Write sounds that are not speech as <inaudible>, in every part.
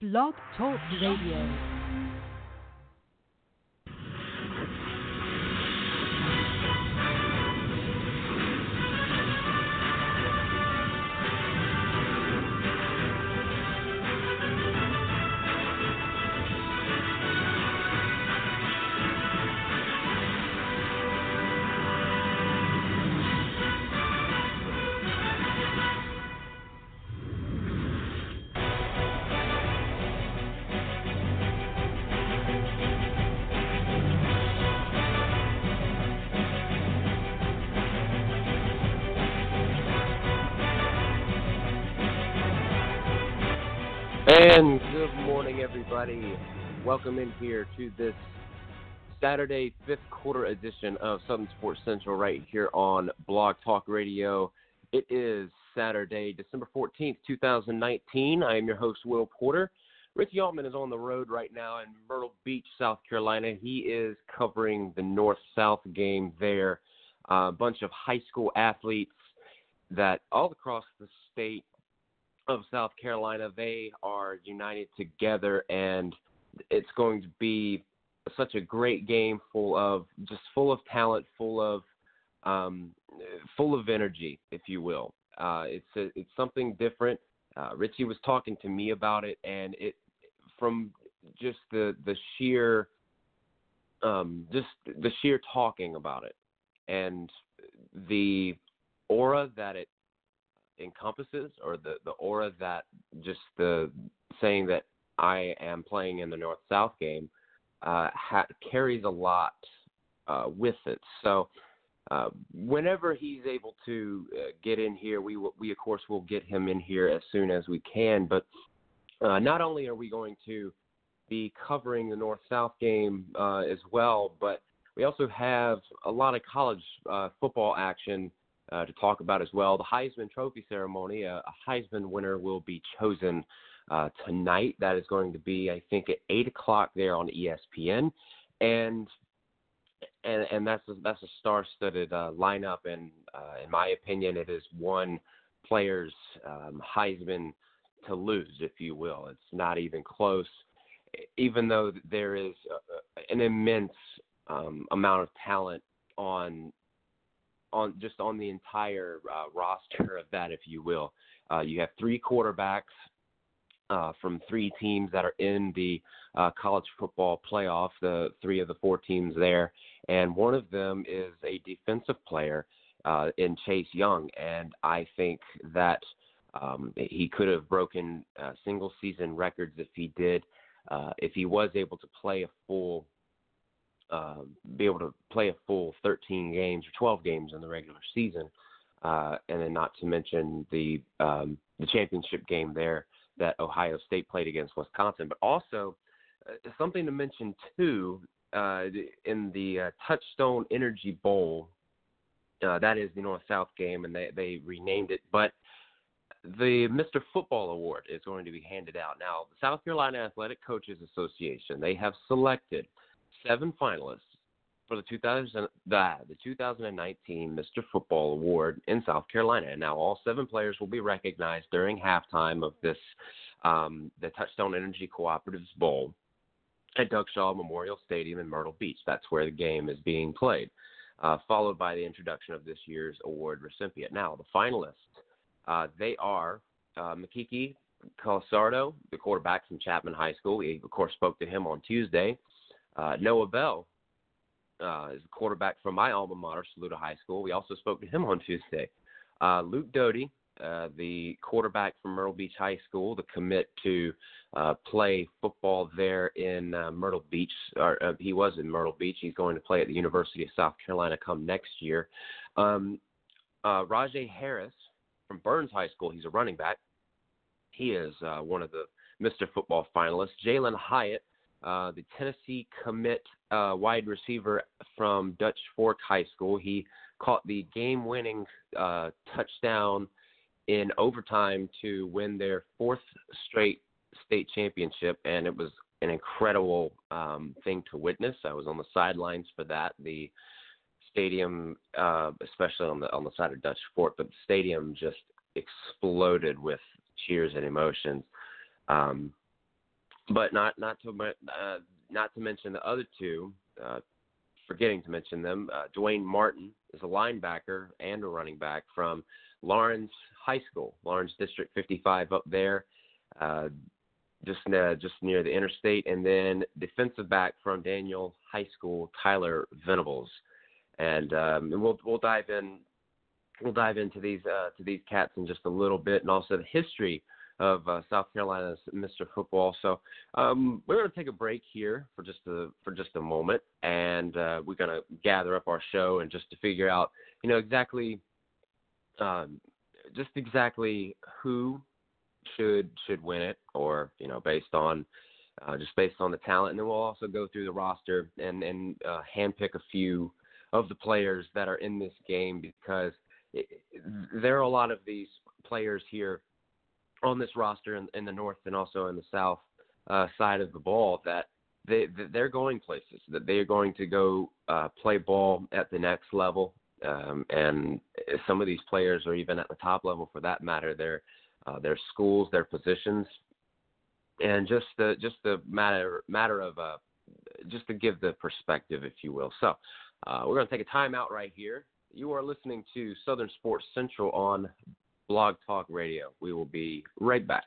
Blog Talk Radio. And good morning, everybody. Welcome in here to this Saturday fifth quarter edition of Southern Sports Central right here on Blog Talk Radio. It is Saturday, December 14th, 2019. I am your host, Will Porter. Ricky Altman is on the road right now in Myrtle Beach, South Carolina. He is covering the North South game there. A bunch of high school athletes that all across the state of South Carolina, they are united together, and it's going to be such a great game, full of just full of talent, full of um, full of energy, if you will. Uh, it's a, it's something different. Uh, Richie was talking to me about it, and it from just the the sheer um, just the sheer talking about it, and the aura that it encompasses or the the aura that just the saying that I am playing in the North South game uh, ha- carries a lot uh, with it. So uh, whenever he's able to uh, get in here, we will, we of course will get him in here as soon as we can. But uh, not only are we going to be covering the North South game uh, as well, but we also have a lot of college football action uh, to talk about as well. The Heisman Trophy ceremony, uh, a Heisman winner will be chosen uh, tonight. That is going to be, I think, at eight o'clock there on ESPN, and and and that's a, that's a star-studded uh, lineup. And uh, in my opinion, it is one player's um, Heisman to lose, if you will. It's not even close. Even though there is an immense um, amount of talent on on just on the entire uh, roster of that, if you will. Uh, you have three quarterbacks uh, from three teams that are in the uh, college football playoff, the three of the four teams there, and one of them is a defensive player uh, in Chase Young, and I think that um, he could have broken uh, single season records if he did, if he was able to play a full uh, be able to play a full 13 games or 12 games in the regular season, uh, and then not to mention the um, the championship game there that Ohio State played against Wisconsin, but also uh, something to mention too uh, in the uh, Touchstone Energy Bowl. Uh, that is the North South game, and they they renamed it, but the Mr. Football Award is going to be handed out now. The South Carolina Athletic Coaches Association they have selected seven finalists for the 2000 the, the 2019 Mr. Football Award in South Carolina. And now all seven players will be recognized during halftime of this um, the Touchstone Energy Cooperatives Bowl at Doug Shaw Memorial Stadium in Myrtle Beach. That's where the game is being played. Uh, followed by the introduction of this year's award recipient. Now, the finalists, uh, they are uh, Makiki Calzardo, the quarterback from Chapman High School. We, of course, spoke to him on Tuesday. Uh, Noah Bell uh, is the quarterback from my alma mater, Saluda High School. We also spoke to him on Tuesday. Uh, Luke Doty, uh, the quarterback from Myrtle Beach High School, the commit to uh, play football there in uh, Myrtle Beach. Or, he was in Myrtle Beach. He's going to play at the University of South Carolina come next year. Um, Rajay Harris from Byrnes High School. He's a running back. He is one of the Mr. Football finalists. Jalin Hyatt uh, the Tennessee commit uh, wide receiver from Dutch Fork High School. He caught the game winning uh, touchdown in overtime to win their fourth straight state championship, and it was an incredible um, thing to witness. I was on the sidelines for that. The stadium, uh, especially on the on the side of Dutch Fork, but the stadium just exploded with cheers and emotions. Um, but not not to uh, not to mention the other two. Uh, forgetting to mention them, uh, Dwayne Martin is a linebacker and a running back from Laurens High School, Laurens District 55 up there, uh, just uh, just near the interstate, and then defensive back from Daniel High School, Tyler Venables, and, um, and we'll we'll dive in we'll dive into these uh, to these cats in just a little bit, and also the history of uh, South Carolina's Mr. Football. So um, we're going to take a break here for just a for just a moment, and uh, we're going to gather up our show and just to figure out, you know, exactly, um, just exactly who should should win it, or you know, based on. Uh, just based on the talent, and then we'll also go through the roster and and uh, handpick a few of the players that are in this game because there are a lot of these players here on this roster in, in the north and also in the south uh, side of the ball that they they're going places that they are going to go uh, play ball at the next level. Um, and some of these players are even at the top level for that matter their uh, their schools their positions. And just the just the matter matter of uh, just to give the perspective if you will. So uh, we're going to take a timeout right here. You are listening to Southern Sports Central on Blog Talk Radio. We will be right back.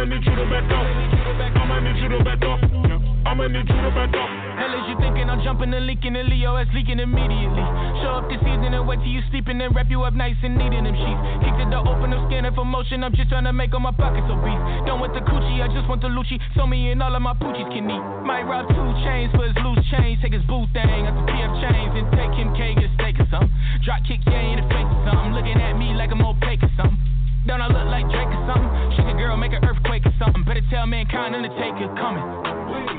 I'ma need you to back up. I'ma need you to back up. I'ma need you to back up. Hell is you thinking I'm jumping and leaking and Leo is leaking immediately. Show up this evening and wait till you sleeping and wrap you up nice and needing them sheets. Kicked the door open, I'm scanning for motion. I'm just trying to make all my pockets obese. Done with the coochie, I just want the Lucci. So me and all of my poochies can eat. Might rob two chains for his loose chains. Take his boot thing out the PF chains and take him K get a steak or something. Drop kick, yeah, in the face or something. Looking at me like I'm opaque or something. Don't I look like Drake or something? She a girl, make her earth tell mankind Undertaker coming.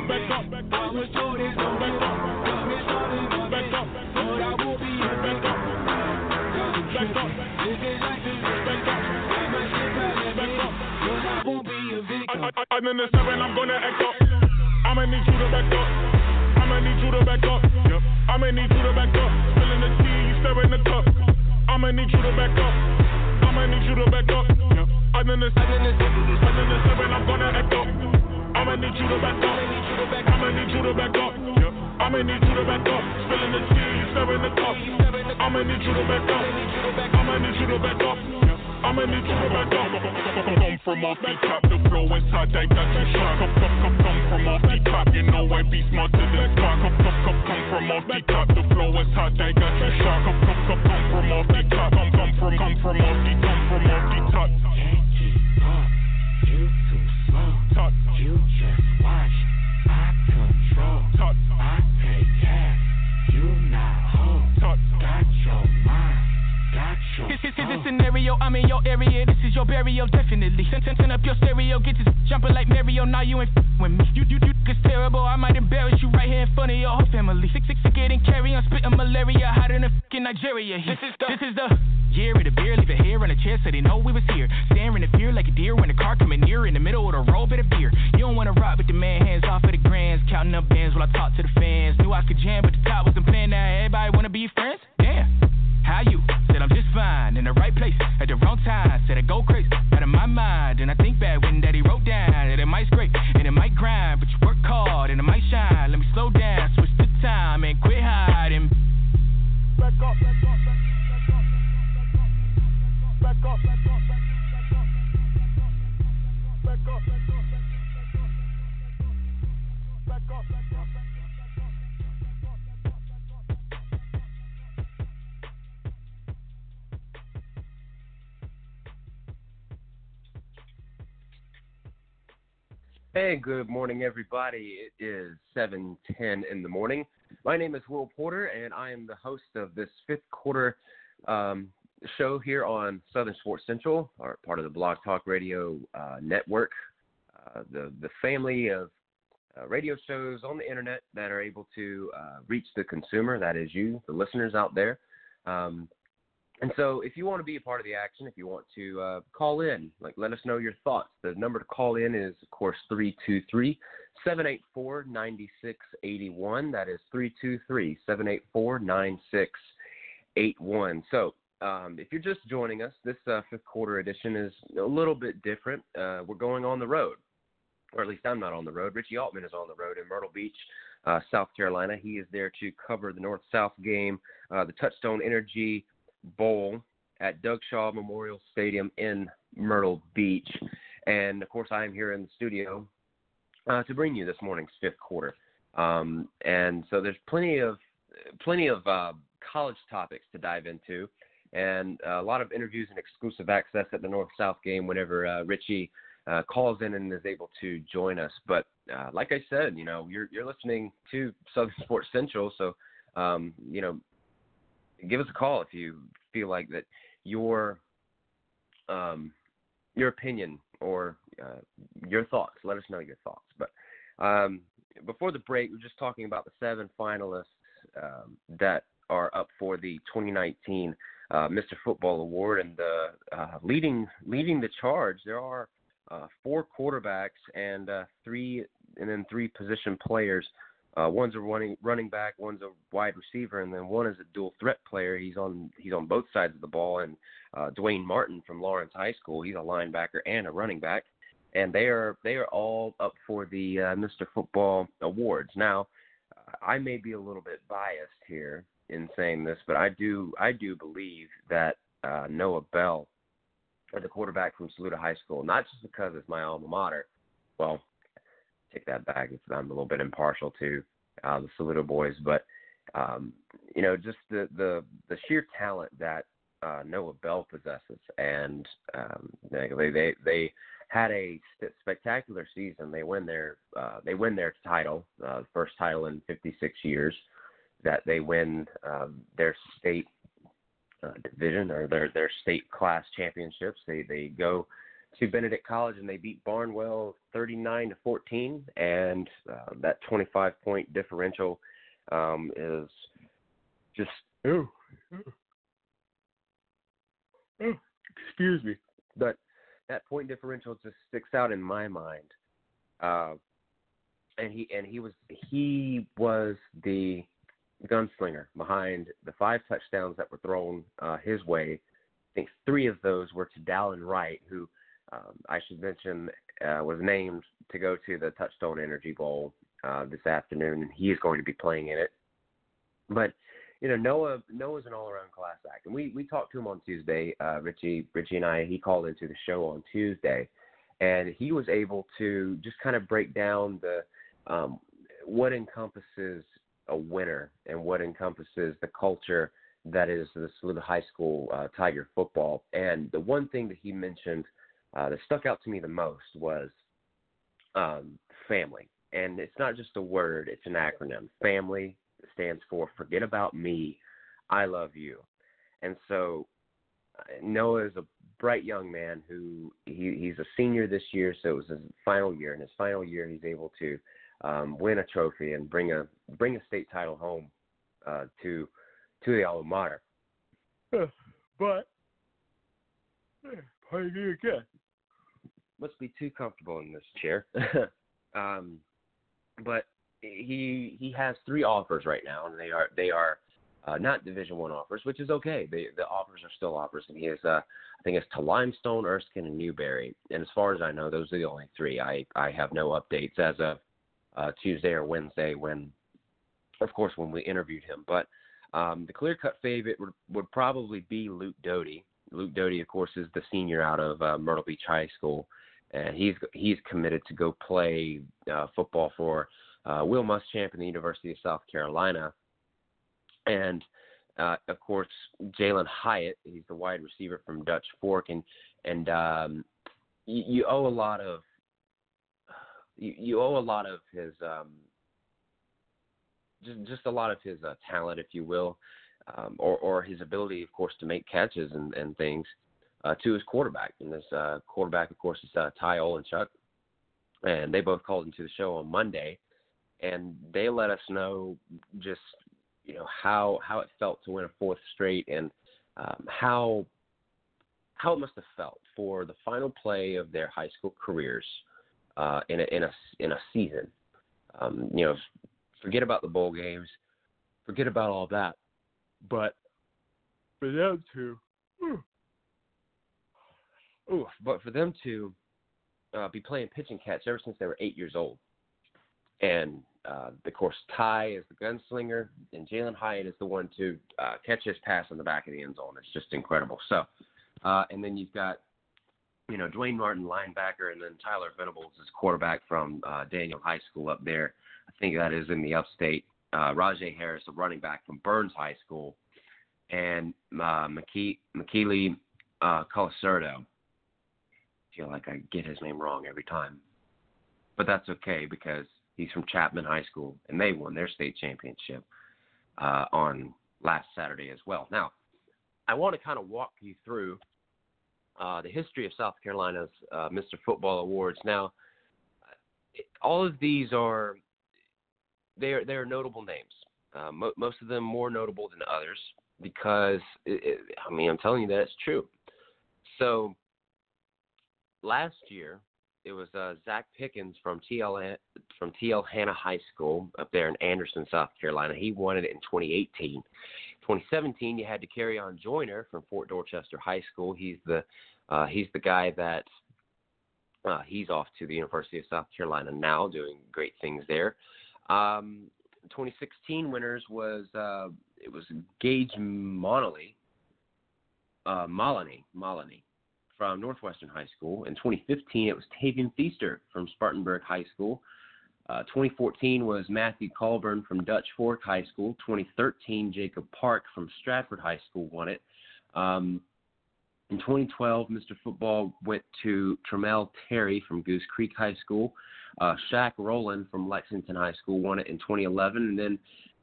Back up, back up, I'm in the seven, I'm gonna act up. I'ma need you to back up. I'ma need you to back up. I'ma need you to back up. Spilling the tea, you stirring the cup. I'ma need you to back up. I'ma need you to back up. I'm in this, I'm in this, I'm in this, and I'm gonna act up. I'ma need you to back up. I'ma need you to back up. I'ma need you to back up. Spilling the tea, you serving the cup. I'ma need you to back up. I'ma need you to back up. I'ma need you to back up. Come from off the top, the flow inside that got you shot. Come, come, come, come from off the top, you know I be smarter than clock. Come, come, come, come from off the top, the flow inside that got you shot. Come, come, come, come from off the top. Come, come from, come from off the top. Future This is the oh. scenario, I'm in your area, this is your burial, definitely. Send, send, send up your stereo, get this jumping like Mario, now you ain't f- with me. You, you, you, it's terrible, I might embarrass you right here in front of your whole family. Sick, sick, sick, getting carry on, spitting malaria, hotter than f***ing Nigeria. This is the, this is the year of the beer, leave it here on the chair, so they know we was here. Staring at fear like a deer when the car coming near in the middle of the road, bit of beer. You don't wanna rock with the man, hands off of the grands, counting up bands while I talk to the fans. Knew I could jam, but the top wasn't playing, now everybody wanna be friends? Damn. How you? Said I'm just fine, in the right place, at the wrong time. Said I go crazy, out of my mind. And I think back when daddy wrote down that it might scrape and it might grind, but you work hard and it might shine. Let me slow down, switch the time and quit hiding. Back up, back up, back up, back up, back up, back. Back. Hey, good morning, everybody. It is 7:10 in the morning. My name is Will Porter, and I am the host of this fifth quarter um, show here on Southern Sports Central, part of the Blog Talk Radio uh, network, uh, the the family of uh, radio shows on the internet that are able to uh, reach the consumer. That is you, the listeners out there. Um, and so, if you want to be a part of the action, if you want to uh, call in, like let us know your thoughts. The number to call in is, of course, 323 784 9681. That is 323 784 9681. So, um, if you're just joining us, this uh, fifth quarter edition is a little bit different. Uh, we're going on the road, or at least I'm not on the road. Richie Altman is on the road in Myrtle Beach, uh, South Carolina. He is there to cover the North South game, uh, the Touchstone Energy Bowl at Doug Shaw Memorial Stadium in Myrtle Beach. And of course, I am here in the studio uh, to bring you this morning's fifth quarter. Um, and so there's plenty of plenty of uh, college topics to dive into, and a lot of interviews and exclusive access at the North South game whenever uh, Richie uh, calls in and is able to join us. But uh, like I said, you know, you're you're listening to Southern Sports Central, so um, you know, give us a call if you feel like that your um, your opinion or uh, your thoughts. Let us know your thoughts. But um, before the break, we are just talking about the seven finalists um, that are up for the 2019 uh, Mr. Football Award, and the uh, leading leading the charge. There are uh, four quarterbacks and uh, three and then three position players uh, one's a running running back, one's a wide receiver, and then one is a dual threat player. He's on he's on both sides of the ball. And uh, Dwayne Martin from Laurens High School, he's a linebacker and a running back, and they are they are all up for the uh, Mr. Football awards. Now, I may be a little bit biased here in saying this, but I do I do believe that uh, Noah Bell, the quarterback from Saluda High School, not just because it's my alma mater. Well, take that back. If I'm a little bit impartial to uh, the Saluda boys, but um, you know, just the the the sheer talent that uh, Noah Bell possesses, and um, they they they had a spectacular season. They win their uh, they win their title, uh, first title in 56 years. That they win um, their state uh, division or their their state class championships. They they go to Benedict College and they beat Barnwell 39 to 14, and uh, that 25 point differential um, is just oh, oh, excuse me, but that point differential just sticks out in my mind. Uh, and he and he was he was the gunslinger behind the five touchdowns that were thrown uh, his way. I think three of those were to Dallin Wright, who um, I should mention, uh, was named to go to the Touchstone Energy Bowl uh, this afternoon, and he is going to be playing in it. But you know, Noah Noah's an all-around class act, and we we talked to him on Tuesday. Uh, Richie Richie and I he called into the show on Tuesday, and he was able to just kind of break down the um, what encompasses a winner and what encompasses the culture that is the Saluda High School uh, Tiger football. And the one thing that he mentioned uh, that stuck out to me the most was um, family. And it's not just a word, it's an acronym. Family stands for forget about me, I love you. And so uh, Noah is a bright young man who he, he's a senior this year, so it was his final year. In his final year, he's able to um, win a trophy and bring a bring a state title home uh, to to the alma mater. But pioneer again must be too comfortable in this chair. <laughs> um, but he he has three offers right now, and they are they are uh, not Division One offers, which is okay. The offers are still offers, and he is uh, I think it's to Limestone, Erskine, and Newberry. And as far as I know, those are the only three. I I have no updates as of uh, Tuesday or Wednesday when, of course, when we interviewed him. But um, the clear cut favorite would, would probably be Luke Doty. Luke Doty, of course, is the senior out of uh, Myrtle Beach High School and he's he's committed to go play uh, football for uh, Will Muschamp in the University of South Carolina, and uh, of course Jalin Hyatt. He's the wide receiver from Dutch Fork, and and um, you, you owe a lot of you, you owe a lot of his um, just just a lot of his uh, talent, if you will, um, or or his ability, of course, to make catches and and things uh, to his quarterback. And this uh, quarterback, of course, is uh, Ty Olenchuk, and they both called into the show on Monday, and they let us know just you know how how it felt to win a fourth straight and um, how how it must have felt for the final play of their high school careers uh, in a in a in a season. Um, you know, forget about the bowl games, forget about all that, but for them to, ooh, but for them to uh, be playing pitch and catch ever since they were eight years old, and uh, of course Ty is the gunslinger, and Jalin Hyatt is the one to uh, catch his pass in the back of the end zone. It's just incredible. So, uh, and then you've got you know, Dwayne Martin, linebacker, and then Tyler Venables is quarterback from uh, Daniel High School up there. I think that is in the upstate. Uh, Rajay Harris, a running back from Byrnes High School, and uh, McKee- McKeely uh, Colacerdo. Feel like I get his name wrong every time, but that's okay because he's from Chapman High School, and they won their state championship uh, on last Saturday as well. Now, I want to kind of walk you through uh, the history of South Carolina's uh, Mr. Football Awards. Now, all of these are they are they are notable names. Uh, mo- most of them more notable than others because it, it, I mean I'm telling you that it's true. So last year it was uh, Zacch Pickens from TL from TL Hanna High School up there in Anderson, South Carolina. He won it in 2018. 2017, you had Dakereon Joyner from Fort Dorchester High School. He's the uh, he's the guy that uh, he's off to the University of South Carolina now, doing great things there. Um, 2016 winners was uh, it was Gage Monley, uh, Molony, Molony from Northwestern High School. In 2015, it was Tavian Feaster from Spartanburg High School. Uh, 2014 was Matthew Colburn from Dutch Fork High School. 2013, Jacob Park from Stratford High School won it. Um, in 2012, Mr. Football went to Tramel Terry from Goose Creek High School. Uh, Shaq Roland from Lexington High School won it in 2011. And then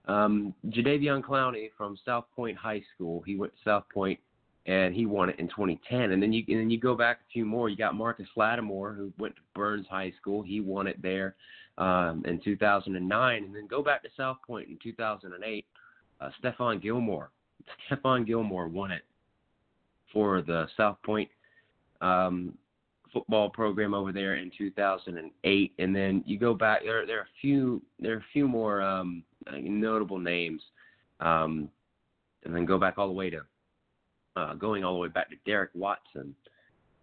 um, Jadeveon Clowney from South Point High School. He went to South Point and he won it in 2010. And then you and then you go back a few more. You got Marcus Lattimore who went to Byrnes High School. He won it there um, in 2009. And then go back to South Point in 2008. Uh, Stephon Gilmore. Stephon Gilmore won it for the South Point um, football program over there in 2008, and then you go back. There, there are a few, there are a few more um, notable names, um, and then go back all the way to uh, going all the way back to Derek Watson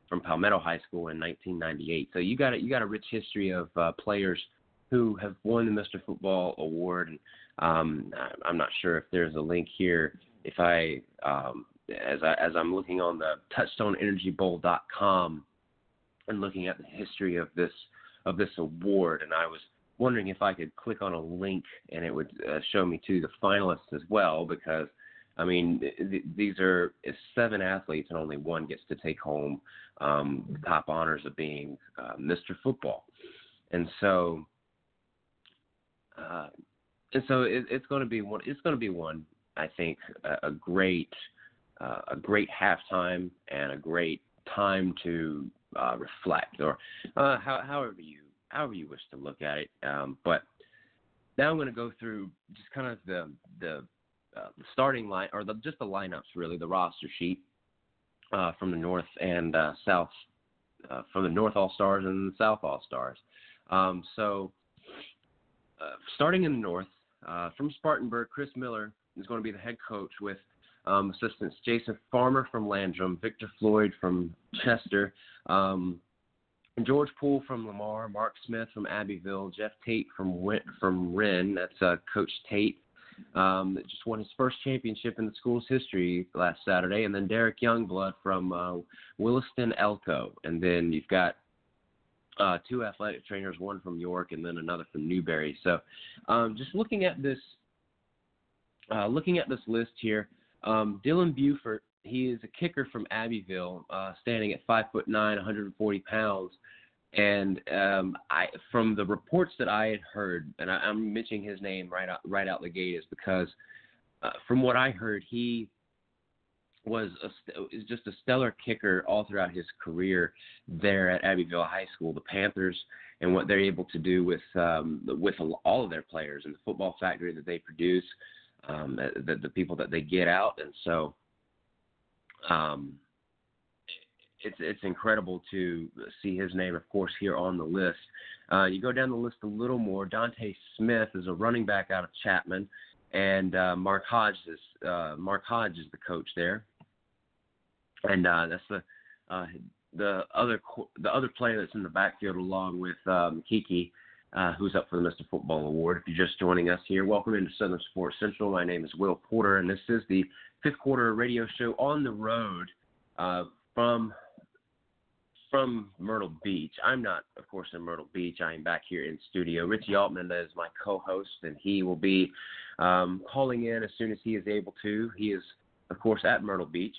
from Palmetto High School in 1998. So you got a, you got a rich history of uh, players who have won the Mr. Football Award. And um, I'm not sure if there's a link here. If I um, as I as I'm looking on the TouchstoneEnergyBowl.com and looking at the history of this of this award, and I was wondering if I could click on a link and it would uh, show me to the finalists as well, because I mean th- these are seven athletes and only one gets to take home um, the top honors of being uh, Mr. Football, and so. Uh, and so it, it's going to be one. It's going to be one. I think a, a great uh, a great halftime and a great time to uh, reflect, or uh, how, however you however you wish to look at it. Um, but now I'm going to go through just kind of the the, uh, the starting line, or the, just the lineups, really, the roster sheet uh, from the North and uh, South, uh, from the North All Stars and the South All Stars. Um, so, uh, starting in the North, uh, from Spartanburg, Chris Miller is going to be the head coach with um, assistants Jason Farmer from Landrum, Victor Floyd from Chester, um, George Poole from Lamar, Mark Smith from Abbeville, Jeff Tate from from Wren. That's uh, Coach Tate. Um, just won his first championship in the school's history last Saturday, and then Derek Youngblood from uh, Williston Elko, and then you've got uh, two athletic trainers, one from York and then another from Newberry. So, um, just looking at this, uh, looking at this list here, um, Dylan Buford, he is a kicker from Abbeville, uh, standing at five foot nine, 140 pounds, And um, I, from the reports that I had heard, and I, I'm mentioning his name right out right out the gate, is because uh, from what I heard, he was a, is just a stellar kicker all throughout his career there at Abbeville High School. The Panthers and what they're able to do with um, with all of their players and the football factory that they produce, um, the, the people that they get out, and so um, it's it's incredible to see his name, of course, here on the list. Uh, you go down the list a little more. Dante Smith is a running back out of Chapman, and uh, Mark Hodge is uh, Mark Hodge is the coach there and uh, that's the uh, the other the other player that's in the backfield along with um, Kiki, uh, who's up for the Mr. Football Award. If you're just joining us here, welcome into Southern Sports Central. My name is Will Porter, and this is the fifth quarter radio show on the road from from Myrtle Beach. I'm not, of course, in Myrtle Beach. I am back here in studio. Richie Altman is my co-host, and he will be um, calling in as soon as he is able to. He is, of course, at Myrtle Beach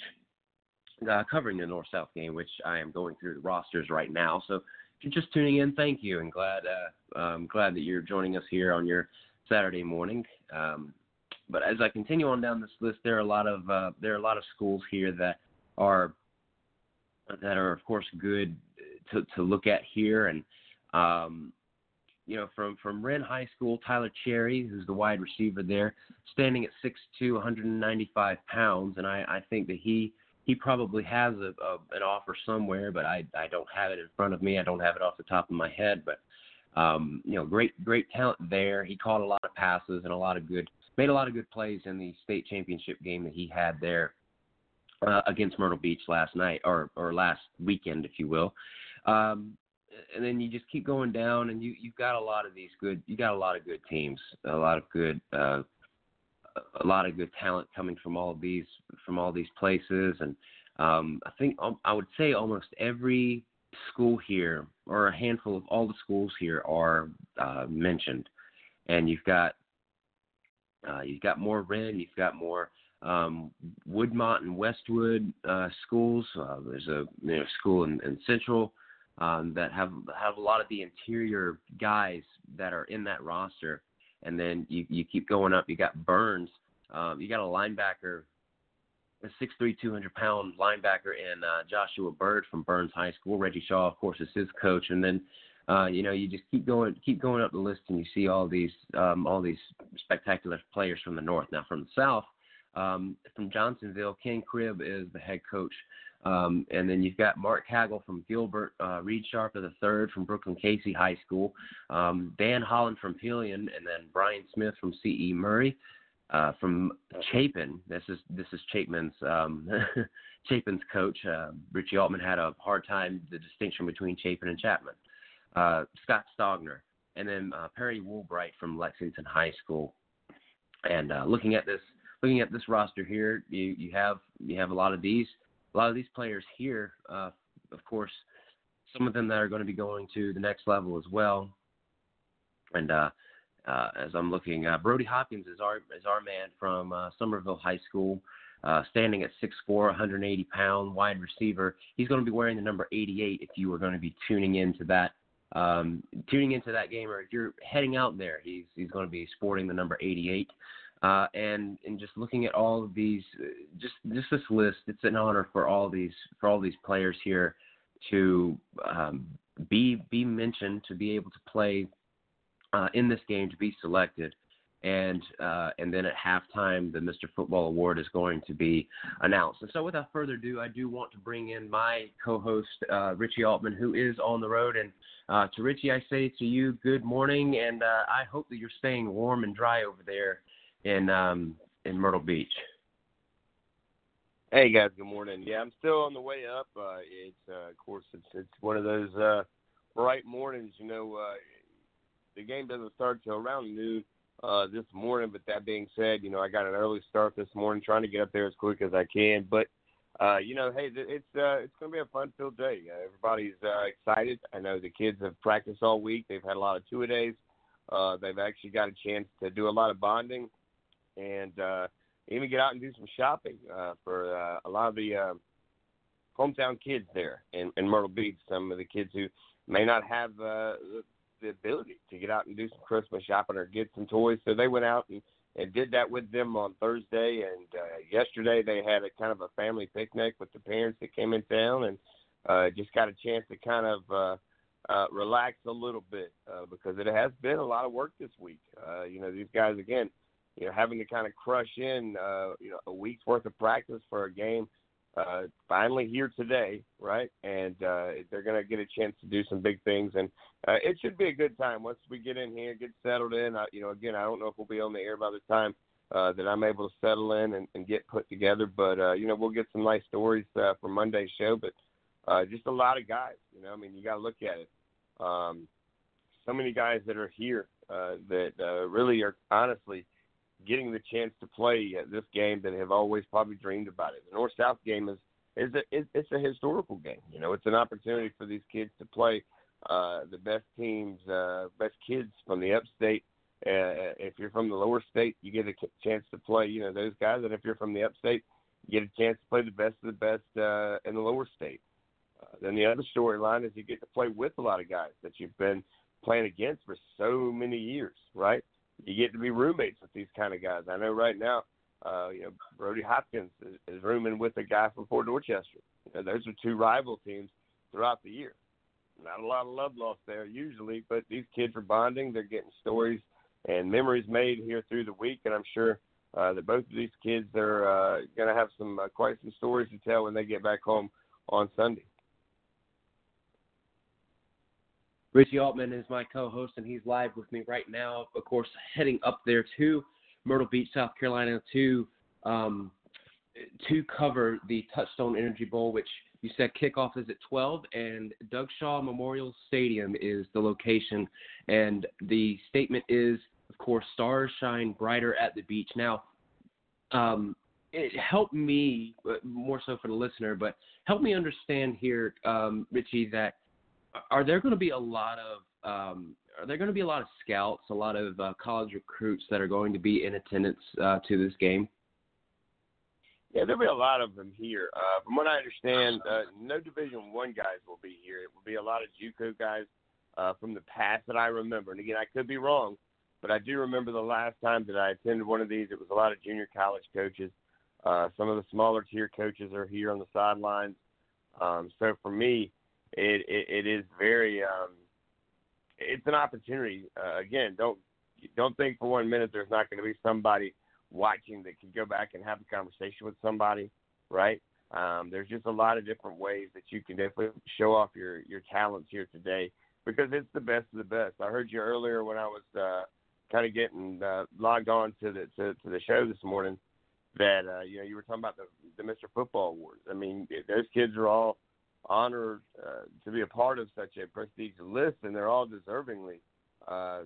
uh, covering the North South game, which I am going through the rosters right now. So if you're just tuning in, thank you, and glad uh, I'm glad that you're joining us here on your Saturday morning. Um, but as I continue on down this list, there are a lot of uh, there are a lot of schools here that are that are of course good to to look at here, and um, you know from from Wren High School, Tyler Cherry, who's the wide receiver there, standing at 6'2", 195 pounds, and I I think that he he probably has a, a an offer somewhere, but I I don't have it in front of me. I don't have it off the top of my head, but um, you know, great great talent there. He caught a lot of passes and a lot of good made a lot of good plays in the state championship game that he had there uh, against Myrtle Beach last night or or last weekend, if you will. Um, and then you just keep going down, and you you've got a lot of these good. You got a lot of good teams, a lot of good uh, a lot of good talent coming from all these from all these places, and um, I think um, I would say almost every school here, or a handful of all the schools here, are uh, mentioned, and you've got uh, you've got more Wren, you've got more um, Woodmont and Westwood uh, schools. Uh, there's a you know, school in, in Central um, that have have a lot of the interior guys that are in that roster and then you you keep going up. You got Byrnes. Um, you got a linebacker, a 6'3", 200 pound linebacker in uh, Joshua Bird from Byrnes High School. Reggie Shaw, of course, is his coach, and then. Uh, you know, you just keep going, keep going up the list, and you see all these, um, all these spectacular players from the north. Now, from the south, um, from Johnsonville, Ken Cribb is the head coach um, and then you've got Mark Hagel from Gilbert, uh, Reed Sharp of the third from Brookland-Cayce High School, um, Dan Holland from Pelion, and then Brian Smith from C.E. Murray. Uh, from Chapin, this is this is Chapman's um, <laughs> Chapin's coach. Uh, Richie Altman had a hard time the distinction between Chapin and Chapman. Uh, Scott Stogner, and then uh, Perry Woolbright from Lexington High School. And uh, looking at this looking at this roster here, you you have you have a lot of these a lot of these players here, uh, of course, some of them that are going to be going to the next level as well. And uh, uh, as I'm looking, uh, Brody Hopkins is our is our man from uh, Summerville High School, uh, standing at 6'4", 180 pound wide receiver. He's going to be wearing the number 88 if you are going to be tuning into that um, tuning into that game or if you're heading out there. He's he's going to be sporting the number 88. Uh, and and just looking at all of these, uh, just just this list, it's an honor for all these for all these players here to um, be be mentioned, to be able to play uh, in this game, to be selected, and uh, and then at halftime, the Mr. Football Award is going to be announced. And so, without further ado, I do want to bring in my co-host uh, Richie Altman, who is on the road. And uh, to Richie, I say to you, good morning, and I hope that you're staying warm and dry over there in um, in Myrtle Beach. Hey guys, good morning. Yeah, I'm still on the way up. Uh, it's uh, of course it's it's one of those uh, bright mornings. You know, uh, the game doesn't start till around noon uh, this morning. But that being said, you know I got an early start this morning, trying to get up there as quick as I can. But uh, you know, hey, it's uh, it's going to be a fun-filled day. Uh, everybody's uh, excited. I know the kids have practiced all week. They've had a lot of two a days. Uh, they've actually got a chance to do a lot of bonding and uh, even get out and do some shopping uh, for uh, a lot of the uh, hometown kids there in, in Myrtle Beach. Some of the kids who may not have uh, the, ability to get out and do some Christmas shopping or get some toys. So they went out and, and did that with them on Thursday. And uh, yesterday they had a kind of a family picnic with the parents that came in town and uh, just got a chance to kind of uh, uh, relax a little bit uh, because it has been a lot of work this week. Uh, you know, these guys again, you know, having to kind of crush in, uh, you know, a week's worth of practice for a game. Uh, finally here today, right? And uh, they're going to get a chance to do some big things, and uh, it should be a good time once we get in here, get settled in. I, you know, again, I don't know if we'll be on the air by the time uh, that I'm able to settle in and, and get put together, but uh, you know, we'll get some nice stories uh, for Monday's show. But uh, just a lot of guys, you know, I mean, you got to look at it. Um, so many guys that are here uh, that uh, really are honestly getting the chance to play this game that have always probably dreamed about it. The North South game is is a it's a historical game. You know, it's an opportunity for these kids to play uh, the best teams, uh, best kids from the upstate. Uh, if you're from the lower state, you get a chance to play. You know those guys, and if you're from the upstate, you get a chance to play the best of the best uh, in the lower state. Uh, then the other storyline is you get to play with a lot of guys that you've been playing against for so many years, right? You get to be roommates with these kind of guys. I know right now, uh, you know, Brody Hopkins is, is rooming with a guy from Fort Dorchester. You know, those are two rival teams throughout the year. Not a lot of love lost there usually, but these kids are bonding. They're getting stories and memories made here through the week, and I'm sure uh, that both of these kids are uh, going to have some uh, quite some stories to tell when they get back home on Sunday. Richie Altman is my co-host, and he's live with me right now. Of course, heading up there to Myrtle Beach, South Carolina, to um, to cover the Touchstone Energy Bowl, which you said kickoff is at 12, and Doug Shaw Memorial Stadium is the location. And the statement is, of course, stars shine brighter at the beach. Now, um, it helped me uh, more so for the listener, but help me understand here, um, Richie, that are there going to be a lot of um, are there going to be a lot of scouts, a lot of uh, college recruits that are going to be in attendance uh, to this game? Yeah, there'll be a lot of them here. Uh, from what I understand, uh, no Division One guys will be here. It will be a lot of JUCO guys uh, from the past that I remember. And again, I could be wrong, but I do remember the last time that I attended one of these. It was a lot of junior college coaches. Uh, some of the smaller tier coaches are here on the sidelines. Um, so for me, it it, it is very um, it's an opportunity. Uh, again, don't don't think for one minute there's not going to be somebody watching that can go back and have a conversation with somebody, right? Um, there's just a lot of different ways that you can definitely show off your your talents here today because it's the best of the best. I heard you earlier when I was uh, kind of getting uh, logged on to the to, to the show this morning that uh, you know you were talking about the the Mr. Football Awards. I mean, those kids are all honored uh, to be a part of such a prestigious list, and they're all deservingly uh,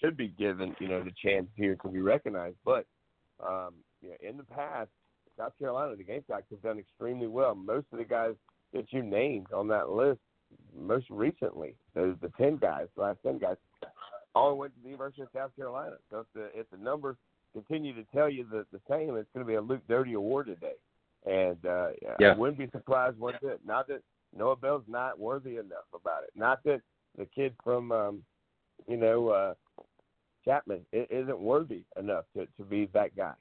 should be given, you know, the chance here to be recognized. But um, you know, in the past, South Carolina, the Gamecocks have done extremely well. Most of the guys that you named on that list, most recently, those the ten guys, the last ten guys, all went to the University of South Carolina. So if the if the numbers continue to tell you the, the same, it's going to be a Luke Doty Award today. And uh, yeah. I wouldn't be surprised one bit. Not that Noah Bell's not worthy enough about it. Not that the kid from, um, you know, uh, Chapman isn't worthy enough to, to be that guy,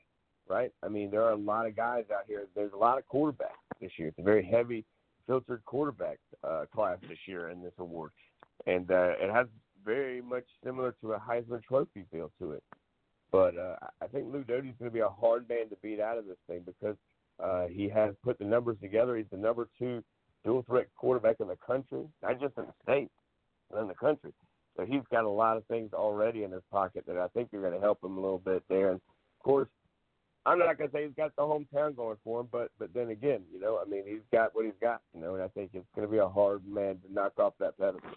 right? I mean, there are a lot of guys out here. There's a lot of quarterbacks this year. It's a very heavy filtered quarterback uh, class this year in this award, and uh, it has very much similar to a Heisman Trophy feel to it. But uh, I think Luke Doty's going to be a hard man to beat out of this thing because uh, he has put the numbers together. He's the number two dual threat quarterback in the country, not just in the state, but in the country. So he's got a lot of things already in his pocket that I think are going to help him a little bit there. And of course, I'm not going to say he's got the hometown going for him, but but then again, you know, I mean, he's got what he's got, you know, and I think it's going to be a hard man to knock off that pedestal.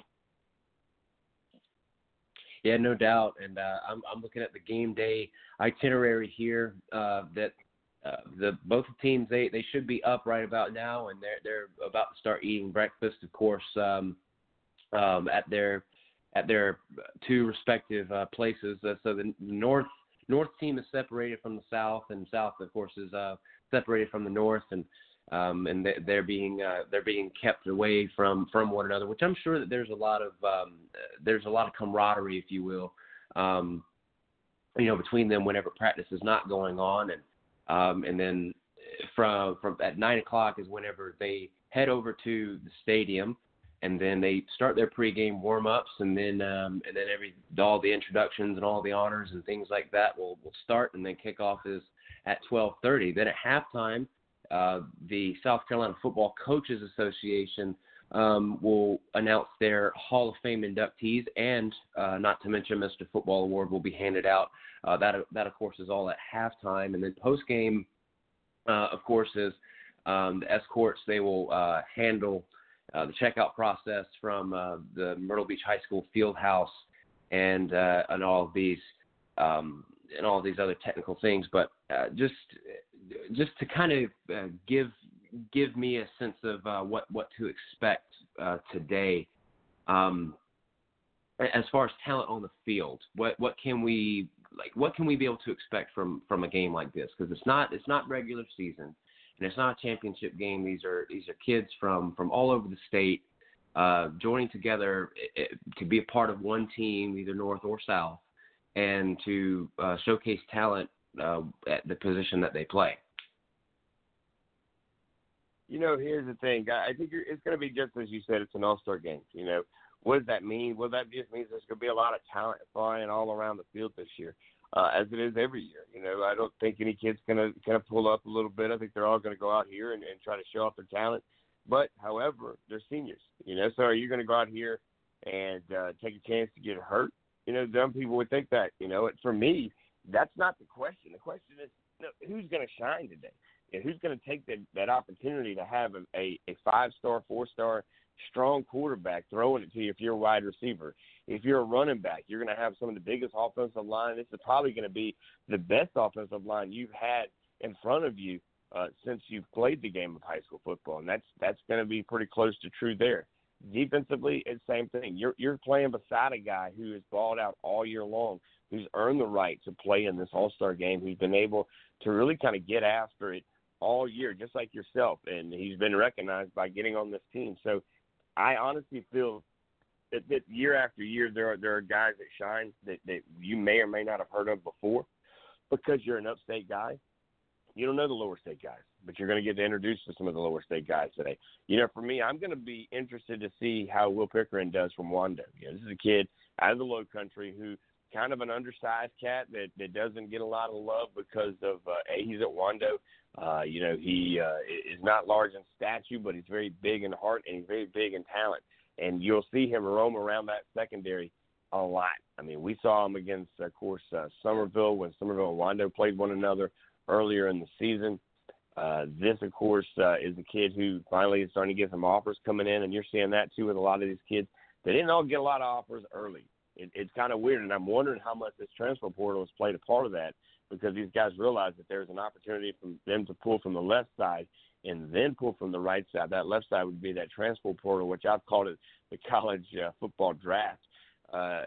Yeah, no doubt. And uh, I'm I'm looking at the game day itinerary here uh, that uh, the both teams they they should be up right about now, and they're they're about to start eating breakfast, of course, um, um, at their at their two respective uh, places. Uh, so the north north team is separated from the south, and south, of course, is uh, separated from the north. And um, and they're being uh, they're being kept away from from one another, which I'm sure that there's a lot of um, there's a lot of camaraderie, if you will, um, you know, between them whenever practice is not going on, and um, and then from from at nine o'clock is whenever they head over to the stadium, and then they start their pregame warm ups, and then um, and then every all the introductions and all the honors and things like that will will start, and then kickoff is at 12:30. Then at halftime, uh, the South Carolina Football Coaches Association um, will announce their Hall of Fame inductees, and uh, not to mention Mr. Football Award will be handed out. Uh, that that of course is all at halftime, and then post game, uh, of course, is um, the escorts. They will uh, handle uh, the checkout process from uh, the Myrtle Beach High School field house and and all of these um, and all of these other technical things. But just just to kind of give give me a sense of uh, what what to expect uh, today. Um, as far as talent on the field, what what can we like? What can we be able to expect from from a game like this? Because it's not it's not regular season, and it's not a championship game. These are these are kids from from all over the state uh, joining together to be a part of one team, either north or south, and to uh, showcase talent uh, at the position that they play. You know, here's the thing. I think it's going to be just as you said. It's an all-star game. You know, what does that mean? Well, that just means there's going to be a lot of talent flying all around the field this year, uh, as it is every year. You know, I don't think any kid's going to kind of pull up a little bit. I think they're all going to go out here and, and try to show off their talent. But, however, they're seniors. You know, so are you going to go out here and uh, take a chance to get hurt? You know, some people would think that. You know, for me, that's not the question. The question is, you know, who's going to shine today? And who's going to take that that opportunity to have a, a, a five star, four star, strong quarterback throwing it to you if you're a wide receiver. If you're a running back, you're going to have some of the biggest offensive line. This is probably going to be the best offensive line you've had in front of you uh, since you've played the game of high school football, and that's that's going to be pretty close to true there. Defensively, it's same thing. You're you're playing beside a guy who has balled out all year long, who's earned the right to play in this All Star game, who's been able to really kind of get after it all year, just like yourself, and he's been recognized by getting on this team. So, I honestly feel that, that year after year there are there are guys that shine that that you may or may not have heard of before, because you're an upstate guy. You don't know the lower state guys, but you're going to get introduced to some of the lower state guys today. You know, for me, I'm going to be interested to see how Will Pickering does from Wando. You know, this is a kid out of the Low Country who kind of an undersized cat that that doesn't get a lot of love because of uh, a he's at Wando. Uh, you know, he uh, is not large in stature, but he's very big in heart and he's very big in talent. And you'll see him roam around that secondary a lot. I mean, we saw him against, of course, uh, Summerville when Summerville and Wando played one another earlier in the season. Uh, this, of course, uh, is a kid who finally is starting to get some offers coming in, and you're seeing that too with a lot of these kids. They didn't all get a lot of offers early it, it's kind of weird, and I'm wondering how much this transfer portal has played a part of that because these guys realize that there's an opportunity for them to pull from the left side and then pull from the right side. That left side would be that transfer portal, which I've called it the college uh, football draft. Uh,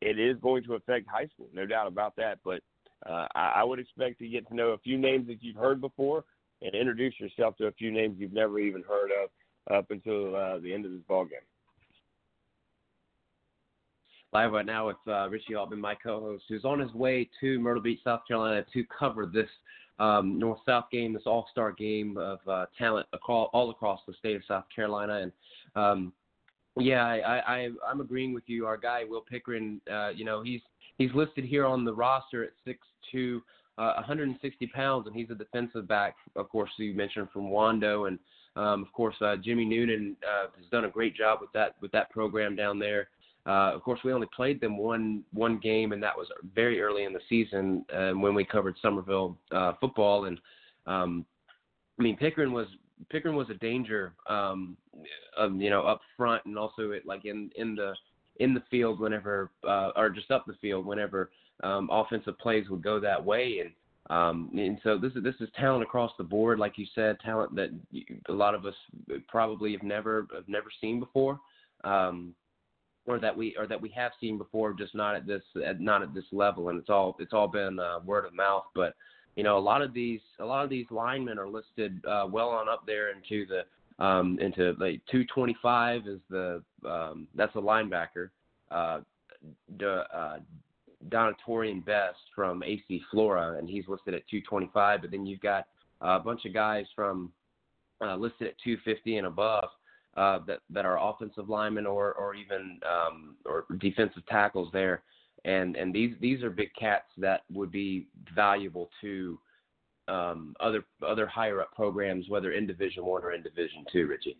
it is going to affect high school, no doubt about that. But uh, I, I would expect to get to know a few names that you've heard before and introduce yourself to a few names you've never even heard of up until uh, the end of this ball game live right now with uh, Richie Altman, my co-host, who's on his way to Myrtle Beach, South Carolina, to cover this um, North-South game, this All-Star game of uh, talent across, all across the state of South Carolina. And um, yeah, I, I, I'm agreeing with you. Our guy Will Pickering, uh, you know, he's he's listed here on the roster at six two. Uh, 160 pounds, and he's a defensive back. Of course, you mentioned from Wando, and um, of course uh, Jimmy Noonan uh, has done a great job with that with that program down there. Uh, of course, we only played them one one game, and that was very early in the season uh, when we covered Summerville uh, football. And um, I mean, Pickering was Pickering was a danger, um, um, you know, up front and also it, like in in the in the field whenever uh, or just up the field whenever um, offensive plays would go that way. And um, and so this is this is talent across the board, like you said, talent that a lot of us probably have never have never seen before. Um, or that we or that we have seen before, just not at this at, not at this level. And it's all it's all been uh, word of mouth. But you know, a lot of these a lot of these linemen are listed uh, well on up there into the um, into like 225 is the um, that's a linebacker. Uh, uh, Donatorian Best from AC Flora, and he's listed at 225. But then you've got a bunch of guys from uh, listed at 250 and above uh, that that are offensive linemen or or even um, or defensive tackles there, and and these these are big cats that would be valuable to um, other other higher up programs, whether in Division One or in Division Two. Richie.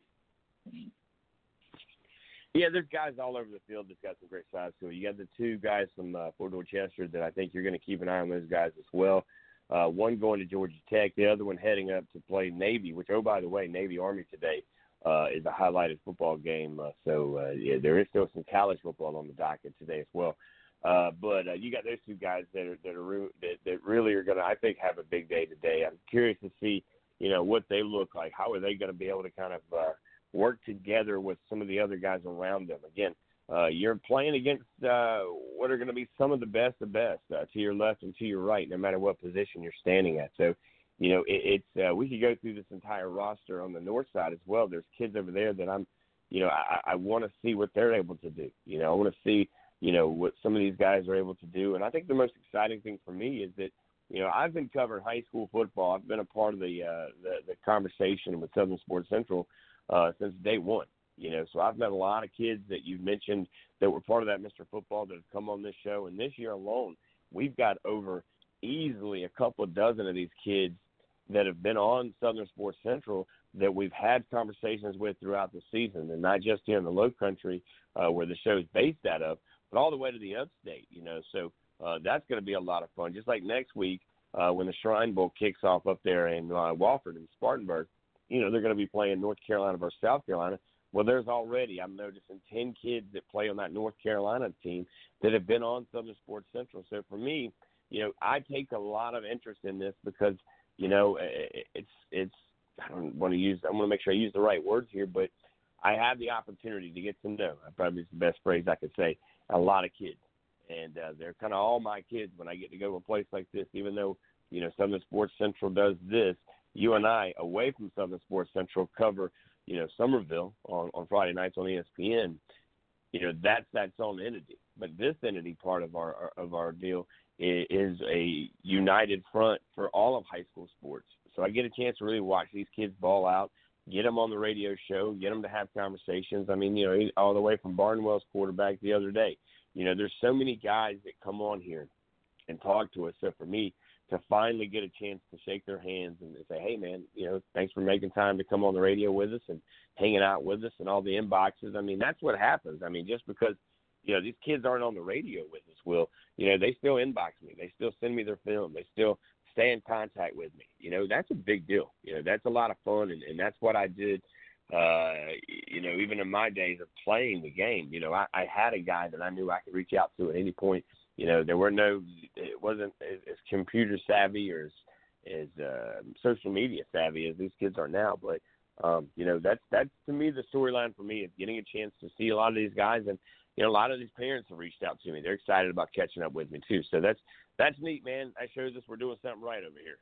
Yeah, there's guys all over the field that's got some great size to it. You got the two guys from uh, Fort Dorchester that I think you're going to keep an eye on those guys as well. Uh, one going to Georgia Tech, the other one heading up to play Navy, which, oh, by the way, Navy Army today is a highlighted football game. Uh, so, uh, yeah, there is still some college football on the docket today as well. Uh, but uh, you got those two guys that are that are re- that, that really are going to, I think, have a big day today. I'm curious to see, you know, what they look like. How are they going to be able to kind of uh, work together with some of the other guys around them? Again, uh, you're playing against uh, what are going to be some of the best of best uh, to your left and to your right, no matter what position you're standing at. So, you know, it, it's uh, we could go through this entire roster on the north side as well. There's kids over there that I'm, you know, I, I want to see what they're able to do. You know, I want to see you know what some of these guys are able to do. And I think the most exciting thing for me is that you know I've been covering high school football. I've been a part of the uh, the, the conversation with Southern Sports Central uh, since day one. You know, so I've met a lot of kids that you've mentioned that were part of that Mr. Football that have come on this show. And this year alone, we've got over easily a couple dozen of these kids that have been on Southern Sports Central that we've had conversations with throughout the season, and not just here in the Low Country uh, where the show is based out of, but all the way to the upstate, you know. So uh, that's going to be a lot of fun. Just like next week uh, when the Shrine Bowl kicks off up there in uh, Wofford and Spartanburg, you know, they're going to be playing North Carolina versus South Carolina. Well, there's already, I'm noticing 10 kids that play on that North Carolina team that have been on Southern Sports Central. So for me, you know, I take a lot of interest in this because, you know, it's, it's, I don't want to use, I want to make sure I use the right words here, but I have the opportunity to get to know, I probably is the best phrase I could say, a lot of kids, and uh, they're kind of all my kids when I get to go to a place like this. Even though you know Southern Sports Central does this, you and I away from Southern Sports Central cover you know Summerville on on Friday nights on ESPN. You know that's that's own entity, but this entity part of our of our deal is, a united front for all of high school sports. So I get a chance to really watch these kids ball out get them on the radio show, get them to have conversations. I mean, you know, all the way from Barnwell's quarterback the other day. You know, there's so many guys that come on here and talk to us. So for me to finally get a chance to shake their hands and say, hey, man, you know, thanks for making time to come on the radio with us and hanging out with us and all the inboxes. I mean, that's what happens. I mean, just because you know these kids aren't on the radio with us will you know they still inbox me they still send me their film they still stay in contact with me. You know, that's a big deal. You know, that's a lot of fun, and, and that's what I did. Uh, you know, even in my days of playing the game, you know, I, I had a guy that I knew I could reach out to at any point. You know, there were no, it wasn't as, computer savvy or as as uh, social media savvy as these kids are now, but um, you know, that's that's to me the storyline for me is getting a chance to see a lot of these guys and you know, a lot of these parents have reached out to me. They're excited about catching up with me too. So that's that's neat, man. That shows us we're doing something right over here.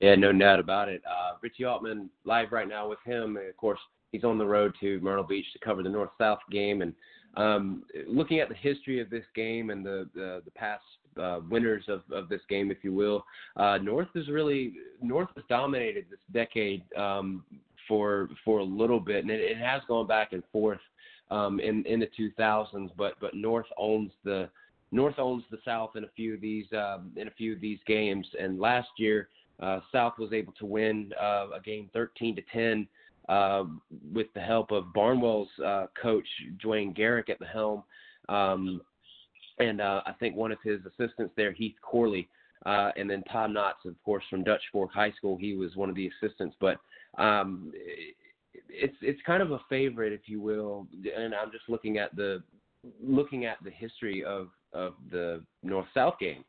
Yeah, no doubt about it. Uh, Richie Altman live right now with him. Of course, he's on the road to Myrtle Beach to cover the North South game. And um, looking at the history of this game and the the, the past uh, winners of, of this game, if you will, uh, North is really North has dominated this decade um, for for a little bit, and it, it has gone back and forth um, in in the 2000s. But but North owns the North owns the South in a few of these um, in a few of these games. And last year, uh, South was able to win uh, a game 13 to 10 uh, with the help of Barnwell's uh, coach Dwayne Garrick at the helm, um, and uh, I think one of his assistants there, Heath Corley. Uh, and then Tom Knotts, of course, from Dutch Fork High School, he was one of the assistants. But um, it's it's kind of a favorite, if you will. And I'm just looking at the looking at the history of of the North South game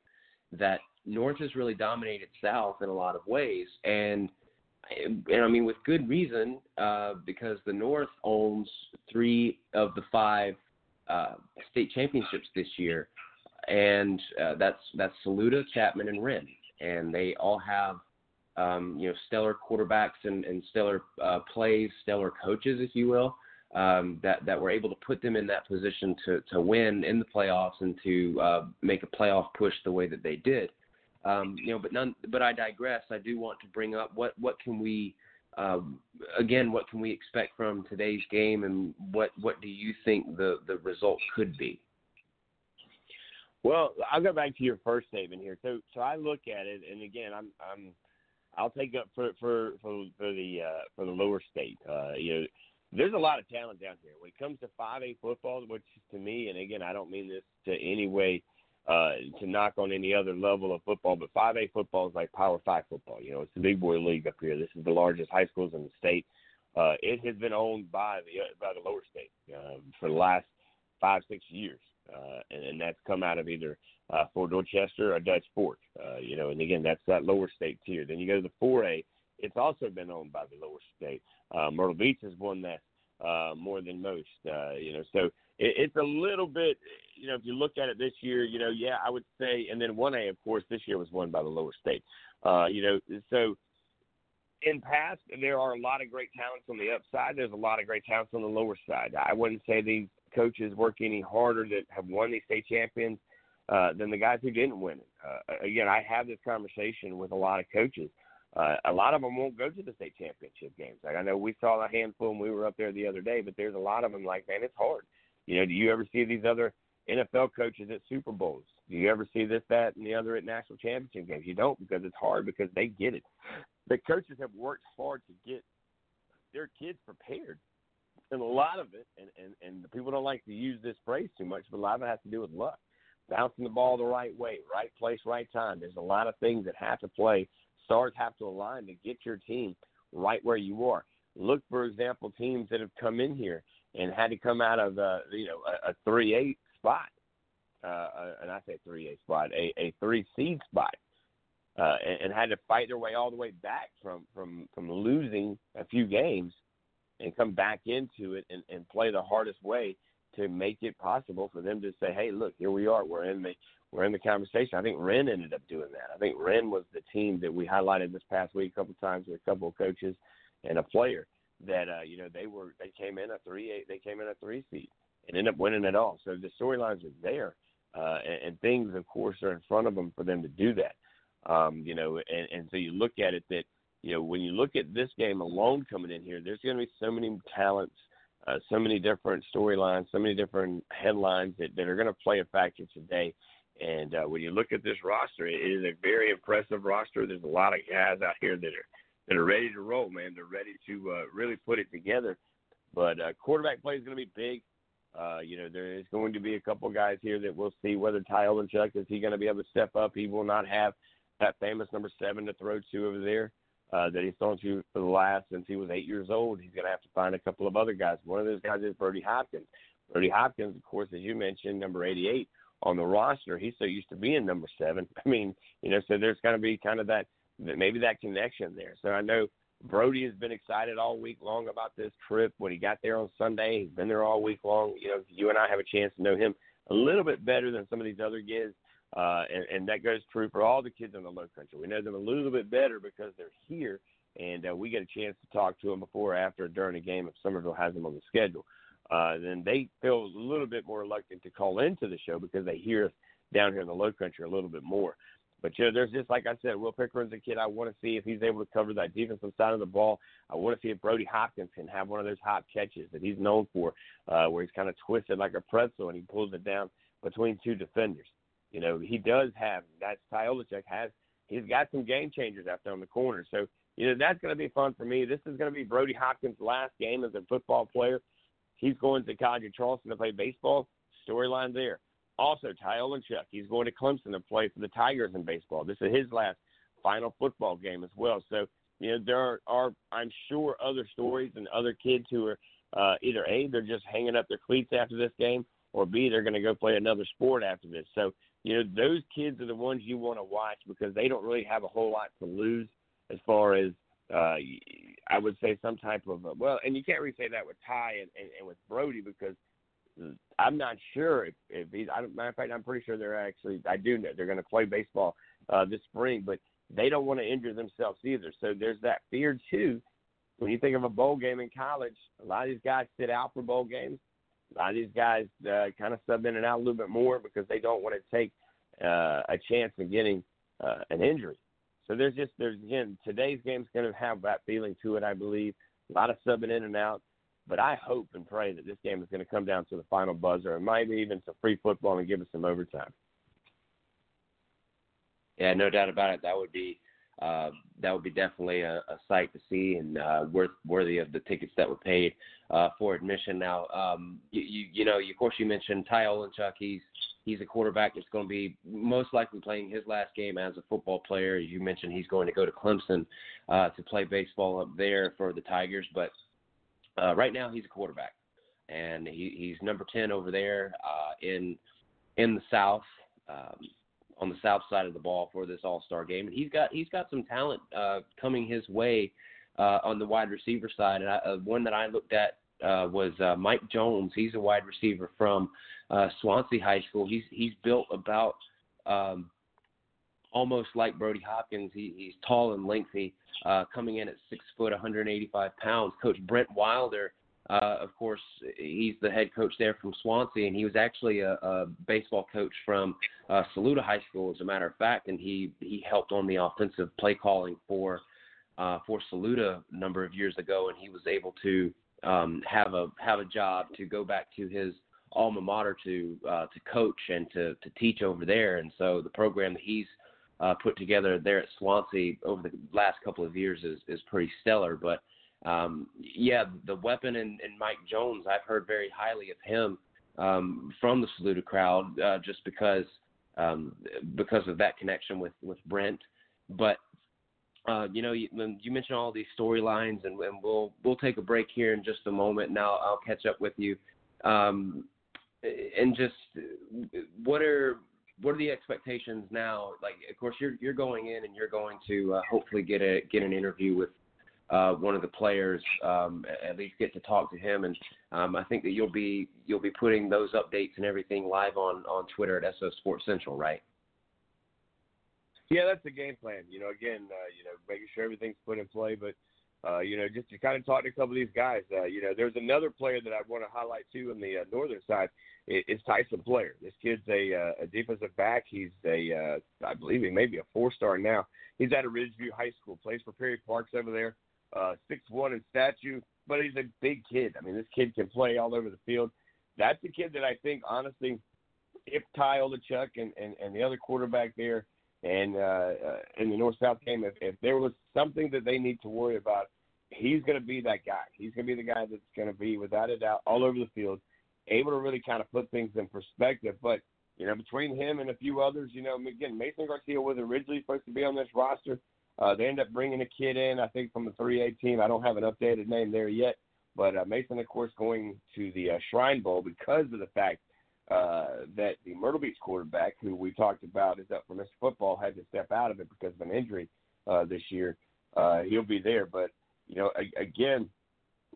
that North has really dominated South in a lot of ways, and and I mean with good reason uh, because the North owns three of the five uh, state championships this year, and uh, that's that's Saluda, Chapman, and Wren, and they all have um, you know stellar quarterbacks and, and stellar uh, plays, stellar coaches, if you will, um, that that were able to put them in that position to to win in the playoffs and to uh, make a playoff push the way that they did. Um, you know, but none. But I digress. I do want to bring up what what can we um, again, what can we expect from today's game, and what what do you think the the result could be? Well, I'll go back to your first statement here. So, so I look at it, and again, I'm I'm I'll take up for for for, for the uh, for the lower state. Uh, you know, there's a lot of talent down here when it comes to 5A football, which to me, and again, I don't mean this to any way uh, to knock on any other level of football, but 5A football is like Power 5 football. You know, it's the big boy league up here. This is the largest high schools in the state. Uh, it has been owned by the uh, by the lower state uh, for the last five six years, uh, and, and that's come out of either uh, Fort Dorchester or Dutch Fork. Uh, you know, and again, that's that lower state tier. Then you go to the 4A. It's also been owned by the lower state. Uh, Myrtle Beach has won that uh, more than most. Uh, you know, so it, it's a little bit. You know, if you look at it this year, you know, yeah, I would say, and then one A, of course, this year was won by the lower state. Uh, you know, so in past there are a lot of great talents on the upside. There's a lot of great talents on the lower side. I wouldn't say these coaches work any harder that have won these state champions uh, than the guys who didn't win it. Uh, again, I have this conversation with a lot of coaches uh, a lot of them won't go to the state championship games. Like I know we saw a handful when we were up there the other day, but there's a lot of them like, man, it's hard. You know, do you ever see these other NFL coaches at Super Bowls? Do you ever see this, that, and the other at national championship games? You don't because it's hard because they get it. The coaches have worked hard to get their kids prepared. And a lot of it, and, and, and the people don't like to use this phrase too much, but a lot of it has to do with luck. Bouncing the ball the right way, right place, right time. There's a lot of things that have to play stars have to align to get your team right where you are. Look, for example, teams that have come in here and had to come out of uh, you know a, three eight spot, uh, uh, and I say three eight spot, a, a three seed spot, uh, and, and had to fight their way all the way back from from from losing a few games, and come back into it and, and play the hardest way to make it possible for them to say, hey, look, here we are. We're in the we're in the conversation. I think Wren ended up doing that. I think Wren was the team that we highlighted this past week a couple of times with a couple of coaches and a player that uh, you know they were they came in a three eight they came in a three seed and ended up winning it all. So the storylines are there, uh, and, and things of course are in front of them for them to do that. Um, you know, and, and so you look at it that you know when you look at this game alone coming in here, there's going to be so many talents. Uh, so many different storylines, so many different headlines that, that are going to play a factor today. And uh, when you look at this roster, it is a very impressive roster. There's a lot of guys out here that are that are ready to roll, man. They're ready to uh, really put it together. But uh, quarterback play is going to be big. Uh, you know, there is going to be a couple guys here that we'll see whether Ty Olenchuk is he going to be able to step up. He will not have that famous number seven to throw to over there uh, that he's thrown to for the last since he was eight years old. He's going to have to find a couple of other guys. One of those guys is Brody Hopkins. Brody Hopkins, of course, as you mentioned, number 88 on the roster. He's so used to being number seven. <laughs> I mean, you know, so there's going to be kind of that maybe that connection there. So I know Brody has been excited all week long about this trip. When he got there on Sunday, he's been there all week long. You know, you and I have a chance to know him a little bit better than some of these other kids. Uh, and, and that goes true for all the kids in the low country. We know them a little bit better because they're here, and uh, we get a chance to talk to them before, after, during a game if Summerville has them on the schedule uh, then they feel a little bit more reluctant to call into the show because they hear us down here in the low country a little bit more. But you know, there's just like I said, Will Pickering's a kid. I want to see if he's able to cover that defensive side of the ball. I want to see if Brody Hopkins can have one of those hot catches that he's known for, uh, where he's kind of twisted like a pretzel and he pulls it down between two defenders. You know, he does have that's Ty Olenchuk has he's got some game changers out there on the corner. So, you know, that's gonna be fun for me. This is gonna be Brody Hopkins' last game as a football player. He's going to College of Charleston to play baseball. Storyline there. Also, Ty Olenchuk, he's going to Clemson to play for the Tigers in baseball. This is his last final football game as well. So, you know, there are, are I'm sure, other stories and other kids who are uh, either A, they're just hanging up their cleats after this game, or B, they're going to go play another sport after this. So, you know, those kids are the ones you want to watch because they don't really have a whole lot to lose as far as uh, I would say some type of a, well, and you can't really say that with Ty and, and, and with Brody because I'm not sure if, if he's. I don't, matter of fact, I'm pretty sure they're actually. I do know they're going to play baseball uh, this spring, but they don't want to injure themselves either. So there's that fear too. When you think of a bowl game in college, a lot of these guys sit out for bowl games. A lot of these guys uh, kind of sub in and out a little bit more because they don't want to take uh, a chance of getting uh, an injury. So there's just there's again today's game's going to have that feeling to it. I believe a lot of subbing in and out. But I hope and pray that this game is going to come down to the final buzzer and maybe even some free football and give us some overtime. Yeah, no doubt about it. That would be uh, that would be definitely a, a sight to see and uh, worth worthy of the tickets that were paid uh, for admission. Now, um, you, you, you know, of course, you mentioned Ty Olenchuk. He's he's a quarterback that's going to be most likely playing his last game as a football player. You mentioned he's going to go to Clemson uh, to play baseball up there for the Tigers, but uh, right now, he's a quarterback, and he, he's number ten over there uh, in in the South, um, on the South side of the ball for this All Star game, and he's got he's got some talent uh, coming his way uh, on the wide receiver side. And I, uh, one that I looked at uh, was uh, Mike Jones. He's a wide receiver from uh, Swansea High School. He's he's built about um, almost like Brody Hopkins. He, he's tall and lengthy, uh, coming in at six foot, 185 pounds. Coach Brent Wilder, uh, of course, he's the head coach there from Swansea, and he was actually a, a baseball coach from uh, Saluda High School, as a matter of fact, and he he helped on the offensive play calling for uh, for Saluda a number of years ago, and he was able to um, have a have a job to go back to his alma mater to uh, to coach and to to teach over there, and so the program that he's uh, put together there at Swansea over the last couple of years is is pretty stellar. But um, yeah, the weapon in, in Mike Jones, I've heard very highly of him um, from the Saluda crowd, uh, just because um, because of that connection with with Brent. But uh, you know, you, you mentioned all these storylines, and, and, we'll we'll take a break here in just a moment. Now I'll catch up with you, um, and just what are what are the expectations now? Like, of course, you're you're going in and you're going to uh, hopefully get a get an interview with uh, one of the players, um, at least get to talk to him, and um, I think that you'll be you'll be putting those updates and everything live on on Twitter at SO Sports Central, right? Yeah, that's the game plan. You know, again, uh, you know, making sure everything's put in play, but uh, you know, just to kind of talk to a couple of these guys. Uh, you know, there's another player that I want to highlight too on the uh, northern side. It, it's Tyson Player. This kid's a, uh, a defensive back. He's a, uh, I believe he may be a four-star now. He's at a Ridgeview High School. Plays for Perry Parks over there. Uh, six one in statue, but he's a big kid. I mean, this kid can play all over the field. That's the kid that I think, honestly, if Ty Olenchuk and, and, and the other quarterback there and uh, uh, in the North South game, if, if there was something that they need to worry about, he's going to be that guy. He's going to be the guy that's going to be, without a doubt, all over the field, able to really kind of put things in perspective. But you know, between him and a few others, you know, again, Mason Garcia was originally supposed to be on this roster. Uh, they ended up bringing a kid in, I think, from the 3A team. I don't have an updated name there yet, but uh, Mason, of course, going to the uh, Shrine Bowl because of the fact uh, that the Myrtle Beach quarterback, who we talked about is up for Mr. Football, had to step out of it because of an injury uh, this year. Uh, he'll be there, but you know, a- again,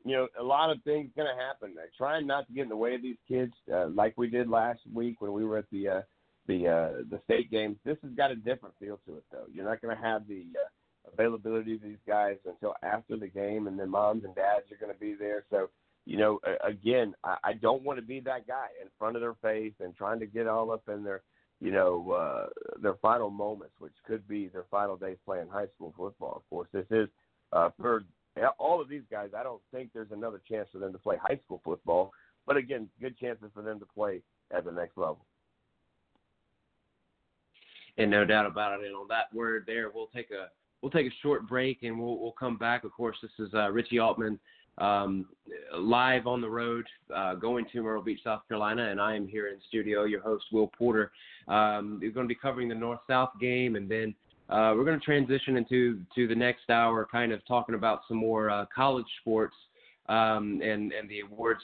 you know, a lot of things going to happen. Uh, trying not to get in the way of these kids, uh, like we did last week when we were at the uh, the uh, the state games. This has got a different feel to it, though. You're not going to have the uh, availability of these guys until after the game, and then moms and dads are going to be there. So you know, again, I, I don't want to be that guy in front of their face and trying to get all up in their, you know, uh, their final moments, which could be their final days playing high school football. Of course, this is uh, for all of these guys. I don't think there's another chance for them to play high school football, but again, good chances for them to play at the next level. And no doubt about it. And on that word there, we'll take a we'll take a short break and we'll we'll come back. Of course, this is uh, Richie Altman um, live on the road, uh, going to Myrtle Beach, South Carolina, and I am here in studio, your host, Will Porter. Um, we're going to be covering the North South game, and then uh, we're going to transition into to the next hour, kind of talking about some more uh, college sports um, and and the awards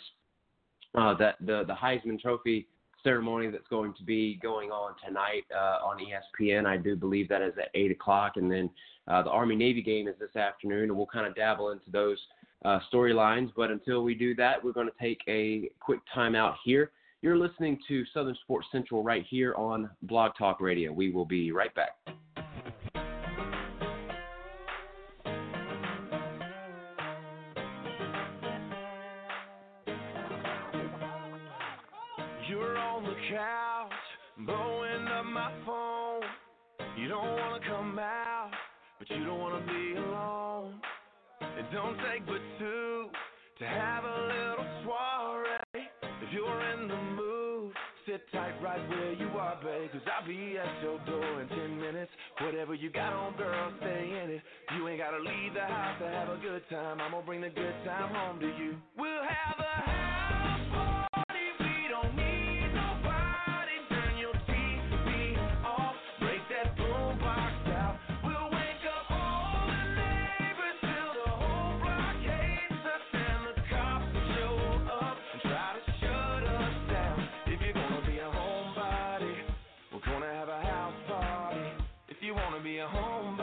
uh, that the the Heisman Trophy ceremony that's going to be going on tonight uh, on ESPN. I do believe that is at eight o'clock, and then uh, the Army Navy game is this afternoon, and we'll kind of dabble into those uh, storylines. But until we do that, we're going to take a quick time out here. You're listening to Southern Sports Central right here on Blog Talk Radio. We will be right back. Don't wanna come out, but you don't wanna be alone. It don't take but two to have a little soiree. If you're in the mood, sit tight right where you are, babe. Cause I'll be at your door in 10 minutes. Whatever you got on, girl, stay in it. You ain't gotta leave the house to have a good time. I'm gonna bring the good time home to you. We'll have a house be a homebody,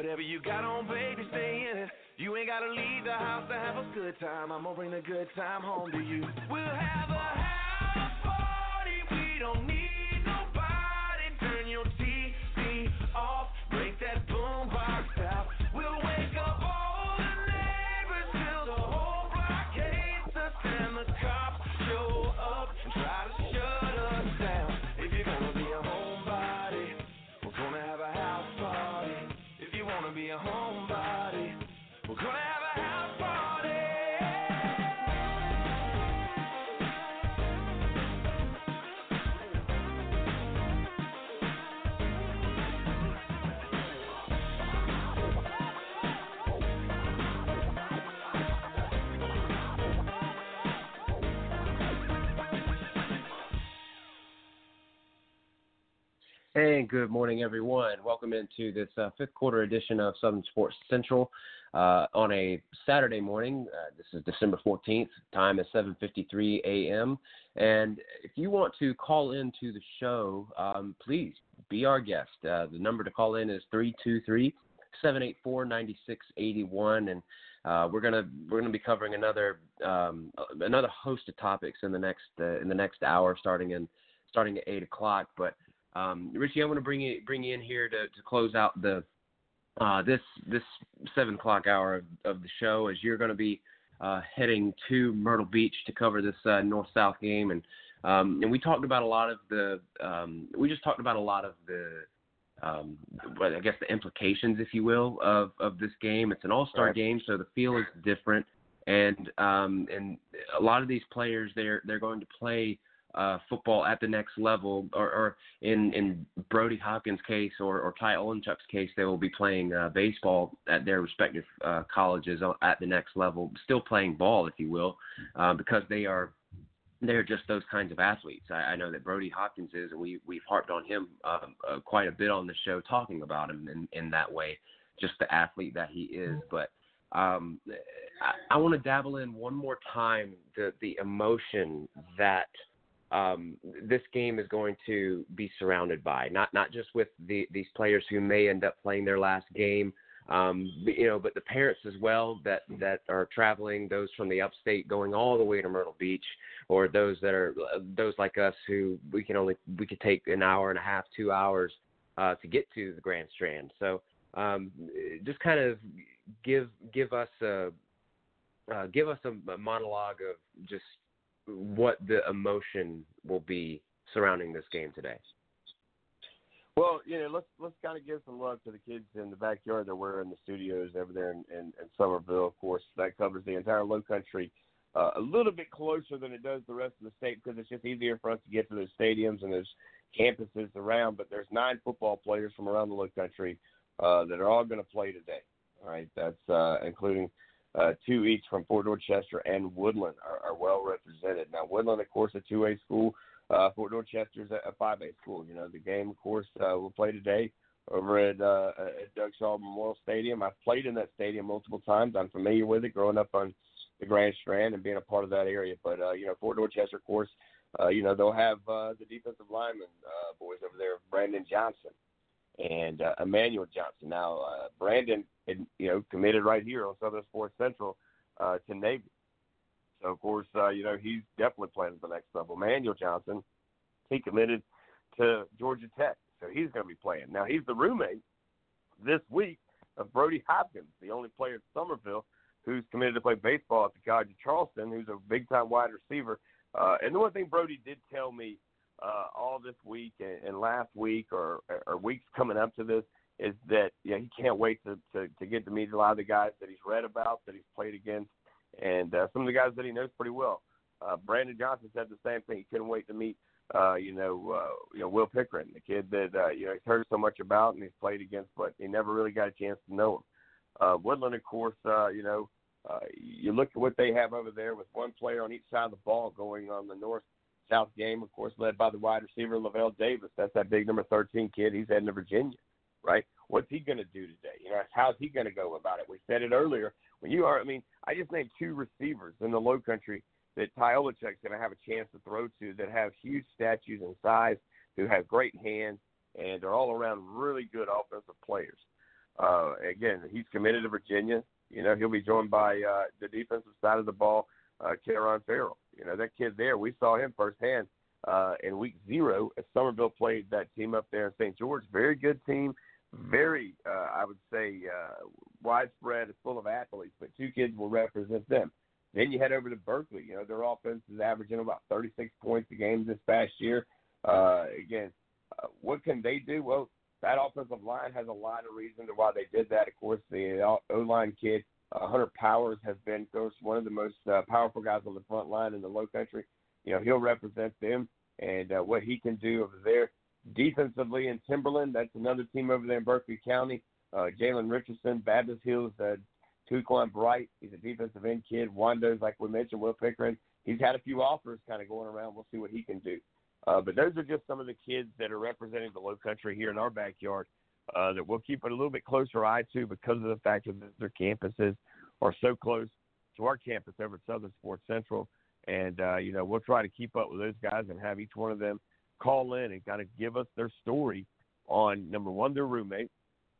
Whatever you got on, baby, stay in it. You ain't gotta leave the house to have a good time. I'm gonna bring the good time home to you. We'll have a house party. We don't need we're And good morning, everyone. Welcome into this uh, fifth quarter edition of Southern Sports Central uh, on a Saturday morning. Uh, this is December 14th. Time is 7:53 a.m. And if you want to call into the show, um, please be our guest. Uh, the number to call in is 323 784 9681. And uh, we're gonna we're gonna be covering another um, another host of topics in the next uh, in the next hour, starting in starting at eight o'clock. But um, Richie, I want to bring you bring you in here to, to close out the uh, this this seven o'clock hour of, of the show as you're going to be uh, heading to Myrtle Beach to cover this uh, North South game, and um, and we talked about a lot of the um, we just talked about a lot of the um, I guess the implications, if you will, of of this game. It's an All Star Right. game, so the feel is different, and um, and a lot of these players they're they're going to play uh, football at the next level, or, or in in Brody Hopkins' case or, or Ty Olenchuk's case, they will be playing uh, baseball at their respective uh, colleges at the next level, still playing ball, if you will, uh, because they are they're just those kinds of athletes. I, I know that Brody Hopkins is, and we we've harped on him um, uh, quite a bit on the show, talking about him in in that way, just the athlete that he is. But um, I, I want to dabble in one more time the the emotion that um, this game is going to be surrounded by. Not not just with the these players who may end up playing their last game, um, but, you know, but the parents as well that that are traveling, those from the upstate going all the way to Myrtle Beach. or those that are those like us who we can only we could take an hour and a half, two hours uh, to get to the Grand Strand. So um, just kind of give give us a uh, give us a, a monologue of just what the emotion will be surrounding this game today. Well, you know, let's let's kind of give some love to the kids in the backyard that we're in the studios over there in, in, in Summerville. Of course, that covers the entire Low Country. Uh, a little bit closer than it does the rest of the state because it's just easier for us to get to those stadiums and those campuses around. But there's nine football players from around the Low Country uh, that are all going to play today. All right, that's uh, including uh, two each from Fort Dorchester and Woodland are, are well represented. Now, Woodland, of course, a two-A school. Uh, Fort Dorchester's a, a 5A school. You know, the game, of course, uh, will play today over at, uh, at Doug Shaw Memorial Stadium. I've played in that stadium multiple times. I'm familiar with it growing up on the Grand Strand and being a part of that area. But, uh, you know, Fort Dorchester, of course, uh, you know, they'll have uh, the defensive lineman uh, boys over there, Brandon Johnson and uh, Emmanuel Johnson. Now, uh, Brandon, you know, committed right here on Southern Sports Central uh, to Navy. So, of course, uh, you know, he's definitely playing at the next level. Emmanuel Johnson, he committed to Georgia Tech, so he's going to be playing. Now, he's the roommate this week of Brody Hopkins, the only player at Summerville who's committed to play baseball at the College of Charleston, who's a big time wide receiver. Uh, and the one thing Brody did tell me uh, all this week and, and last week or, or weeks coming up to this is that you know, he can't wait to, to, to get to meet a lot of the guys that he's read about, that he's played against, and uh, some of the guys that he knows pretty well. Uh, Brandon Johnson said the same thing. He couldn't wait to meet, uh, you know, uh, you know Will Pickering, the kid that uh, you know he's heard so much about and he's played against, but he never really got a chance to know him. Uh, Woodland, of course, uh, you know, uh, you look at what they have over there with one player on each side of the ball going on the north South game, of course, led by the wide receiver Lavel Davis. That's that big number 13 kid. He's heading to Virginia, right? What's he going to do today? You know, how's he going to go about it? We said it earlier. When you are, I mean, I just named two receivers in the Low Country that Ty Olenchuk's going to have a chance to throw to that have huge statues and size, who have great hands, and they're all around really good offensive players. Uh, again, he's committed to Virginia. You know, he'll be joined by uh, the defensive side of the ball, uh, Caron Farrell. You know, that kid there, we saw him firsthand uh, in week zero as Summerville played that team up there in St. George. Very good team. Very, uh, I would say, uh, widespread. It's full of athletes, but two kids will represent them. Then you head over to Berkeley. You know, their offense is averaging about 36 points a game this past year. Uh, again, uh, what can they do? Well, that offensive line has a lot of reason to why they did that. Of course, the O line kid uh, Hunter Powers has been, one of the most uh, powerful guys on the front line in the Low Country. You know, he'll represent them and uh, what he can do over there. Defensively in Timberland, that's another team over there in Berkeley County. Uh, Jalen Richardson, Baptist Hills, uh, Tuquan Bright, he's a defensive end kid. Wando's, like we mentioned, Will Pickering. He's had a few offers kind of going around. We'll see what he can do. Uh, but those are just some of the kids that are representing the Low Country here in our backyard uh, that we'll keep a little bit closer eye to because of the fact that their campuses are so close to our campus over at Southern Sports Central. And, uh, you know, we'll try to keep up with those guys and have each one of them call in and kind of give us their story on number one, their roommate,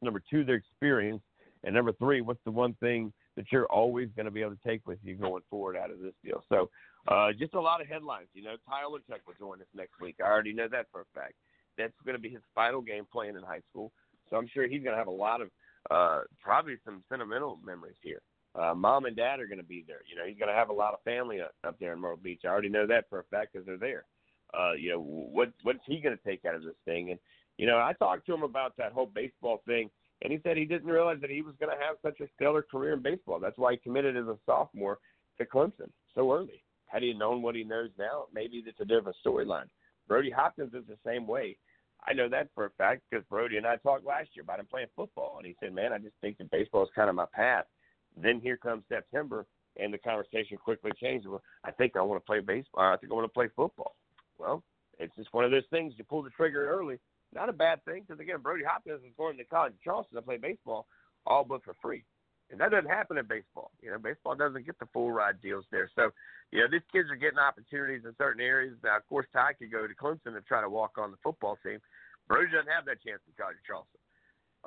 number two, their experience, and number three, what's the one thing that you're always going to be able to take with you going forward out of this deal. So, uh, just a lot of headlines. You know, Ty Olenchuk will join us next week. I already know that for a fact. That's going to be his final game playing in high school. So I'm sure he's going to have a lot of uh, probably some sentimental memories here. Uh, mom and dad are going to be there. You know, he's going to have a lot of family up, there in Myrtle Beach. I already know that for a fact because they're there. Uh, you know, what what's he going to take out of this thing? And you know, I talked to him about that whole baseball thing, and he said he didn't realize that he was going to have such a stellar career in baseball. That's why he committed as a sophomore to Clemson so early. Had he known what he knows now, maybe it's a different storyline. Brody Hopkins is the same way. I know that for a fact because Brody and I talked last year about him playing football, and he said, "Man, I just think that baseball is kind of my path." Then here comes September, and the conversation quickly changed. Well, I think I want to play baseball. I think I want to play football. Well, it's just one of those things. You pull the trigger early, not a bad thing because again, Brody Hopkins is going to college of Charleston to play baseball, all but for free. And that doesn't happen in baseball. You know, baseball doesn't get the full ride deals there. So, you know, these kids are getting opportunities in certain areas. Now, of course, Ty could go to Clemson and try to walk on the football team. Brody doesn't have that chance in College of Charleston.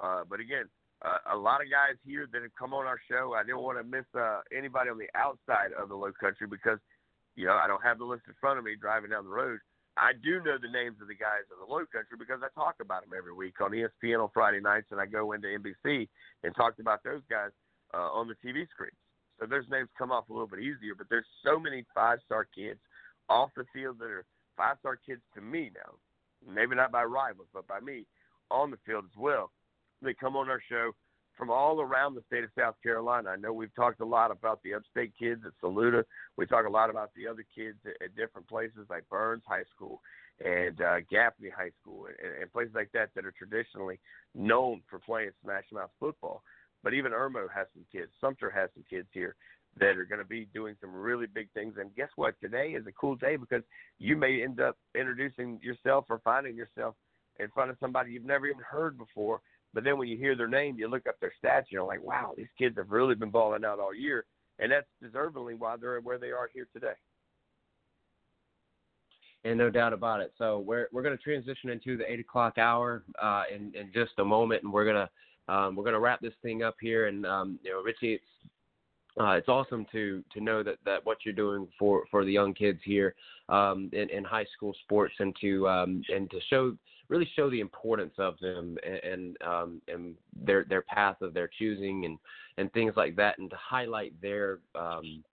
Uh, but again, uh, a lot of guys here that have come on our show. I didn't want to miss uh, anybody on the outside of the Low Country because You know, I don't have the list in front of me driving down the road. I do know the names of the guys in the Low Country because I talk about them every week on ESPN on Friday nights, and I go into NBC and talk about those guys uh, on the TV screens. So those names come off a little bit easier. But there's so many five-star kids off the field that are five-star kids to me now. Maybe not by rivals, but by me on the field as well. They come on our show from all around the state of South Carolina. I know we've talked a lot about the upstate kids at Saluda. We talk a lot about the other kids at, at different places like Byrnes High School and uh, Gaffney High School and, and places like that that are traditionally known for playing Smash Mouth football. But even Irmo has some kids. Sumter has some kids here that are going to be doing some really big things. And guess what? Today is a cool day because you may end up introducing yourself or finding yourself in front of somebody you've never even heard before but then when you hear their name, you look up their stats, you're like, wow, these kids have really been balling out all year. And that's deservedly why they're where they are here today. And no doubt about it. So we're we're going to transition into the eight o'clock hour uh, in in just a moment, and we're gonna um, we're gonna wrap this thing up here. And um, you know, Richie, it's uh, it's awesome to to know that, that what you're doing for, for the young kids here um, in, in high school sports and to um, and to show really show the importance of them and and, um, and their their path of their choosing and and things like that and to highlight their um,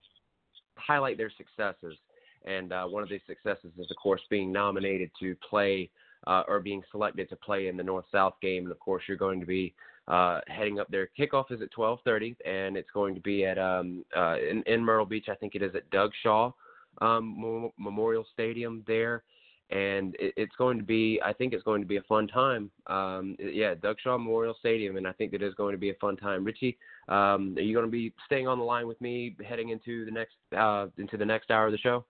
highlight their successes and uh, one of these successes is of course being nominated to play uh, or being selected to play in the North South game and of course you're going to be uh, heading up there. Kickoff is at 12:30, and it's going to be at um, uh, in, in Myrtle Beach. I think it is at Doug Shaw um, Memorial Stadium there, and it, it's going to be. I think it's going to be a fun time. Um, yeah, Doug Shaw Memorial Stadium, and I think it is going to be a fun time. Richie, um, are you going to be staying on the line with me heading into the next uh, into the next hour of the show?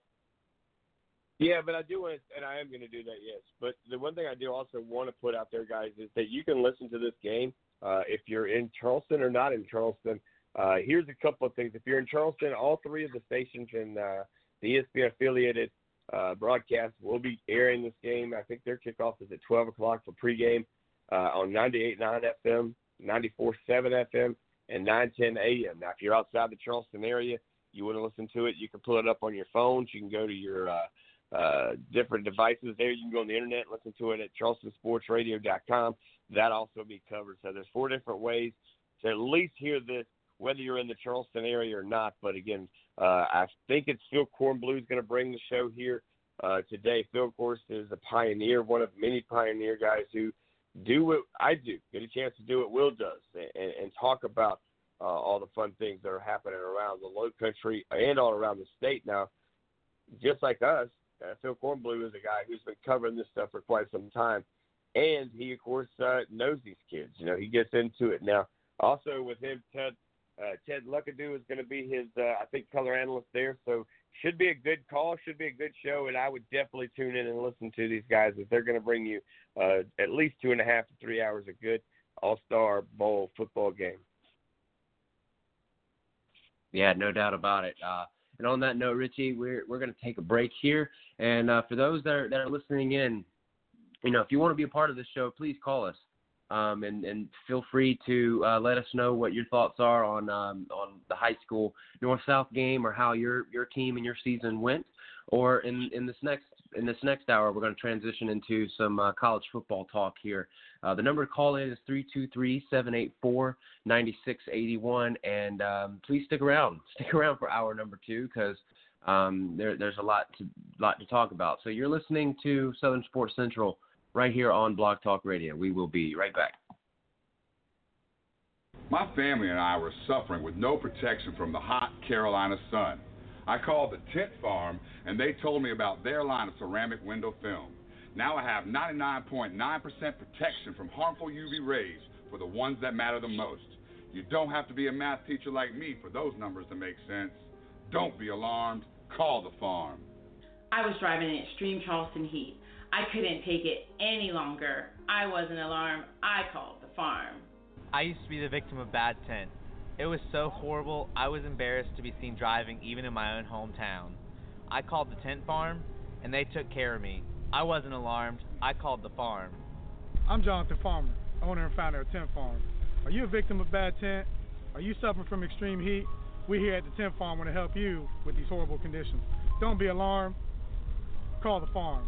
Yeah, but I do want to, and I am going to do that, yes. But the one thing I do also want to put out there, guys, is that you can listen to this game uh, if you're in Charleston or not in Charleston, uh, here's a couple of things. If you're in Charleston, all three of the stations in uh, the ESPN affiliated uh, broadcast will be airing this game. I think their kickoff is at 12 o'clock for pregame uh, on 98.9 FM, 94.7 FM, and 9:10 AM. Now, if you're outside the Charleston area, you want to listen to it, you can pull it up on your phones. You can go to your uh, uh, different devices there. You can go on the internet and listen to it at charlestonsportsradio.com that also be covered. So there's four different ways to at least hear this, whether you're in the Charleston area or not. But again, uh, I think it's Phil Kornblut is going to bring the show here uh, today. Phil, of course, is a pioneer, one of many pioneer guys who do what I do, get a chance to do what Will does, and, and talk about uh, all the fun things that are happening around the Low Country and all around the state. Now, just like us, uh, Phil Kornblut is a guy who's been covering this stuff for quite some time and he of course uh, knows these kids. You know, he gets into it now. Also with him, Ted uh, Ted Luckadoo is going to be his, uh, I think, color analyst there. So should be a good call, should be a good show, and I would definitely tune in and listen to these guys if they're going to bring you uh, at least two and a half to three hours of good All Star Bowl football game. Yeah, no doubt about it. Uh, and on that note, Richie, we're we're going to take a break here. And uh, for those that are that are listening in, you know, if you want to be a part of this show, please call us. Um, and, and feel free to uh, let us know what your thoughts are on um, on the high school north south game or how your your team and your season went. Or in, in this next in this next hour, we're going to transition into some uh, college football talk here. Uh, the number to call in is 323-784-9681, and um, please stick around. <laughs> Stick around for hour number two because um, there, there's a lot to lot to talk about. So you're listening to Southern Sports Central right here on Blog Talk Radio. We will be right back. My family and I were suffering with no protection from the hot Carolina sun. I called the Tint Farm and they told me about their line of ceramic window film. Now I have 99.9% protection from harmful UV rays for the ones that matter the most. You don't have to be a math teacher like me for those numbers to make sense. Don't be alarmed. Call the farm. I was driving in extreme Charleston heat. I couldn't take it any longer. I wasn't alarmed. I called the farm. I used to be the victim of bad tent. It was so horrible, I was embarrassed to be seen driving even in my own hometown. I called the Tint Farm, and they took care of me. I wasn't alarmed. I called the farm. I'm Jonathan Farmer, owner and founder of Tint Farm. Are you a victim of bad tent? Are you suffering from extreme heat? We here at the Tint Farm want to help you with these horrible conditions. Don't be alarmed. Call the farm.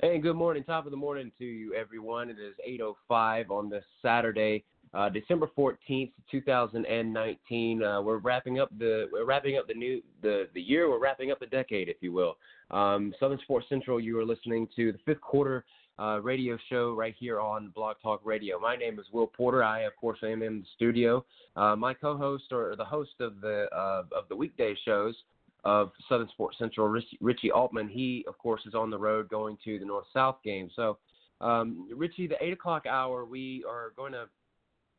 And good morning, top of the morning to you, everyone. It is 8:05 on this Saturday, uh, December 14th, 2019. Uh, we're wrapping up the we're wrapping up the new the the year. We're wrapping up the decade, if you will. Um, Southern Sports Central. You are listening to the fifth quarter uh, radio show right here on Blog Talk Radio. My name is Will Porter. I, of course, am in the studio. Uh, my co-host or the host of the of the weekday shows of Southern Sports Central, Richie, Altman. He, of course, is on the road going to the North South game. So, um, Richie, the eight o'clock hour, we are going to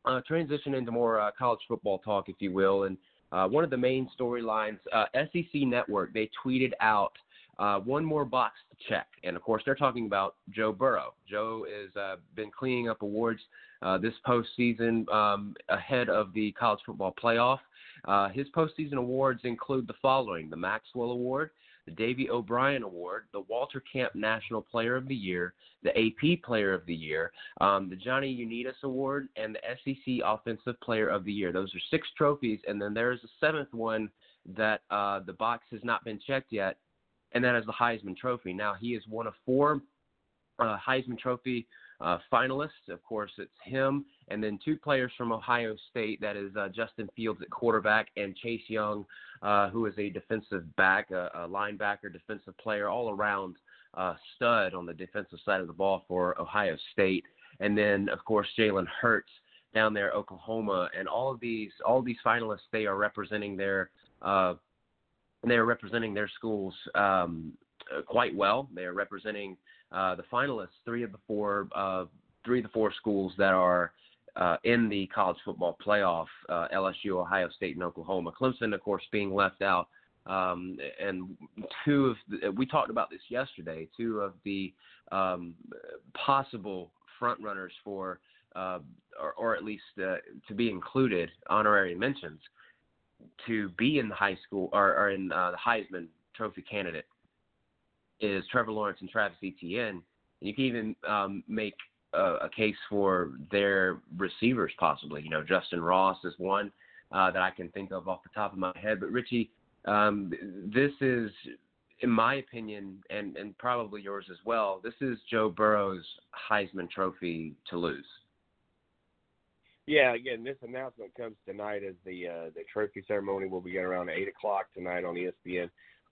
uh, transition into more uh, college football talk, if you will. And uh, one of the main storylines, uh, SEC Network, they tweeted out uh, one more box to check, and of course, they're talking about Joe Burrow. Joe has uh, been cleaning up awards this postseason um, ahead of the college football playoff. Uh, his postseason awards include the following the Maxwell Award, the Davy O'Brien Award, the Walter Camp National Player of the Year, the AP Player of the Year, um, the Johnny Unitas Award, and the SEC Offensive Player of the Year. Those are six trophies, and then there's a seventh one that uh, the box has not been checked yet, and that is the Heisman Trophy. Now, he is one of four uh, Heisman Trophy uh, finalists. Of course, it's him, and then two players from Ohio State. That is uh, Justin Fields at quarterback and Chase Young, uh, who is a defensive back, a, a linebacker, defensive player, all around uh, stud on the defensive side of the ball for Ohio State. And then, of course, Jalen Hurts down there, Oklahoma, and all of these, all of these finalists, they are representing their, uh, they are representing their schools um, quite well. They are representing uh, the finalists, three of the four, uh, three of the four schools that are uh, in the college football playoff: uh, LSU, Ohio State, and Oklahoma. Clemson, of course, being left out. Um, and two of the, we talked about this yesterday. Two of the um, possible front runners for, uh, or, or at least to be included, honorary mentions to be in the high school or, or in the Heisman Trophy candidate is Trevor Lawrence and Travis Etienne. You can even um, make a, a case for their receivers, possibly. You know, Justyn Ross is one uh, that I can think of off the top of my head. But Richie, um, this is, in my opinion, and and probably yours as well. This is Joe Burrow's Heisman Trophy to lose. Yeah, again, this announcement comes tonight as the uh, the trophy ceremony will begin around eight o'clock tonight on ESPN.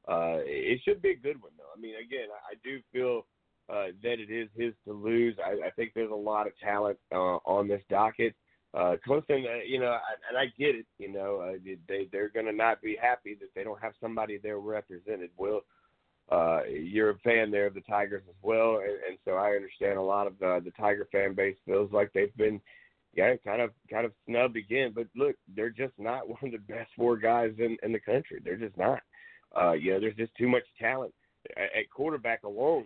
Uh, it should be a good one, though. I mean, again, I, do feel uh, that it is his to lose. I, I think there's a lot of talent uh, on this docket. Uh, Clemson, uh, you know, I, and I get it. You know, uh, they they're going to not be happy that they don't have somebody there represented. Will, uh, you're a fan there of the Tigers as well, and, and so I understand a lot of the, the Tiger fan base feels like they've been, yeah, kind of kind of snubbed again. But look, they're just not <laughs> one of the best four guys in in the country. They're just not. Uh, you know, there's just too much talent at, quarterback alone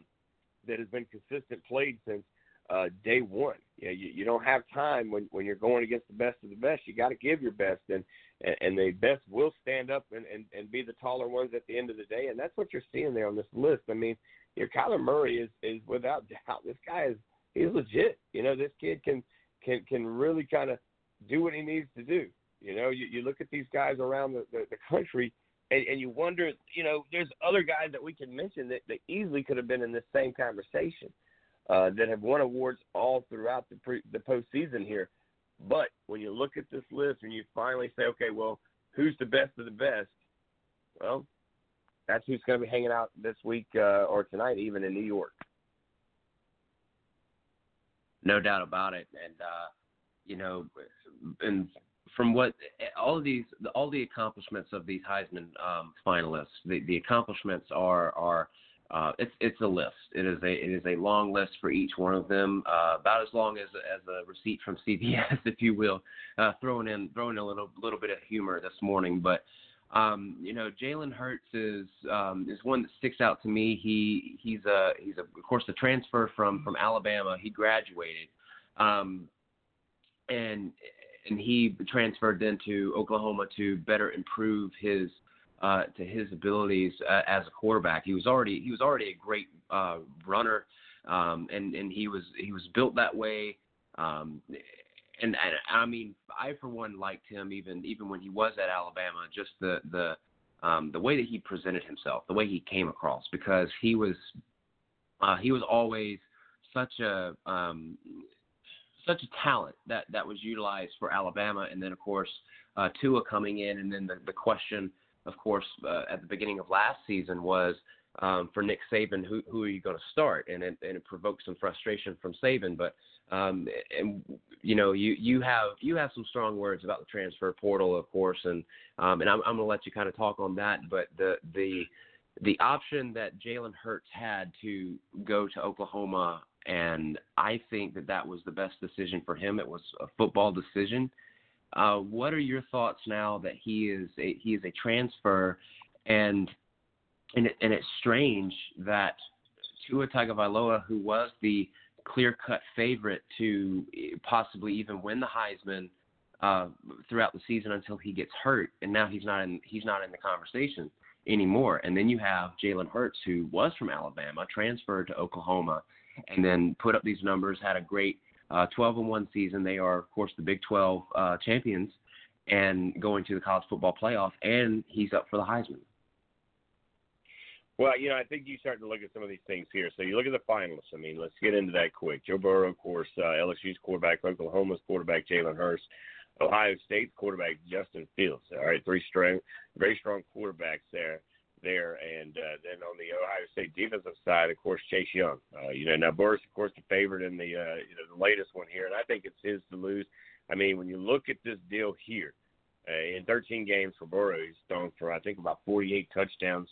that has been consistent played since uh, day one. Know, you you don't have time when when you're going against the best of the best. You got to give your best, and and the best will stand up and, and and be the taller ones at the end of the day. And that's what you're seeing there on this list. I mean, you know, Kyler Murray is is without <laughs> doubt this guy is he's legit. You know, this kid can can can really kind of do what he needs to do. You know, you, you look at these guys around the, the, the country and, and you wonder, you know, there's other guys that we can mention that, that easily could have been in this same conversation uh, that have won awards all throughout the pre, the postseason here. But when you look at this list and you finally say, okay, well, who's the best of the best? Well, that's who's going to be hanging out this week uh, or tonight, even in New York. No doubt about it, and uh, you know, and from what all of these, all the accomplishments of these Heisman um, finalists, the, the accomplishments are are uh, it's it's a list. It is a it is a long list for each one of them, uh, about as long as as a receipt from CVS, <laughs> if you will. Uh, throwing in throwing a little little bit of humor this morning, but um, you know Jalen Hurts is um, is one that sticks out to me. He he's a he's a, of course the transfer from from Alabama. He graduated, um, and and he transferred then to Oklahoma to better improve his uh, to his abilities uh, as a quarterback. He was already he was already a great uh, runner, um, and and he was he was built that way. Um, and, and I mean, I for one liked him even even when he was at Alabama. Just the the um, the way that he presented himself, the way he came across, because he was uh, he was always such a um, such a talent that that was utilized for Alabama, and then of course uh, Tua coming in, and then the, the question, of course, uh, at the beginning of last season was um, for Nick Saban, who who are you going to start? And it, and it provoked some frustration from Saban, but um, and you know you you have you have some strong words about the transfer portal, of course, and um, and I'm I'm going to let you kind of talk on that, but the the the option that Jalen Hurts had to go to Oklahoma and I think that that was the best decision for him. It was a football decision. Uh, what are your thoughts now that he is a, he is a transfer, and and it, and it's strange that Tua Tagovailoa, who was the clear-cut favorite to possibly even win the Heisman uh, throughout the season until he gets hurt, and now he's not in he's not in the conversation anymore. And then you have Jalen Hurts, who was from Alabama, transferred to Oklahoma and then put up these numbers. Had a great uh, 12 and one season. They are, of course, the Big 12 uh, champions, and going to the college football playoff. And he's up for the Heisman. Well, you know, I think you start to look at some of these things here. So you look at the finalists. I mean, let's get into that quick. Joe Burrow, of course, uh, LSU's quarterback, Oklahoma's quarterback, Jalen Hurts, Ohio State's quarterback, Justin Fields. All right, three strong, very strong quarterbacks there there. And uh, then on the Ohio State defensive side, of course, Chase Young. Uh, you know, now Burrow's, of course, the favorite in the uh, you know the latest one here, and I think it's his to lose. I mean, when you look at this deal here, uh, in 13 games for Burrow, he's thrown for I think about 48 touchdowns.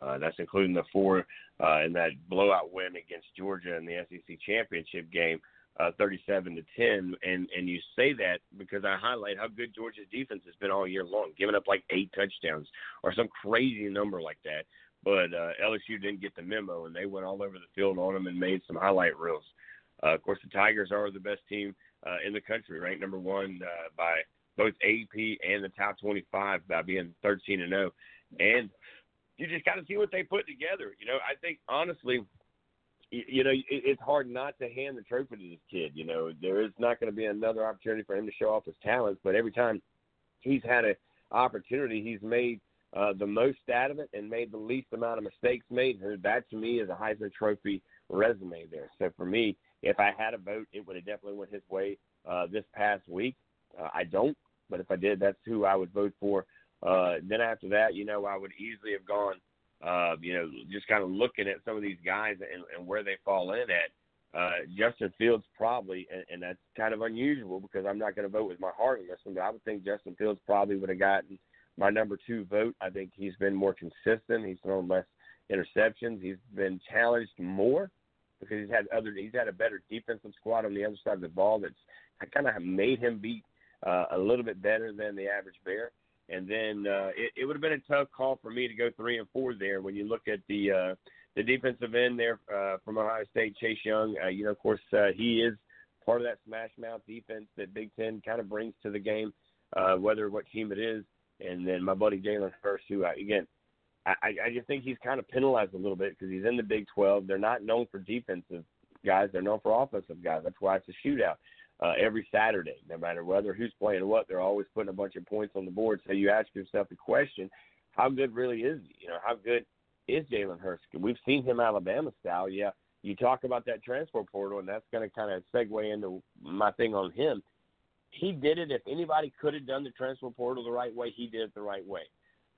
Uh, that's including the four uh, in that blowout win against Georgia in the SEC championship game uh, 37 to 10, and and you say that because I highlight how good Georgia's defense has been all year long, giving up like eight touchdowns or some crazy number like that. But uh, LSU didn't get the memo, and they went all over the field on them and made some highlight reels. Uh, of course, the Tigers are the best team uh, in the country, ranked number one uh, by both AP and the top 25 by being 13 and 0. And you just got to see what they put together. You know, I think honestly, you know, it's hard not to hand the trophy to this kid. You know, there is not going to be another opportunity for him to show off his talents, but every time he's had an opportunity, he's made uh, the most out of it and made the least amount of mistakes made. That to me is a Heisman Trophy resume there. So for me, if I had a vote, it would have definitely went his way uh, this past week. Uh, I don't, but if I did, that's who I would vote for. Uh, then after that, you know, I would easily have gone uh, you know, just kind of looking at some of these guys and, and where they fall in at. Uh, Justin Fields probably, and, and that's kind of unusual because I'm not going to vote with my heart on this one, but I would think Justin Fields probably would have gotten my number two vote. I think he's been more consistent. He's thrown less interceptions. He's been challenged more because he's had other. He's had a better defensive squad on the other side of the ball that's kind of made him beat uh, a little bit better than the average Bear. And then uh, it, it would have been a tough call for me to go three and four there. When you look at the uh, the defensive end there uh, from Ohio State, Chase Young, uh, you know, of course, uh, he is part of that smash mouth defense that Big Ten kind of brings to the game, uh, whether what team it is. And then my buddy Jalen Hurts, who uh, again, I, I just think he's kind of penalized a little bit because he's in the Big 12. They're not known for defensive guys; they're known for offensive guys. That's why it's a shootout uh, every Saturday, no matter whether who's playing what. They're always putting a bunch of points on the board. So you ask yourself the question: How good really is he? You know, how good is Jalen Hurts? We've seen him Alabama style. Yeah, you talk about that transfer portal, and that's going to kind of segue into my thing on him. He did it. If anybody could have done the transfer portal the right way, he did it the right way.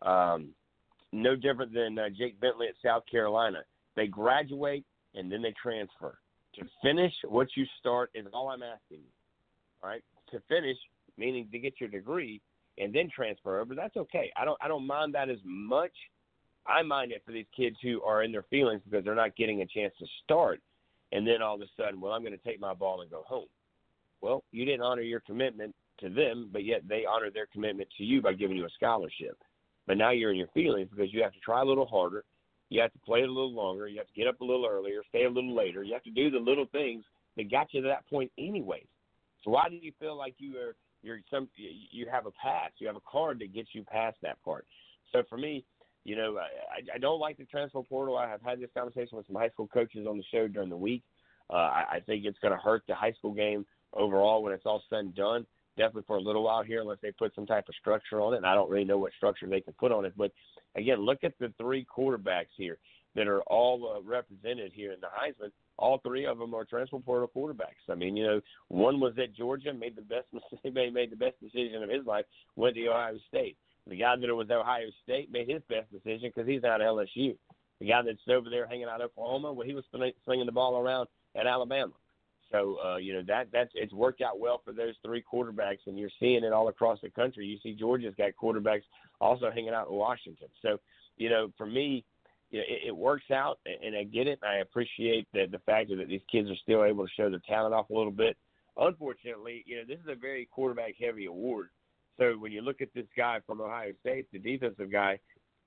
Um, no different than uh, Jake Bentley at South Carolina. They graduate and then they transfer. To finish what you start is all I'm asking you. All right. To finish, meaning to get your degree and then transfer over, that's okay. I don't I don't mind that as much. I mind it for these kids who are in their feelings because they're not getting a chance to start and then all of a sudden, well, I'm going to take my ball and go home. Well, you didn't honor your commitment to them, but yet they honor their commitment to you by giving you a scholarship. But now you're in your feelings because you have to try a little harder you have to play it a little longer. You have to get up a little earlier, stay a little later. You have to do the little things that got you to that point, anyways. So why do you feel like you are you're some you have a pass, you have a card that gets you past that part. So for me, you know, I, I don't like the transfer portal. I have had this conversation with some high school coaches on the show during the week. Uh, I, I think it's going to hurt the high school game overall when it's all said and done. Definitely for a little while here, unless they put some type of structure on it. And I don't really know what structure they can put on it. But again, look at the three quarterbacks here that are all uh, represented here in the Heisman. All three of them are transfer portal quarterbacks. I mean, you know, one was at Georgia, made the best <laughs> made made the best decision of his life, went to Ohio State. The guy that was at Ohio State made his best decision because he's out of LSU. The guy that's over there hanging out Oklahoma, well, he was slinging the ball around at Alabama. So uh, you know that that's it's worked out well for those three quarterbacks, and you're seeing it all across the country. You see Georgia's got quarterbacks also hanging out in Washington. So you know, for me, you know, it, it works out, and I get it. I appreciate the the fact that these kids are still able to show their talent off a little bit. Unfortunately, you know, this is a very quarterback heavy award. So when you look at this guy from Ohio State, the defensive guy,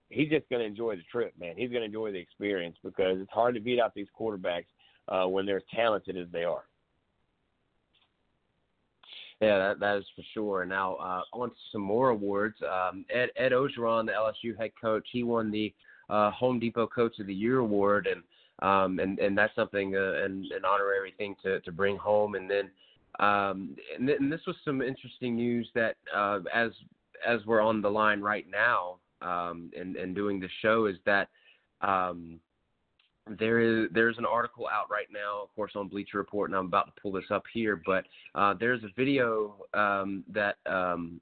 he's just going to enjoy the trip, man. He's going to enjoy the experience because it's hard to beat out these quarterbacks uh, when they're as talented as they are. Yeah, that, that is for sure. And now, uh, on to some more awards. Um, Ed, Ed Orgeron, the LSU head coach, he won the uh, Home Depot Coach of the Year award, and um, and and that's something uh, an, an honorary thing to to bring home. And then um, and, th- and this was some interesting news that uh, as as we're on the line right now um, and and doing the show is that um, there is there's an article out right now, of course, on Bleacher Report, and I'm about to pull this up here. But uh, there's a video um, that um,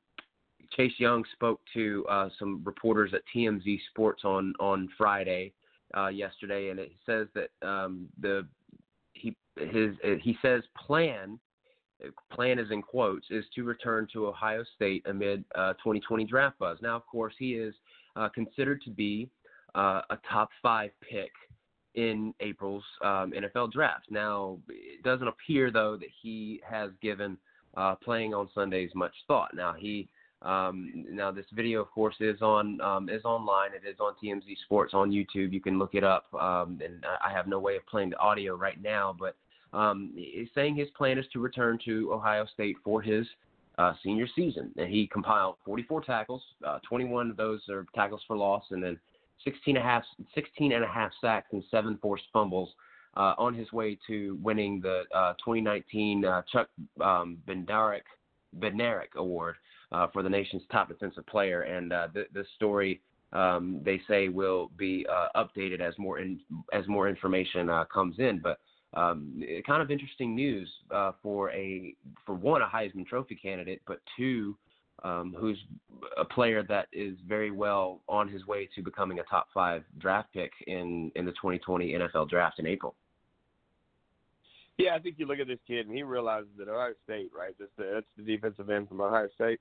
Chase Young spoke to uh, some reporters at TMZ Sports on on Friday uh, yesterday, and it says that um, the he his he says plan plan is in quotes is to return to Ohio State amid uh, 2020 draft buzz. Now, of course, he is uh, considered to be uh, a top five pick in April's um, NFL draft. Now, it doesn't appear though that he has given uh, playing on Sundays much thought. Now he um, now this video, of course, is on um, is online. It is on TMZ Sports on YouTube. You can look it up. Um, and I have no way of playing the audio right now, but um, he's saying his plan is to return to Ohio State for his uh, senior season. And he compiled 44 tackles. Uh, 21 of those are tackles for loss, and then 16 and a half, 16 and a half sacks and seven forced fumbles. Uh, on his way to winning the uh, 2019 uh, Chuck um, Bednarik, Bednarik Award uh, for the nation's top defensive player. And uh, th- this story, um, they say, will be uh, updated as more in, as more information comes in. But um, kind of interesting news for a for one a Heisman Trophy candidate, but two um, who's a player that is very well on his way to becoming a top five draft pick in in the 2020 NFL Draft in April. Yeah, I think you look at this kid and he realizes that Ohio State, right? That's the, that's the defensive end from Ohio State.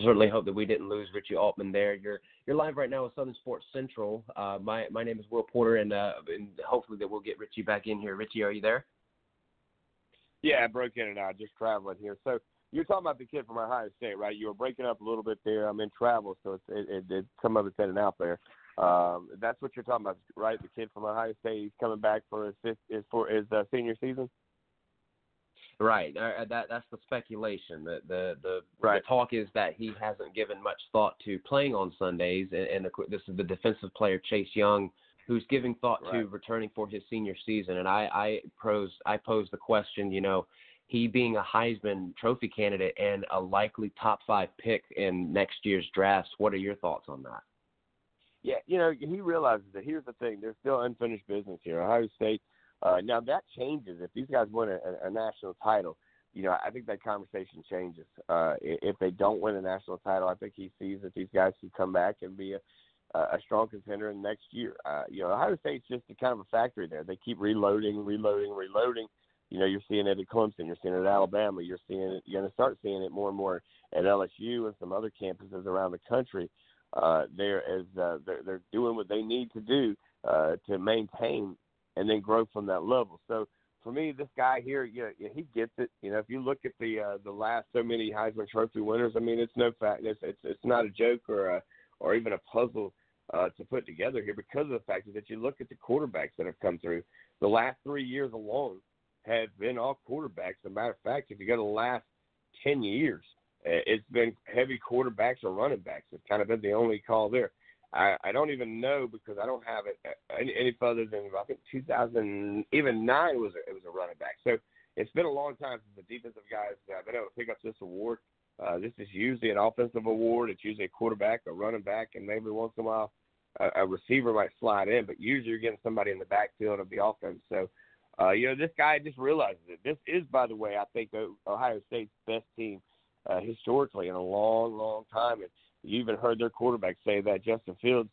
Certainly hope that we didn't lose Richie Altman there. You're you're live right now with Southern Sports Central. Uh, my my name is Will Porter, and, uh, and hopefully that we'll get Richie back in here. Richie, are you there? Yeah, I broke in and out, just traveling here. So you're talking about the kid from Ohio State, right? You were breaking up a little bit there. I'm in travel, so it's, it, it, it some of it's in and out there. Um, that's what you're talking about, right? The kid from Ohio State, he's coming back for his fifth, is for his uh, senior season. Right. Uh, that that's the speculation. The the the, right. the, talk is that he hasn't given much thought to playing on Sundays, and, and the, this is the defensive player Chase Young, who's giving thought right. to returning for his senior season. And I I pose I pose the question, you know, he being a Heisman Trophy candidate and a likely top five pick in next year's drafts. What are your thoughts on that? Yeah, you know, he realizes that here's the thing: there's still unfinished business here. Ohio State uh, now that changes if these guys win a, a national title. You know, I think that conversation changes. Uh, if they don't win a national title, I think he sees that these guys can come back and be a, a strong contender in next year. Uh, you know, Ohio State's just a kind of a factory there. They keep reloading, reloading, reloading. You know, you're seeing it at Clemson, you're seeing it at Alabama, you're seeing it. You're going to start seeing it more and more at LSU and some other campuses around the country. Uh, there as uh, they're, they're doing what they need to do uh, to maintain and then grow from that level. So for me, this guy here, yeah, yeah he gets it. You know, if you look at the uh, the last so many Heisman Trophy winners, I mean, it's no fact. It's it's it's not a joke or a or even a puzzle uh, to put together here because of the fact that you look at the quarterbacks that have come through. The last three years alone have been all quarterbacks. As a matter of fact, if you go to the last 10 years, it's been heavy quarterbacks or running backs. It's kind of been the only call there. I, I don't even know because I don't have it uh, any, any further than I think 2000, even nine was a, it was a running back. So it's been a long time since the defensive guys have been able to pick up this award. Uh, this is usually an offensive award. It's usually a quarterback, a running back, and maybe once in a while a, a receiver might slide in. But usually you're getting somebody in the backfield of the offense. So, uh, you know, this guy just realizes it. This is, by the way, I think Ohio State's best team uh, historically in a long, long time. And you even heard their quarterback say that Justin Fields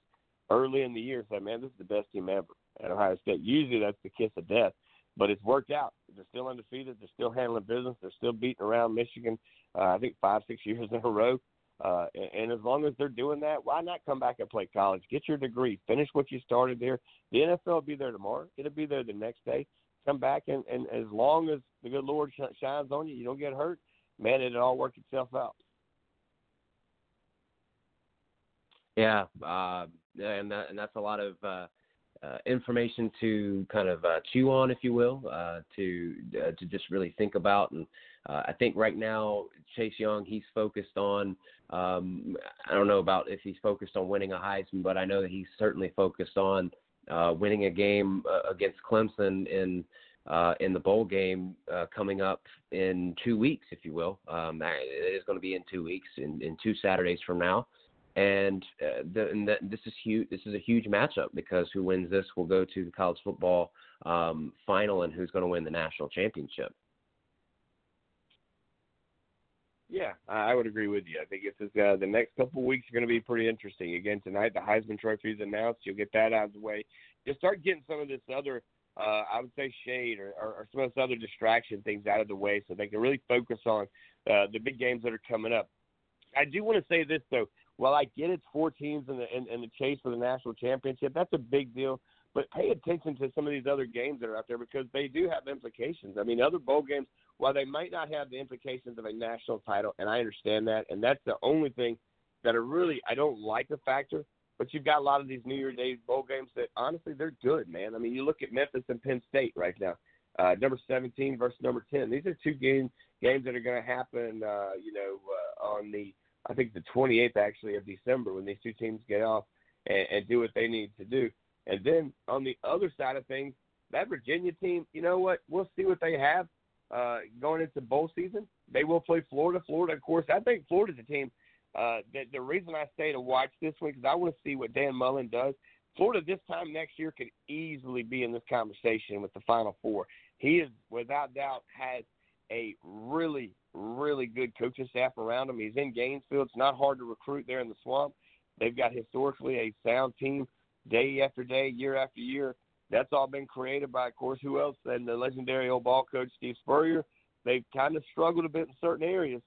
early in the year said, "Man, this is the best team ever at Ohio State." Usually that's the kiss of death, but it's worked out. They're still undefeated. They're still handling business. They're still beating around Michigan. Uh, I think five, six years in a row. Uh, and, and as long as they're doing that, why not come back and play college? Get your degree, finish what you started there. The NFL will be there tomorrow. It'll be there the next day. Come back and, and as long as the good Lord sh- shines on you, you don't get hurt. Man, it'll all work itself out. Yeah, uh, and that, and that's a lot of uh, uh, information to kind of uh, chew on, if you will, uh, to uh, to just really think about. And uh, I think right now Chase Young, he's focused on. Um, I don't know about if he's focused on winning a Heisman, but I know that he's certainly focused on uh, winning a game against Clemson in in the bowl game coming up in two weeks, if you will. Um, it is going to be in two weeks, in, in two Saturdays from now and, uh, the, and the, this is huge. This is a huge matchup because who wins this will go to the college football um, final, and who's going to win the national championship. Yeah, I would agree with you. I think it's uh, the next couple of weeks are going to be pretty interesting. Again, tonight the Heisman Trophy is announced. You'll get that out of the way. You'll start getting some of this other, uh, I would say, shade or, or, or some of this other distraction things out of the way, so they can really focus on uh, the big games that are coming up. I do want to say this though well, I get it's four teams in the in, in the chase for the national championship. That's a big deal. But pay attention to some of these other games that are out there because they do have implications. I mean, other bowl games, while they might not have the implications of a national title, and I understand that, and that's the only thing that are really I don't like the factor. But you've got a lot of these New Year's Day bowl games that honestly they're good, man. I mean, you look at Memphis and Penn State right now, uh, number 17 versus number 10. These are two game, games that are going to happen, uh, you know, uh, on the I think the 28th actually of December when these two teams get off and, and do what they need to do. And then on the other side of things, that Virginia team, you know what? We'll see what they have uh, going into bowl season. They will play Florida. Florida, of course. I think Florida's a team. Uh, the, the reason I stay to watch this week is I want to see what Dan Mullen does. Florida this time next year could easily be in this conversation with the Final Four. He is, without doubt, has a really, really good coaching staff around him. He's in Gainesville. It's not hard to recruit there in the swamp. They've got historically a sound team day after day, year after year. That's all been created by, of course, who else than the legendary old ball coach Steve Spurrier. They've kind of struggled a bit in certain areas,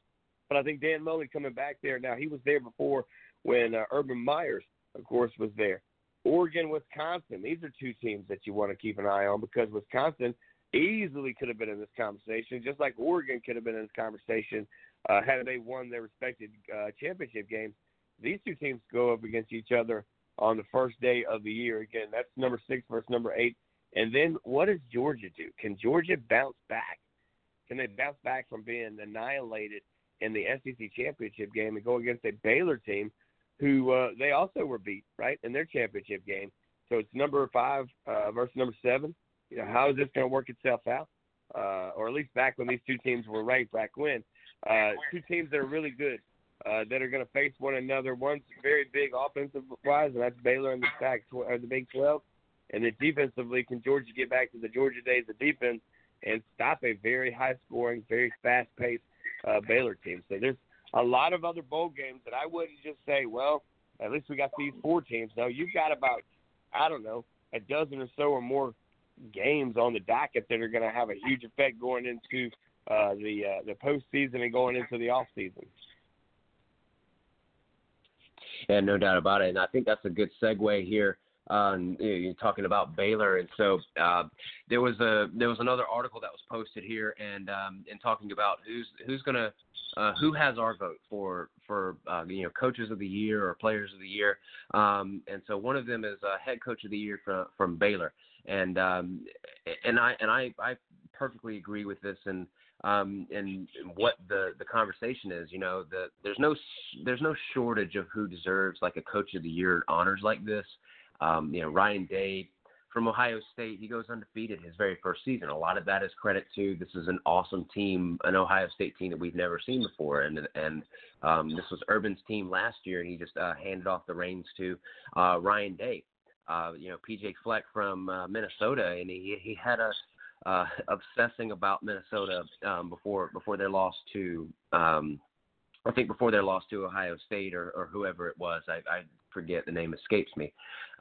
but I think Dan Mullen coming back there now. He was there before when uh, Urban Meyers, of course, was there. Oregon, Wisconsin. These are two teams that you want to keep an eye on because Wisconsin easily could have been in this conversation, just like Oregon could have been in this conversation uh, had they won their respected uh, championship games. These two teams go up against each other on the first day of the year. Again, that's number six versus number eight. And then what does Georgia do? Can Georgia bounce back? Can they bounce back from being annihilated in the SEC championship game and go against a Baylor team who uh, they also were beat, right, in their championship game? So it's number five uh, versus number seven you know, how is this going to work itself out? Uh, or at least back when these two teams were ranked back when. Uh, two teams that are really good, uh, that are going to face one another. One's very big offensive wise, and that's Baylor in the Pac or the Big 12. And then defensively, can Georgia get back to the Georgia days of defense and stop a very high scoring, very fast paced uh, Baylor team? So there's a lot of other bowl games that I wouldn't just say, well, at least we got these four teams. No, you've got about, I don't know, a dozen or so or more games on the docket that are going to have a huge effect going into uh, the uh, the postseason and going into the off season. Yeah, no doubt about it. And I think that's a good segue here know, you're talking about Baylor, and so uh, there was a there was another article that was posted here, and um, and talking about who's who's gonna uh, who has our vote for for uh, you know coaches of the year or players of the year, um, and so one of them is uh, head coach of the year from from Baylor, and um, and I and I I perfectly agree with this and um, and what the the conversation is. You know, the there's no there's no shortage of who deserves like a coach of the year honors like this. Um, you know, Ryan Day from Ohio State, he goes undefeated his very first season. A lot of that is credit to this is an awesome team, an Ohio State team that we've never seen before, and and um, this was Urban's team last year, and he just uh, handed off the reins to uh, Ryan Day. Uh, you know, PJ Fleck from uh, Minnesota, and he he had us uh, obsessing about Minnesota um, before before their loss to um, I think before their loss to Ohio State or, or whoever it was. I, I forget the name escapes me.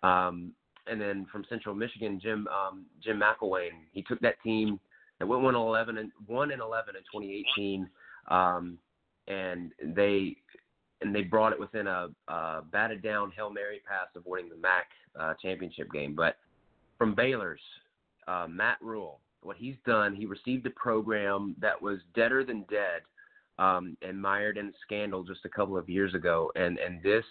Um, and then from Central Michigan, Jim um, Jim McElwain. He took that team that went one eleven and one and eleven in 2018, um, and they and they brought it within a, a batted down hail mary pass of winning the MAC uh, championship game. But from Baylor's uh, Matt Rhule, what he's done, he received a program that was deader than dead um, and mired in scandal just a couple of years ago, and and this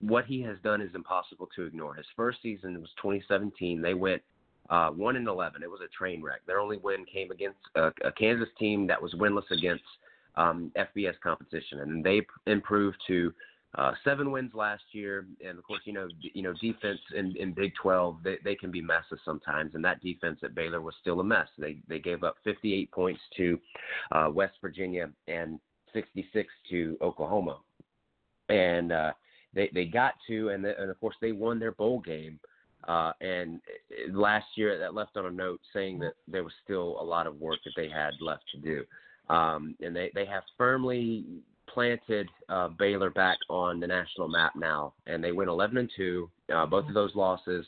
what he has done is impossible to ignore. His first season was 2017. They went uh, one and 11. It was a train wreck. Their only win came against a, a Kansas team that was winless against um, FBS competition, and they improved to uh, seven wins last year. And of course, you know, you know, defense in, in Big 12 they, they can be messes sometimes, and that defense at Baylor was still a mess. They they gave up 58 points to uh, West Virginia and 66 to Oklahoma, and uh, they they got to, and, the, and of course they won their bowl game. Uh, and last year, that left on a note saying that there was still a lot of work that they had left to do. Um, and they, they have firmly planted uh, Baylor back on the national map now, and they went 11 and two. Uh, both of those losses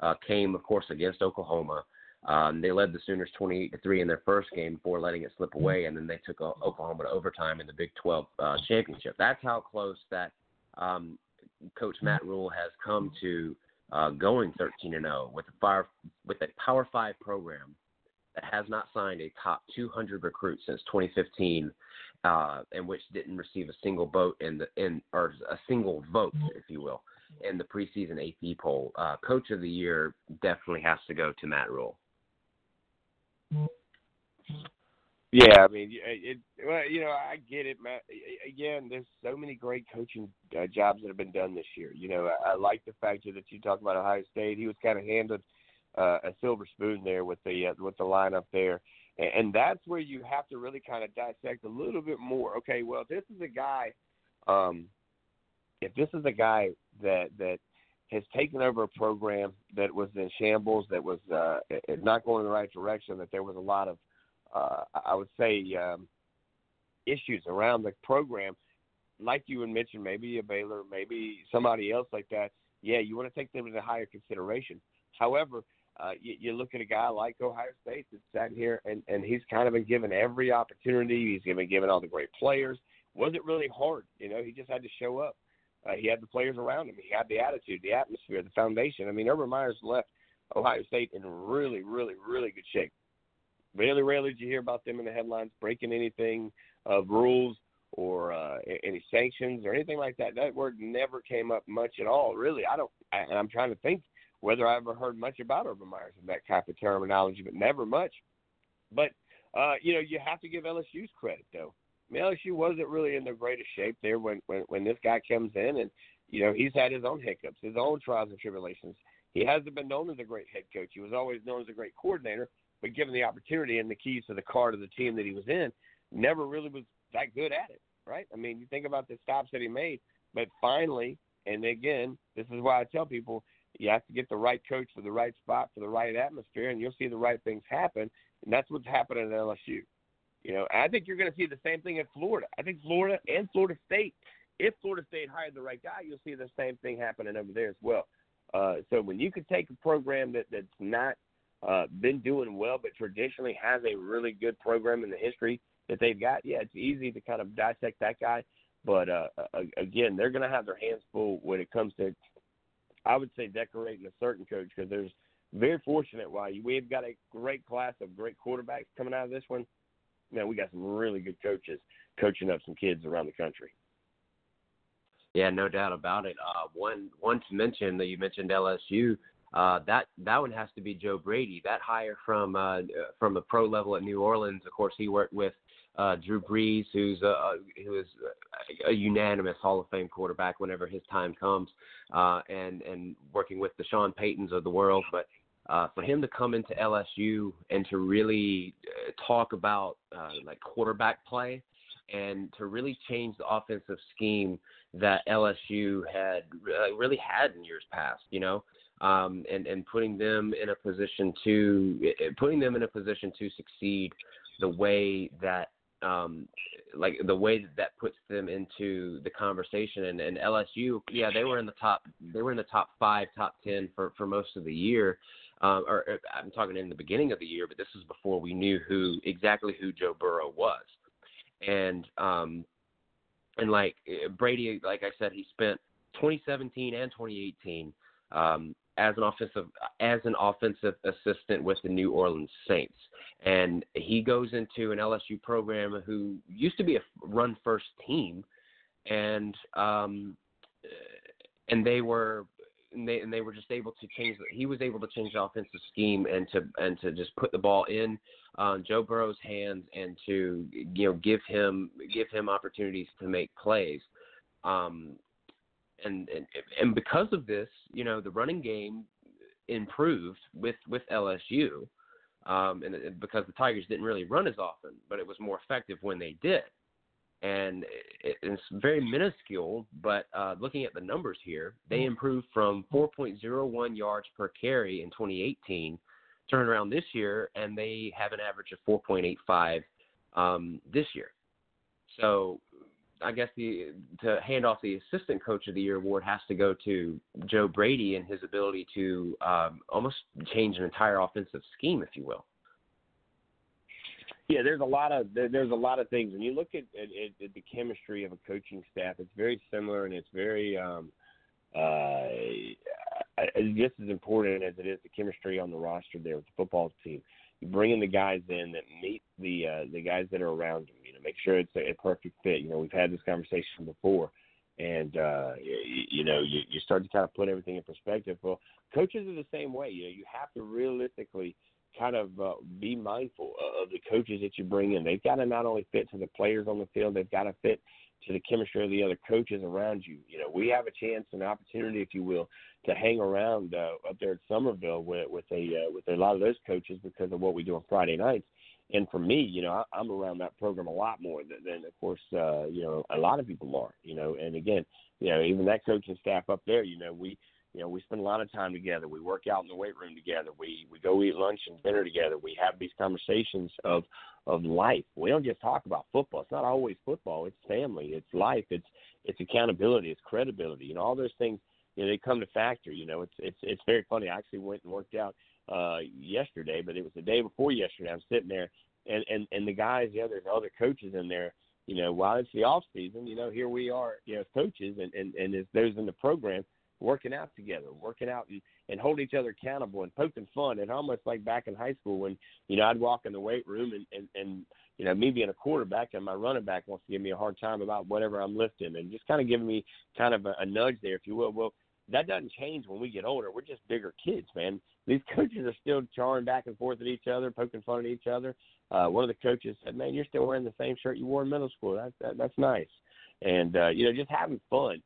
uh, came, of course, against Oklahoma. Um, they led the Sooners 28 to three in their first game before letting it slip away, and then they took uh, Oklahoma to overtime in the Big 12 uh, championship. That's how close that um, Coach Matt Rhule has come to uh, going 13 and 0 with a fire with a Power Five program has not signed a top 200 recruit since 2015, uh, and which didn't receive a single vote in the in or a single vote, if you will, in the preseason AP poll. Uh, Coach of the year definitely has to go to Matt Rhule. Yeah, I mean, it, well, you know, I get it, Matt. Again, there's so many great coaching uh, jobs that have been done this year. You know, I, I like the fact that you talk about Ohio State. He was kind of handed uh, a silver spoon there with the uh, with the lineup there, and, and that's where you have to really kind of dissect a little bit more. Okay, well, this is a guy. Um, if this is a guy that that has taken over a program that was in shambles, that was uh, not going in the right direction, that there was a lot of uh, I would say, um, issues around the program, like you had mentioned, maybe a Baylor, maybe somebody else like that. Yeah, you want to take them into higher consideration. However, uh, you, you look at a guy like Ohio State that's sat here and, and he's kind of been given every opportunity. He's been given all the great players. Wasn't really hard, you know. He just had to show up. Uh, he had the players around him. He had the attitude, the atmosphere, the foundation. I mean, Urban Meyer's left Ohio State in really, really, really good shape. Very rarely did you hear about them in the headlines breaking anything of rules or uh, any sanctions or anything like that. That word never came up much at all, really. I don't, I, and I'm trying to think whether I ever heard much about Urban Meyers in that type of terminology, but never much. But uh, you know, you have to give LSU's credit though. I mean, LSU wasn't really in the greatest shape there when, when when this guy comes in, and you know he's had his own hiccups, his own trials and tribulations. He hasn't been known as a great head coach. He was always known as a great coordinator, but given the opportunity and the keys to the car to the team that he was in, never really was that good at it, right? I mean, you think about the stops that he made, but finally, and again, this is why I tell people you have to get the right coach for the right spot for the right atmosphere, and you'll see the right things happen. And that's what's happening at LSU. You know, I think you're going to see the same thing at Florida. I think Florida and Florida State, if Florida State hired the right guy, you'll see the same thing happening over there as well. Uh, so when you can take a program that that's not uh, been doing well, but traditionally has a really good program in the history that they've got. Yeah, it's easy to kind of dissect that guy, but uh, again, they're going to have their hands full when it comes to I would say decorating a certain coach because there's very fortunate why we've got a great class of great quarterbacks coming out of this one. Man, we got some really good coaches coaching up some kids around the country. Yeah, no doubt about it. Uh, one one to mention that you mentioned LSU. Uh, that that one has to be Joe Brady. That hire from uh, from the pro level at New Orleans. Of course, he worked with uh, Drew Brees, who's a, who is a unanimous Hall of Fame quarterback whenever his time comes, uh, and and working with the Sean Paytons of the world. But uh, for him to come into LSU and to really uh, talk about uh, like quarterback play and to really change the offensive scheme that LSU had uh, really had in years past, you know, um, and and putting them in a position to putting them in a position to succeed the way that um, like the way that, that puts them into the conversation and, and LSU, yeah, they were in the top, they were in the top five, top ten for for most of the year. Um, or, I'm talking in the beginning of the year, but this is before we knew who exactly who Joe Burrow was, and um, and like Brady, like I said, he spent 2017 and 2018 um, as an offensive as an offensive assistant with the New Orleans Saints, and he goes into an LSU program who used to be a run first team, and um, and they were and they and they were just able to change. He was able to change the offensive scheme and to and to just put the ball in uh, Joe Burrow's hands and to you know give him give him opportunities to make plays. Um, and, and and because of this, you know, the running game improved with with LSU, um, and, and because the Tigers didn't really run as often, but it was more effective when they did. And it, it's very minuscule, but uh, looking at the numbers here, they improved from 4.01 yards per carry in 2018, turned around this year, and they have an average of 4.85 um, this year. So I guess the to hand off the assistant coach of the year award has to go to Joe Brady and his ability to um, almost change an entire offensive scheme, if you will. Yeah, there's a lot of there's a lot of things. When you look at, at, at the chemistry of a coaching staff, it's very similar and it's very um, uh, just as important as it is the chemistry on the roster there with the football team. You bring in the guys in that meet the uh, the guys that are around them make sure it's a, a perfect fit. You know, we've had this conversation before, and uh, you, you know, you, you start to kind of put everything in perspective. Well, coaches are the same way. You know, you have to realistically kind of uh, be mindful of the coaches that you bring in. They've got to not only fit to the players on the field, they've got to fit to the chemistry of the other coaches around you. You know, we have a chance, an opportunity, if you will, to hang around uh, up there at Summerville with, with a uh, with a lot of those coaches because of what we do on Friday nights and for me, you know, I, I'm around that program a lot more than, than of course, uh, you know, a lot of people are. You know, and again, you know, even that coaching staff up there, you know, we, you know, we spend a lot of time together. We work out in the weight room together. We we go eat lunch and dinner together. We have these conversations of of life. We don't just talk about football. It's not always football. It's family. It's life. It's it's accountability. It's credibility. You know, all those things. You know, they come to factor. You know, it's it's it's very funny. I actually went and worked out uh yesterday, but it was the day before yesterday. I'm sitting there and and and the guys, the other other coaches in there, you know, while it's the off season, you know, here we are, you know, as coaches and and and as those in the program working out together, working out and and hold each other accountable and poking fun. And almost like back in high school when you know I'd walk in the weight room and and and you know me being a quarterback and my running back wants to give me a hard time about whatever I'm lifting and just kind of giving me kind of a, a nudge there, if you will. Well, that doesn't change when we get older. We're just bigger kids, man. These coaches are still charring back and forth at each other, poking fun at each other. Uh, one of the coaches said, "Man, you're still wearing the same shirt you wore in middle school. That, that that's nice." And uh, you know, just having fun.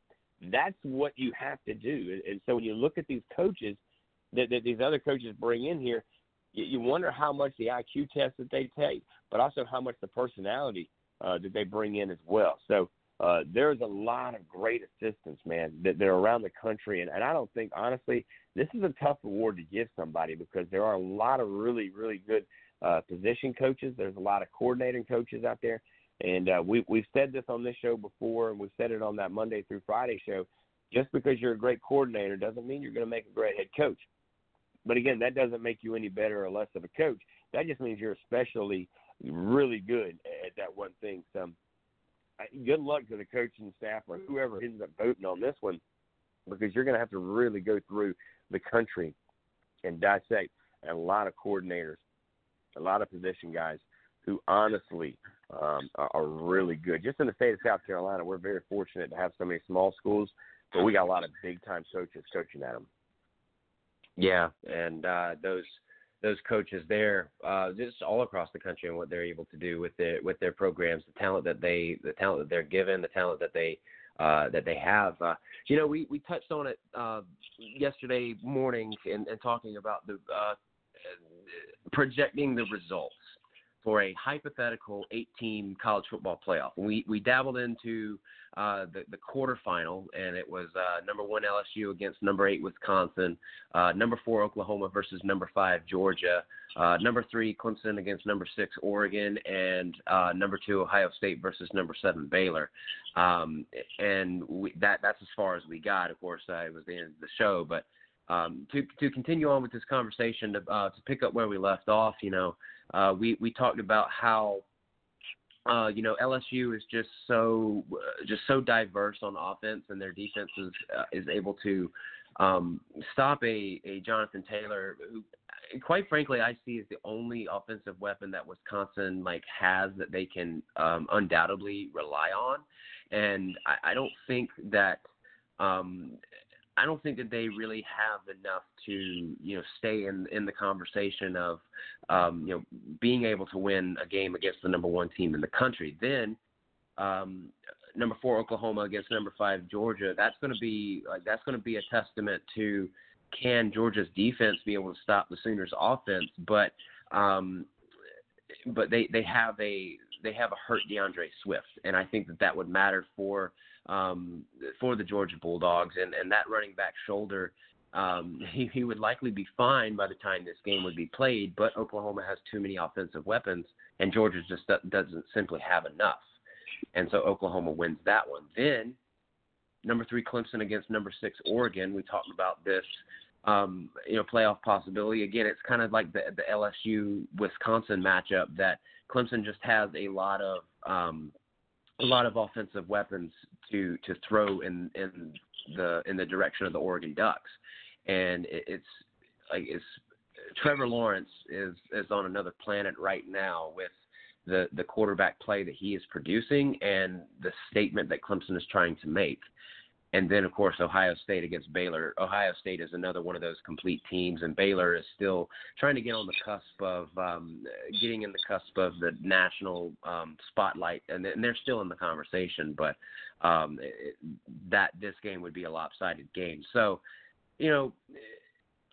That's what you have to do. And so when you look at these coaches that, that these other coaches bring in here, you, you wonder how much the IQ test that they take, but also how much the personality uh, that they bring in as well. So uh, there's a lot of great assistants, man, that they're around the country, and, and I don't think honestly this is a tough award to give somebody because there are a lot of really, really good uh, position coaches. There's a lot of coordinating coaches out there, and uh, we we've said this on this show before, and we've said it on that Monday through Friday show. Just because you're a great coordinator doesn't mean you're going to make a great head coach. But again, that doesn't make you any better or less of a coach. That just means you're especially really good at that one thing. So good luck to the coaching staff or whoever ends up voting on this one. because you're going to have to really go through the country and dissect a lot of coordinators, a lot of position guys who honestly um, are, are really good. Just in the state of South Carolina, we're very fortunate to have so many small schools, but we got a lot of big time coaches coaching at them. Yeah, and uh, those those coaches there, uh, just all across the country, and what they're able to do with their with their programs, the talent that they the talent that they're given, the talent that they uh, that they have. Uh, you know, we we touched on it uh, yesterday morning and, talking about the uh, projecting the results for a hypothetical eight-team college football playoff. We we dabbled into uh, the the quarterfinal, and it was uh, number one LSU against number eight Wisconsin, uh, number four Oklahoma versus number five Georgia, uh, number three Clemson against number six Oregon, and uh, number two Ohio State versus number seven Baylor. Um, and we, that that's as far as we got. Of course, uh, it was the end of the show, but. Um, to to continue on with this conversation, to to pick up where we left off, you know, uh, we we talked about how uh, you know LSU is just so uh, just so diverse on offense, and their defense is uh, is able to um, stop a a Jonathan Taylor, who quite frankly I see as the only offensive weapon that Wisconsin like has that they can um, undoubtedly rely on, and I, I don't think that. Um, I don't think that they really have enough to you know stay in in the conversation of um, you know being able to win a game against the number one team in the country. Then um, number four Oklahoma against number five Georgia. That's going to be like that's going to be a testament to can Georgia's defense be able to stop the Sooners' offense, but um, but they they have a they have a hurt D'Andre Swift, and I think that that would matter for um, for the Georgia Bulldogs, and, and that running back shoulder, um, <laughs> he, he would likely be fine by the time this game would be played. But Oklahoma has too many offensive weapons, and Georgia just doesn't simply have enough, and so Oklahoma wins that one. Then number three Clemson against number six Oregon. We talked about this. Um, you know, playoff possibility. Again, it's kind of like the the LSU Wisconsin matchup that Clemson just has a lot of um, a lot of offensive weapons to to throw in in the in the direction of the Oregon Ducks, and it, it's like it's Trevor Lawrence is is on another planet right now with the the quarterback play that he is producing and the statement that Clemson is trying to make. And then, of course, Ohio State against Baylor. Ohio State is another one of those complete teams, and Baylor is still trying to get on the cusp of um, getting in the cusp of the national um, spotlight, and, and they're still in the conversation. But um, it, that this game would be a lopsided game. So, you know,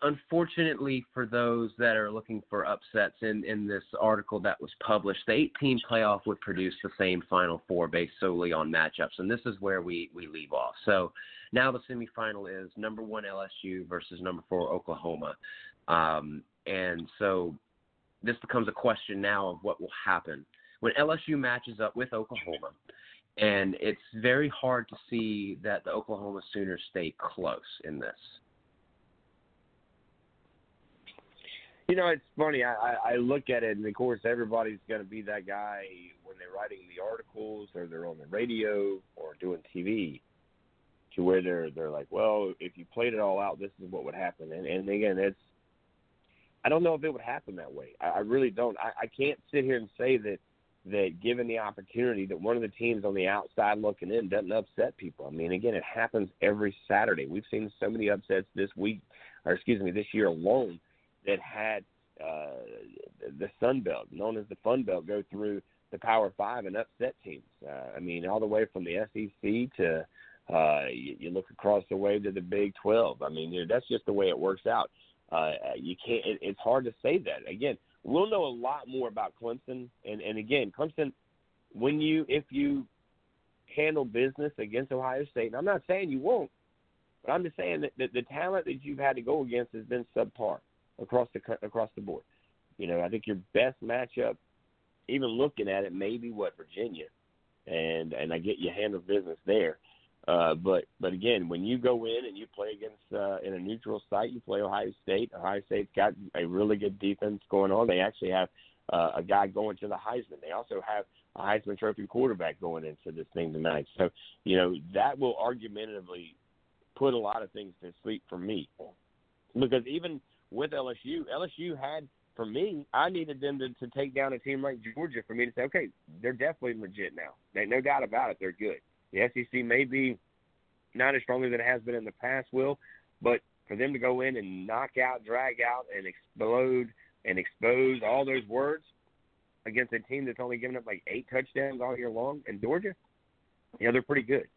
unfortunately for those that are looking for upsets in, in this article that was published, the eight team playoff would produce the same Final Four based solely on matchups. And this is where we, we leave off. So now the semifinal is number one LSU versus number four Oklahoma. Um, and so this becomes a question now of what will happen. When LSU matches up with Oklahoma, and it's very hard to see that the Oklahoma Sooners stay close in this. You know, it's funny. I, I look at it, and of course, everybody's going to be that guy when they're writing the articles, or they're on the radio, or doing TV, to where they're they're like, well, if you played it all out, this is what would happen. And and again, it's I don't know if it would happen that way. I, I really don't. I, I can't sit here and say that that given the opportunity that one of the teams on the outside looking in doesn't upset people. I mean, again, it happens every Saturday. We've seen so many upsets this week, or excuse me, this year alone that had uh, the Sun Belt, known as the Fun Belt, go through the Power Five and upset teams. Uh, I mean, all the way from the SEC to uh, you, you look across the way to the Big Twelve. I mean, you know, that's just the way it works out. Uh, you can't. It, it's hard to say that. Again, we'll know a lot more about Clemson, and and again, Clemson, when you if you handle business against Ohio State, and I'm not saying you won't, but I'm just saying that the, the talent that you've had to go against has been subpar across the across the board. You know, I think your best matchup, even looking at it, maybe what Virginia, and and I get you handle business there. Uh, but but again, when you go in and you play against uh, in a neutral site, you play Ohio State. Ohio State's got a really good defense going on. They actually have uh, a guy going to the Heisman. They also have a Heisman Trophy quarterback going into this thing tonight. So you know that will argumentatively put a lot of things to sleep for me. Because even with LSU, LSU had for me, I needed them to, to take down a team like Georgia for me to say, okay, they're definitely legit now. They, no doubt about it, they're good. The SEC may be not as strongly than it has been in the past, will, but for them to go in and knock out, drag out, and explode and expose all those words against a team that's only given up like eight touchdowns all year long in Georgia, you know, they're pretty good.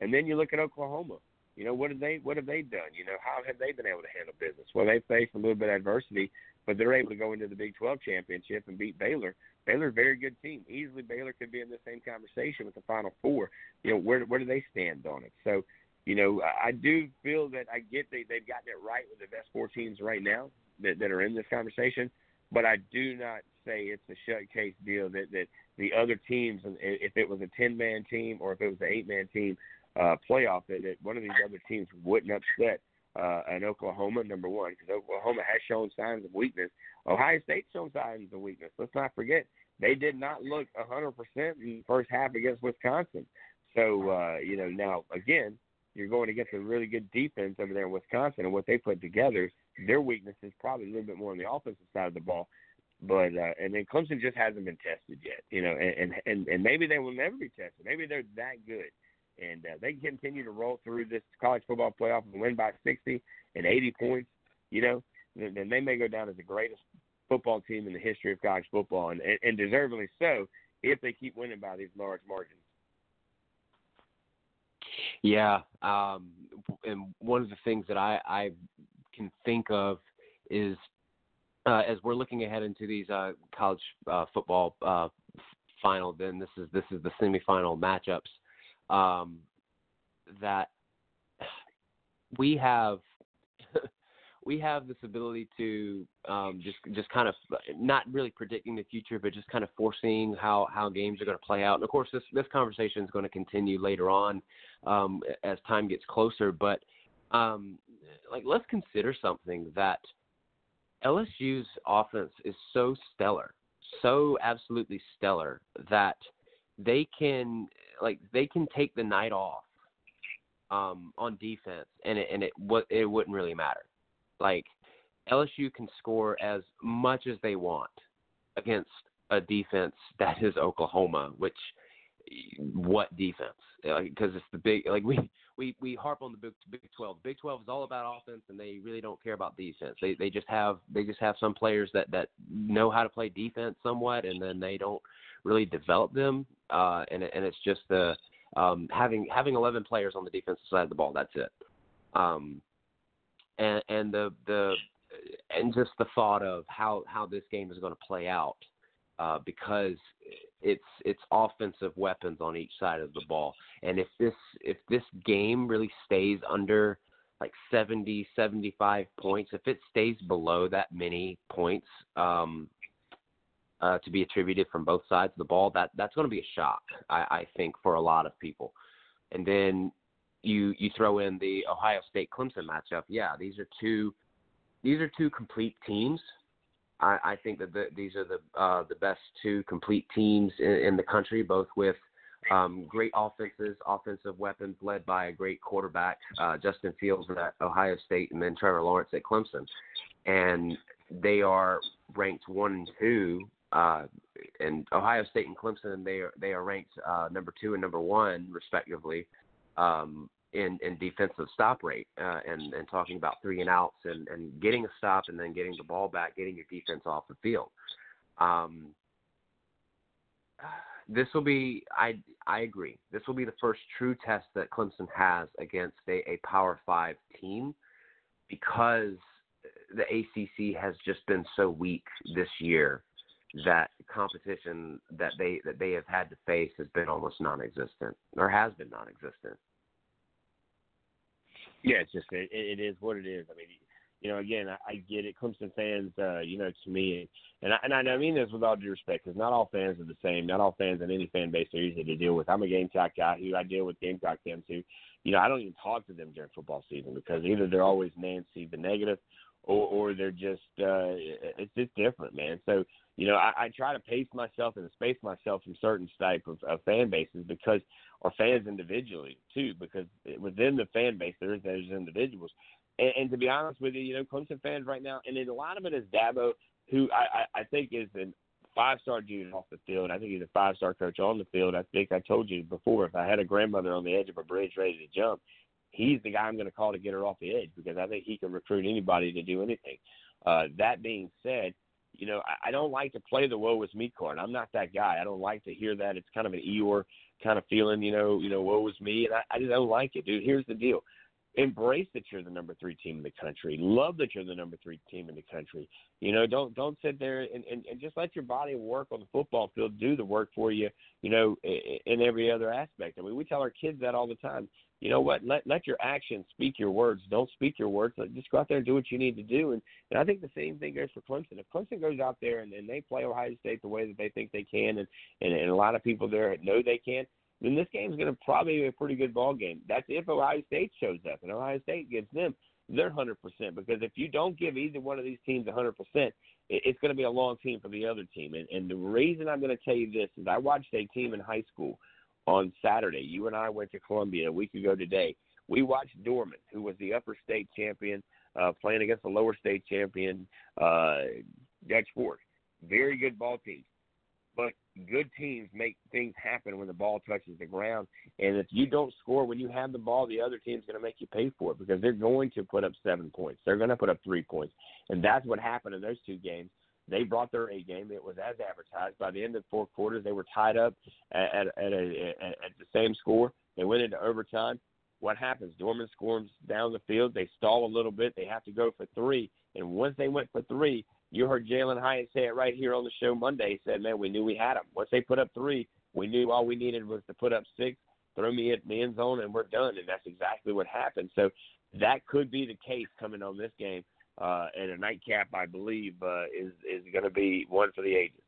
And then you look at Oklahoma. You know, what have they what have they done? You know, how have they been able to handle business? Well, they faced a little bit of adversity, but they're able to go into the Big 12 championship and beat Baylor. Baylor's a very good team. Easily, Baylor could be in the same conversation with the Final Four. You know, where where do they stand on it? So, you know, I do feel that I get they they've gotten it right with the best four teams right now that that are in this conversation, but I do not say it's a shut case deal that that the other teams, if it was a ten man team or if it was an eight man team, uh, playoff that, that one of these other teams wouldn't upset uh, an Oklahoma, number one, because Oklahoma has shown signs of weakness. Ohio State's shown signs of weakness. Let's not forget they did not look 100% in the first half against Wisconsin. So uh, you know now again you're going against a really good defense over there in Wisconsin, and what they put together, their weakness is probably a little bit more on the offensive side of the ball. But uh, and then Clemson just hasn't been tested yet, you know, and and and maybe they will never be tested. Maybe they're that good and uh, they continue to roll through this college football playoff and win by 60 and 80 points, you know, then, then they may go down as the greatest football team in the history of college football, and, and, and deservedly so if they keep winning by these large margins. Yeah, um, and one of the things that I, I can think of is uh, as we're looking ahead into these uh, college uh, football uh, final. Then this is this is the semifinal matchups um, that we have <laughs> we have this ability to um, just just kind of not really predicting the future, but just kind of foreseeing how how games are going to play out. And of course, this this conversation is going to continue later on um, as time gets closer. But um, like, let's consider something that LSU's offense is so stellar, so absolutely stellar that they can like they can take the night off um, on defense, and it and it what it wouldn't really matter. Like LSU can score as much as they want against a defense that is Oklahoma, which what defense? Because it's the big like we we we harp on the Big Big Twelve. Big Twelve is all about offense, and they really don't care about defense. They they just have they just have some players that that know how to play defense somewhat, and then they don't really develop them. Uh, and and it's just the um, having having 11 players on the defensive side of the ball. That's it. Um, and and the the and just the thought of how how this game is going to play out uh, because it's it's offensive weapons on each side of the ball. And if this if this game really stays under like 70 75 points, if it stays below that many points, um, uh, to be attributed from both sides of the ball, that that's going to be a shock, I, I think, for a lot of people. And then you you throw in the Ohio State Clemson matchup. Yeah, these are two these are two complete teams. I, I think that the, these are the uh, the best two complete teams in, in the country, both with um, great offenses, offensive weapons led by a great quarterback, uh, Justin Fields at Ohio State, and then Trevor Lawrence at Clemson. And they are ranked one and two uh, and Ohio State and Clemson, they are they are ranked uh, number two and number one respectively um, in in defensive stop rate, uh, and and talking about three and outs and and getting a stop and then getting the ball back, getting your defense off the field. Um, this will be I I agree. This will be the first true test that Clemson has against a, a Power Five team because the ACC has just been so weak this year that competition that they that they have had to face has been almost non-existent or has been non-existent. Yeah, it's just it, it is what it is. I mean, you know, again, I, I get it. Clemson fans, uh, you know, to me, and I, and I mean this with all due respect, because not all fans are the same. Not all fans in any fan base are easy to deal with. I'm a Gamecock guy who I deal with Gamecock fans who, you know, I don't even talk to them during football season because either they're always Nancy the negative, or or they're just uh, it's just different, man. So you know, I, I try to pace myself and space myself from certain type of, of fan bases because, or fans individually too, because within the fan base there's individuals. And, and to be honest with you, you know, Clemson fans right now, and a lot of it is Dabo, who I, I, I think is an five star dude off the field. I think he's a five star coach on the field. I think I told you before, if I had a grandmother on the edge of a bridge ready to jump, he's the guy I'm going to call to get her off the edge because I think he can recruit anybody to do anything. Uh, that being said, you know, I, I don't like to play the woe is me card. I'm not that guy. I don't like to hear that. It's kind of an Eeyore kind of feeling, you know, you know, woe is me, and I, I just don't like it, dude. Here's the deal: embrace that you're the number three team in the country. Love that you're the number three team in the country. You know, don't don't sit there and, and, and just let your body work on the football field do the work for you. You know, in, in every other aspect. I mean, we tell our kids that all the time you know what? Let let your actions speak your words. Don't speak your words. Just go out there and do what you need to do. And, and I think the same thing goes for Clemson. If Clemson goes out there and, and they play Ohio State the way that they think they can, and, and, and a lot of people there know they can, then this game is going to probably be a pretty good ball game. That's if Ohio State shows up and Ohio State gives them their 100%. Because if you don't give either one of these teams a 100%, it's going to be a long team for the other team. And, and the reason I'm going to tell you this is I watched a team in high school – on Saturday. You and I went to Columbia a week ago today. We watched Dorman, who was the upper state champion, uh, playing against the lower state champion, uh, Dutch Fork. Very good ball teams. But good teams make things happen when the ball touches the ground. And if you don't score when you have the ball, the other team's going to make you pay for it because they're going to put up seven points. They're going to put up three points. And that's what happened in those two games. They brought their A game. It was as advertised. By the end of four quarters, they were tied up at, at, a, at, at the same score. They went into overtime. What happens? Dorman scores down the field. They stall a little bit. They have to go for three. And once they went for three, you heard Jalin Hyatt say it right here on the show Monday. He said, "Man, we knew we had them. Once they put up three, we knew all we needed was to put up six, throw me at the end zone, and we're done." And that's exactly what happened. So that could be the case coming on this game uh, and a nightcap, I believe, uh, is is going to be one for the ages.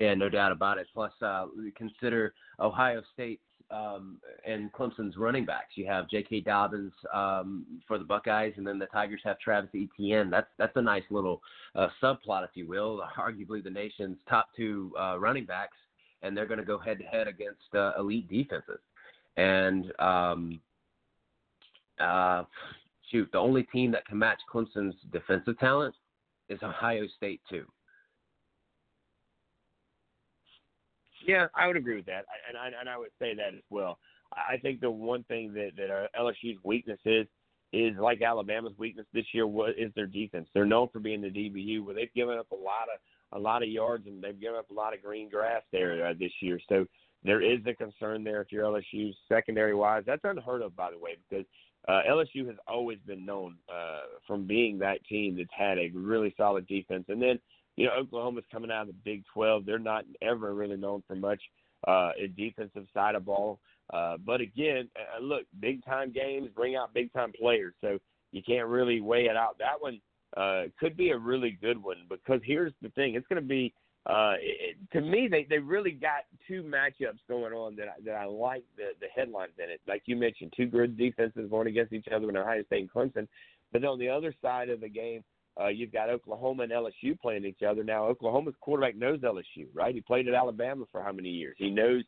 Yeah, no doubt about it. Plus, uh, consider Ohio State um, and Clemson's running backs. You have J.K. Dobbins um, for the Buckeyes, and then the Tigers have Travis Etienne. That's that's a nice little uh, subplot, if you will. <laughs> Arguably the nation's top two uh, running backs, and they're going to go head to head against uh, elite defenses. And um, uh, shoot, the only team that can match Clemson's defensive talent is Ohio State too. Yeah, I would agree with that, and I, and I would say that as well. I think the one thing that that LSU's weakness is is like Alabama's weakness this year was is their defense. They're known for being the DBU, where they've given up a lot of a lot of yards and they've given up a lot of green grass there uh, this year. So there is a concern there if you're LSU secondary wise. That's unheard of, by the way, because uh, LSU has always been known uh, from being that team that's had a really solid defense. And then, you know, Oklahoma's coming out of the Big 12. They're not ever really known for much uh, in defensive side of ball. Uh, but again, uh, look, big time games bring out big time players. So you can't really weigh it out. That one uh, could be a really good one because here's the thing: it's going to be uh, it, to me, they they really got two matchups going on that I, that I like the the headlines in it. Like you mentioned, two good defenses going against each other in Ohio State and Clemson. But on the other side of the game, uh, you've got Oklahoma and LSU playing each other. Now, Oklahoma's quarterback knows LSU, right? He played at Alabama for how many years? He knows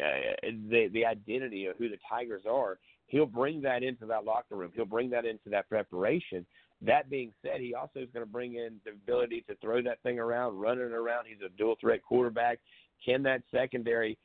uh, the the identity of who the Tigers are. He'll bring that into that locker room. He'll bring that into that preparation. That being said, he also is going to bring in the ability to throw that thing around, run it around. He's a dual threat quarterback. Can that secondary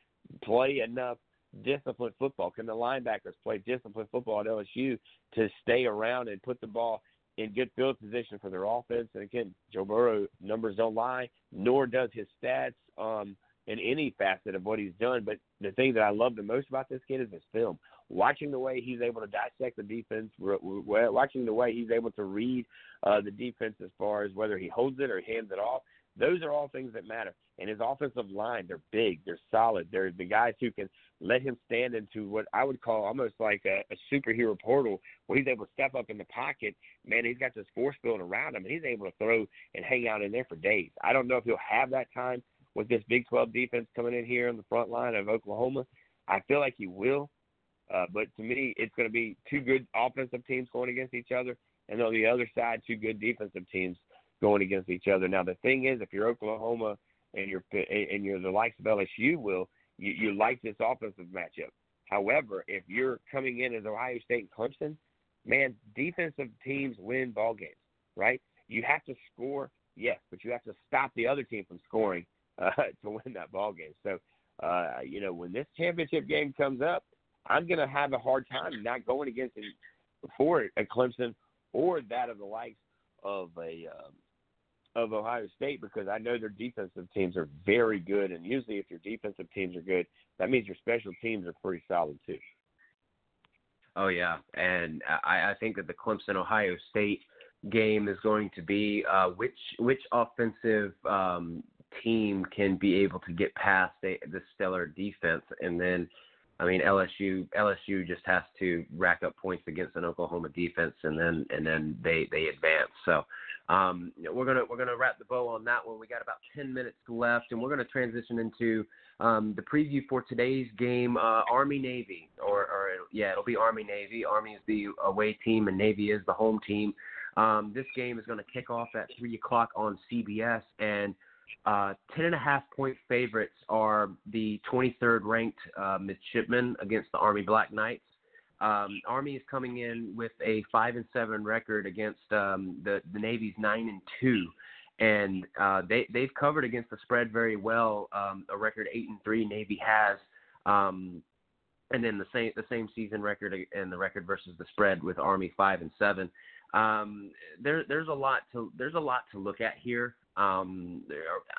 play enough disciplined football? Can the linebackers play disciplined football at LSU to stay around and put the ball in good field position for their offense? And again, Joe Burrow numbers don't lie, nor does his stats um, in any facet of what he's done. But the thing that I love the most about this kid is his film watching the way he's able to dissect the defense, watching the way he's able to read uh, the defense as far as whether he holds it or hands it off. Those are all things that matter. And his offensive line, they're big, they're solid. They're the guys who can let him stand into what I would call almost like a, a superhero portal where he's able to step up in the pocket. Man, he's got this force field around him, and he's able to throw and hang out in there for days. I don't know if he'll have that time with this Big 12 defense coming in here on the front line of Oklahoma. I feel like he will, uh, but to me, it's going to be two good offensive teams going against each other. and on the other side, two good defensive teams going against each other. Now the thing is, if you're Oklahoma and you're and you're the likes of LSU, will you, you like this offensive matchup? However, if you're coming in as Ohio State and Clemson, man, defensive teams win ball games, right? You have to score, yes, but you have to stop the other team from scoring uh, <laughs> to win that ball game. So, uh, you know, when this championship game comes up, I'm going to have a hard time not going against it for at Clemson or that of the likes of a um, of Ohio State because I know their defensive teams are very good, and usually if your defensive teams are good, that means your special teams are pretty solid too. Oh yeah, and I, I think that the Clemson Ohio State game is going to be uh, which which offensive um, team can be able to get past the stellar defense, and then I mean LSU LSU just has to rack up points against an Oklahoma defense, and then and then they they advance. So um, we're gonna we're gonna wrap the bow on that one. We got about 10 minutes left, and we're gonna transition into um, the preview for today's game, uh, Army Navy, or, or yeah, it'll be Army Navy. Army is the away team, and Navy is the home team. Um, this game is going to kick off at three o'clock on CBS, and ten and a half point favorites are the 23rd ranked uh, midshipmen against the Army Black Knights. Um, Army is coming in with a five and seven record against um, the the Navy's nine and two, and uh, they they've covered against the spread very well. Um, a record eight and three Navy has, um, and then the same the same season record and the record versus the spread with Army five and seven. Um, there there's a lot to there's a lot to look at here. Um,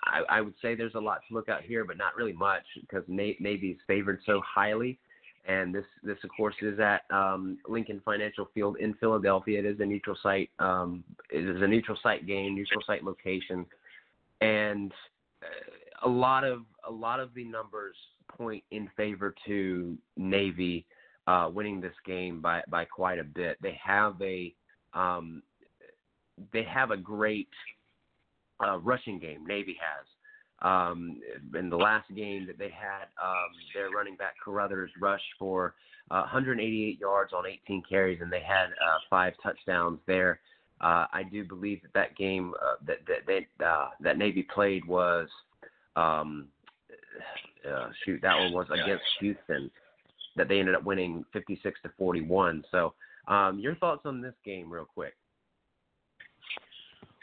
I, I would say there's a lot to look at here, but not really much because Navy is favored so highly and this this of course is at um, Lincoln Financial Field in Philadelphia. It is a neutral site. Um, it is a neutral site game, neutral site location, and uh, a lot of a lot of the numbers point in favor to Navy uh, winning this game by by quite a bit. They have a um, they have a great uh, rushing game. Navy has. Um, in the last game that they had, um, their running back Carruthers rushed for uh, 188 yards on 18 carries, and they had uh, five touchdowns there. Uh, I do believe that that game uh, that that that, uh, that Navy played was um, uh, shoot that one was against Houston that they ended up winning 56 to 41. So, um, your thoughts on this game, real quick?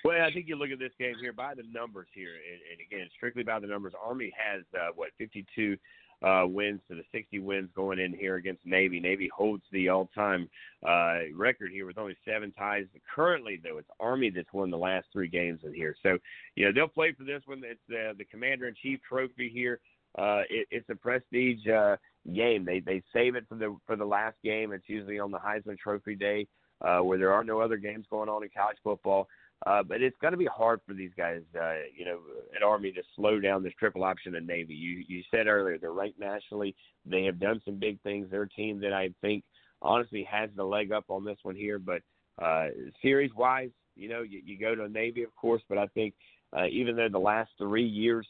Well, I think you look at this game here by the numbers here, and, and again, strictly by the numbers. Army has uh, what 52 uh, wins to the 60 wins going in here against Navy. Navy holds the all-time uh, record here with only seven ties. Currently, though, it's Army that's won the last three games in here. So, you know, they'll play for this one. It's uh, the Commander in Chief Trophy here. Uh, it, it's a prestige uh, game. They they save it for the for the last game. It's usually on the Heisman Trophy day, uh, where there are no other games going on in college football. Uh, but it's going to be hard for these guys, uh, you know, at Army to slow down this triple option in Navy. You you said earlier they're ranked nationally. They have done some big things. They're a team that I think honestly has the leg up on this one here. But uh, series wise, you know, you, you go to Navy, of course. But I think uh, even though the last three years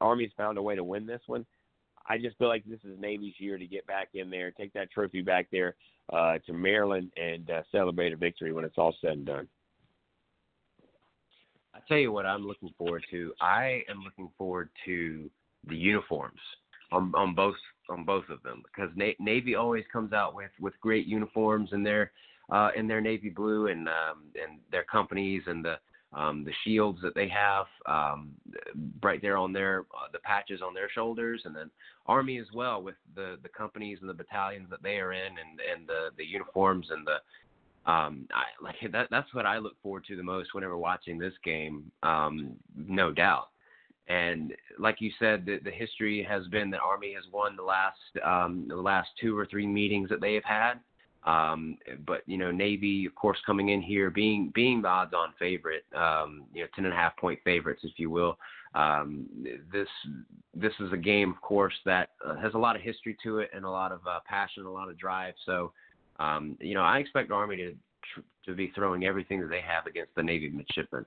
Army's found a way to win this one, I just feel like this is Navy's year to get back in there, take that trophy back there uh, to Maryland, and uh, celebrate a victory when it's all said and done. I tell you what I'm looking forward to. I am looking forward to the uniforms on on both on both of them because Na- Navy always comes out with with great uniforms in their uh, in their navy blue and um, and their companies and the um, the shields that they have um, right there on their uh, the patches on their shoulders, and then Army as well with the the companies and the battalions that they are in, and and the the uniforms and the um, I, <laughs> like that, that's what I look forward to the most whenever watching this game, um, no doubt. And like you said, the, the history has been that Army has won the last um, the last two or three meetings that they have had. Um, but you know, Navy, of course, coming in here being being the odds-on favorite, um, you know, ten and a half point favorites, if you will. Um, this this is a game, of course, that uh, has a lot of history to it and a lot of uh, passion, a lot of drive. So um, you know, I expect Army to to be throwing everything that they have against the Navy midshipmen.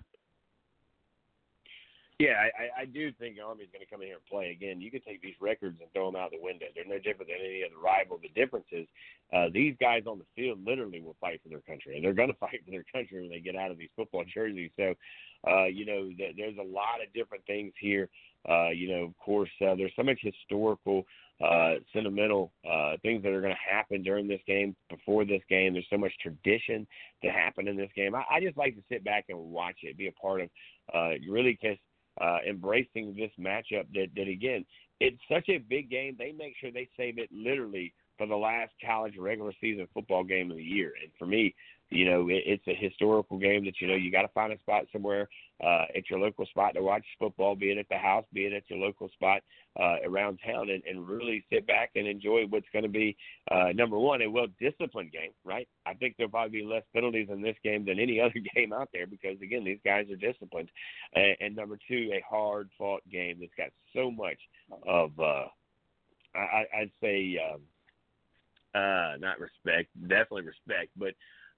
Yeah, I, I do think Army's going to come in here and play again. You could take these records and throw them out the window. They're no different than any other rival. The difference is uh, these guys on the field literally will fight for their country, and they're going <laughs> to fight for their country when they get out of these football jerseys. So, uh, you know, th- there's a lot of different things here. Uh, you know, of course, uh, there's so much historical, uh, sentimental uh, things that are going to happen during this game, before this game. There's so much tradition to happen in this game. I, I just like to sit back and watch it, be a part of, uh, really just uh, embracing this matchup. That, that again, it's such a big game. They make sure they save it literally for the last college regular season football game of the year. And for me, you know, it, it's a historical game that you know you got to find a spot somewhere uh, at your local spot to watch football, be it at the house, be it at your local spot uh, around town, and, and really sit back and enjoy what's going to be uh, number one a well disciplined game. Right? I think there'll probably be less penalties in this game than any <laughs> other game out there because again, these guys are disciplined, and, and number two, a hard fought game that's got so much of uh, I, I'd say. Um, uh, not respect, definitely respect, but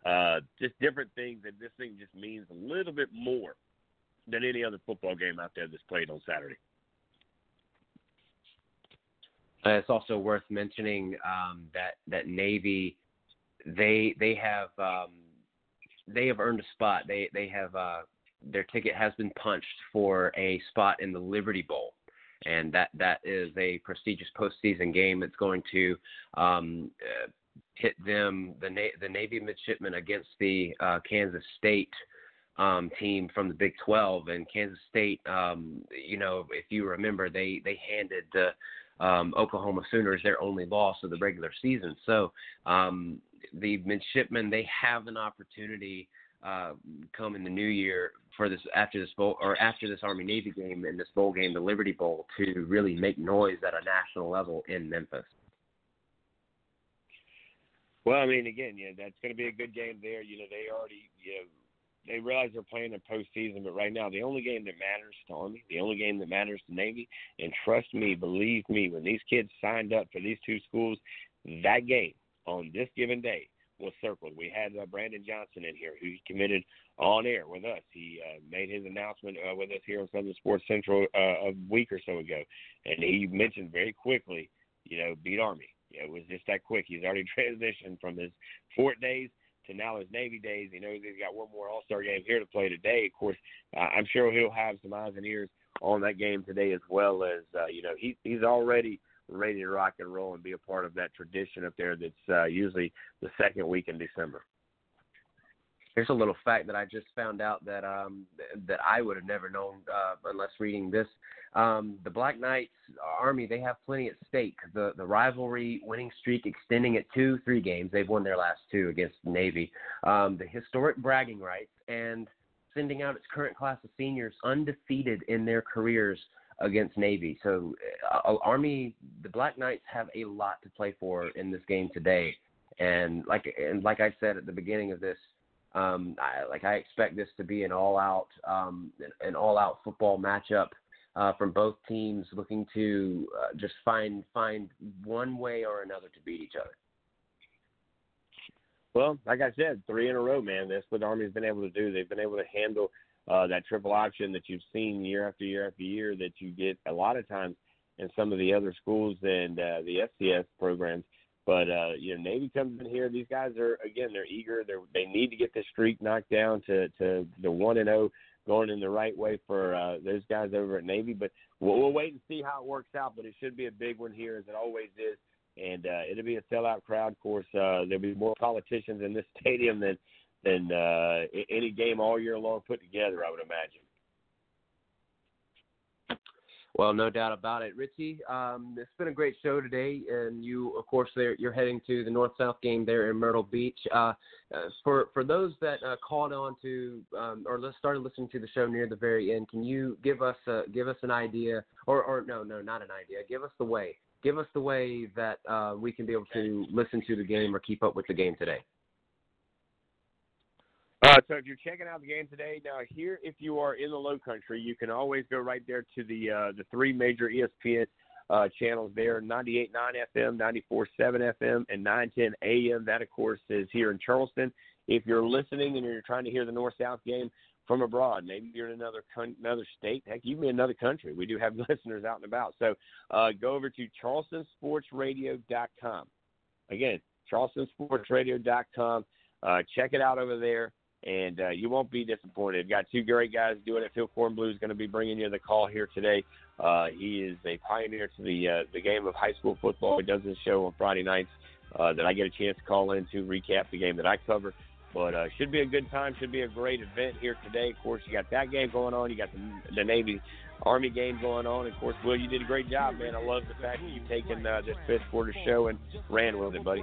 uh, just different things. And this thing just means a little bit more than any other football game out there that's played on Saturday. Uh, it's also worth mentioning um, that that Navy, they they have um, they have earned a spot. They they have uh, their ticket has been punched for a spot in the Liberty Bowl, and that that is a prestigious postseason game. It's going to um, uh, hit them the Na- the Navy midshipmen against the uh, Kansas State um, team from the Big 12, and Kansas State. Um, you know, if you remember, they they handed the um, Oklahoma Sooners their only loss of the regular season. So um, the midshipmen they have an opportunity uh, come in the new year for this after this bowl or after this Army Navy game and this bowl game, the Liberty Bowl, to really make noise at a national level in Memphis. Well, I mean, again, yeah, that's going to be a good game there. You know, they already, you know, they realize they're playing in postseason, but right now the only game that matters to Army, the only game that matters to Navy, and trust me, believe me, when these kids signed up for these two schools, that game on this given day was circled. We had uh, Brandon Johnson in here who committed on air with us. He uh, made his announcement uh, with us here on Southern Sports Central uh, a week or so ago, and he mentioned very quickly, you know, beat Army it was just that quick. He's already <laughs> transitioned from his Fort days to now his Navy days. He knows he's got one more All Star game here to play today. Of course, uh, I'm sure he'll have some eyes and ears on that game today as well as uh, you know he he's already ready to rock and roll and be a part of that tradition up there. That's uh, usually the second week in December. Here's a little fact that I just found out that um, that I would have never known uh, unless reading this. Um, the Black Knights Army they have plenty at stake. The the rivalry winning streak extending at two, three games. They've won their last two against Navy. Um, the historic bragging rights and sending out its current class of seniors undefeated in their careers against Navy. So uh, Army, the Black Knights have a lot to play for in this game today. And like and like I said at the beginning of this, um, I, like I expect this to be an all-out, um, an all-out football matchup uh, from both teams, looking to uh, just find find one way or another to beat each other. Well, like I said, three in a row, man. That's what Army's been able to do. They've been able to handle uh, that triple option that you've seen year after year after year that you get a lot of times in some of the other schools and uh, the FCS programs. But uh, you know, Navy comes in here. These guys are again, they're eager. They they need to get this streak knocked down to to the one and zero, oh, going in the right way for uh, those guys over at Navy. But we'll, we'll wait and see how it works out. But it should be a big one here, as it always is. And uh, it'll be a sellout crowd. Of course, uh, there'll be more politicians in this <laughs> stadium than than uh, any game all year long put together. I would imagine. Well, no doubt about it, Richie. Um, it's been a great show today, and you, of course, you're heading to the North South game there in Myrtle Beach. Uh, uh, for for those that uh, on to um, or started listening to the show near the very end, can you give us a, give us an idea, or or no, no, not an idea. Give us the way. Give us the way that uh, we can be able to listen to the game or keep up with the game today. Uh, so if you're checking out the game today, now here, if you are in the Low Country, you can always go right there to the uh, the three major ESPN uh, channels there: 98.9 FM, 94.7 FM, and 910 AM. That, of course, is here in Charleston. If you're listening and you're trying to hear the North South game, from abroad. Maybe you're in another con- another state. Heck, even in another country. We do have <laughs> listeners out and about. So uh, go over to charlestonsportsradio.com. Again, charlestonsportsradio.com. Uh, check it out over there, and uh, you won't be disappointed. We've got two great guys doing it. Phil Kornblut is going to be bringing you the call here today. Uh, he is a pioneer to the uh, the game of high school football. He does this show on Friday nights uh, that I get a chance to call in to recap the game that I cover. But uh, should be a good time. Should be a great event here today. Of course, you got that game going on. You got the, the Navy Army game going on. Of course, Will, you did a great job, man. I love the fact that you've taken uh, this fifth quarter show and ran with it, buddy.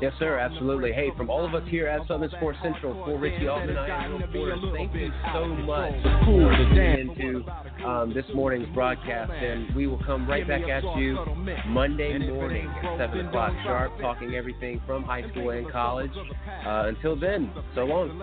Yes, sir, absolutely. Hey, from all of us here at Southern Sports Central, for Richie Altman, I am Thank you so much for tuning into um, this morning's broadcast, and we will come right back at you Monday morning at 7 o'clock sharp, talking everything from high school and college. Uh, until then, so long.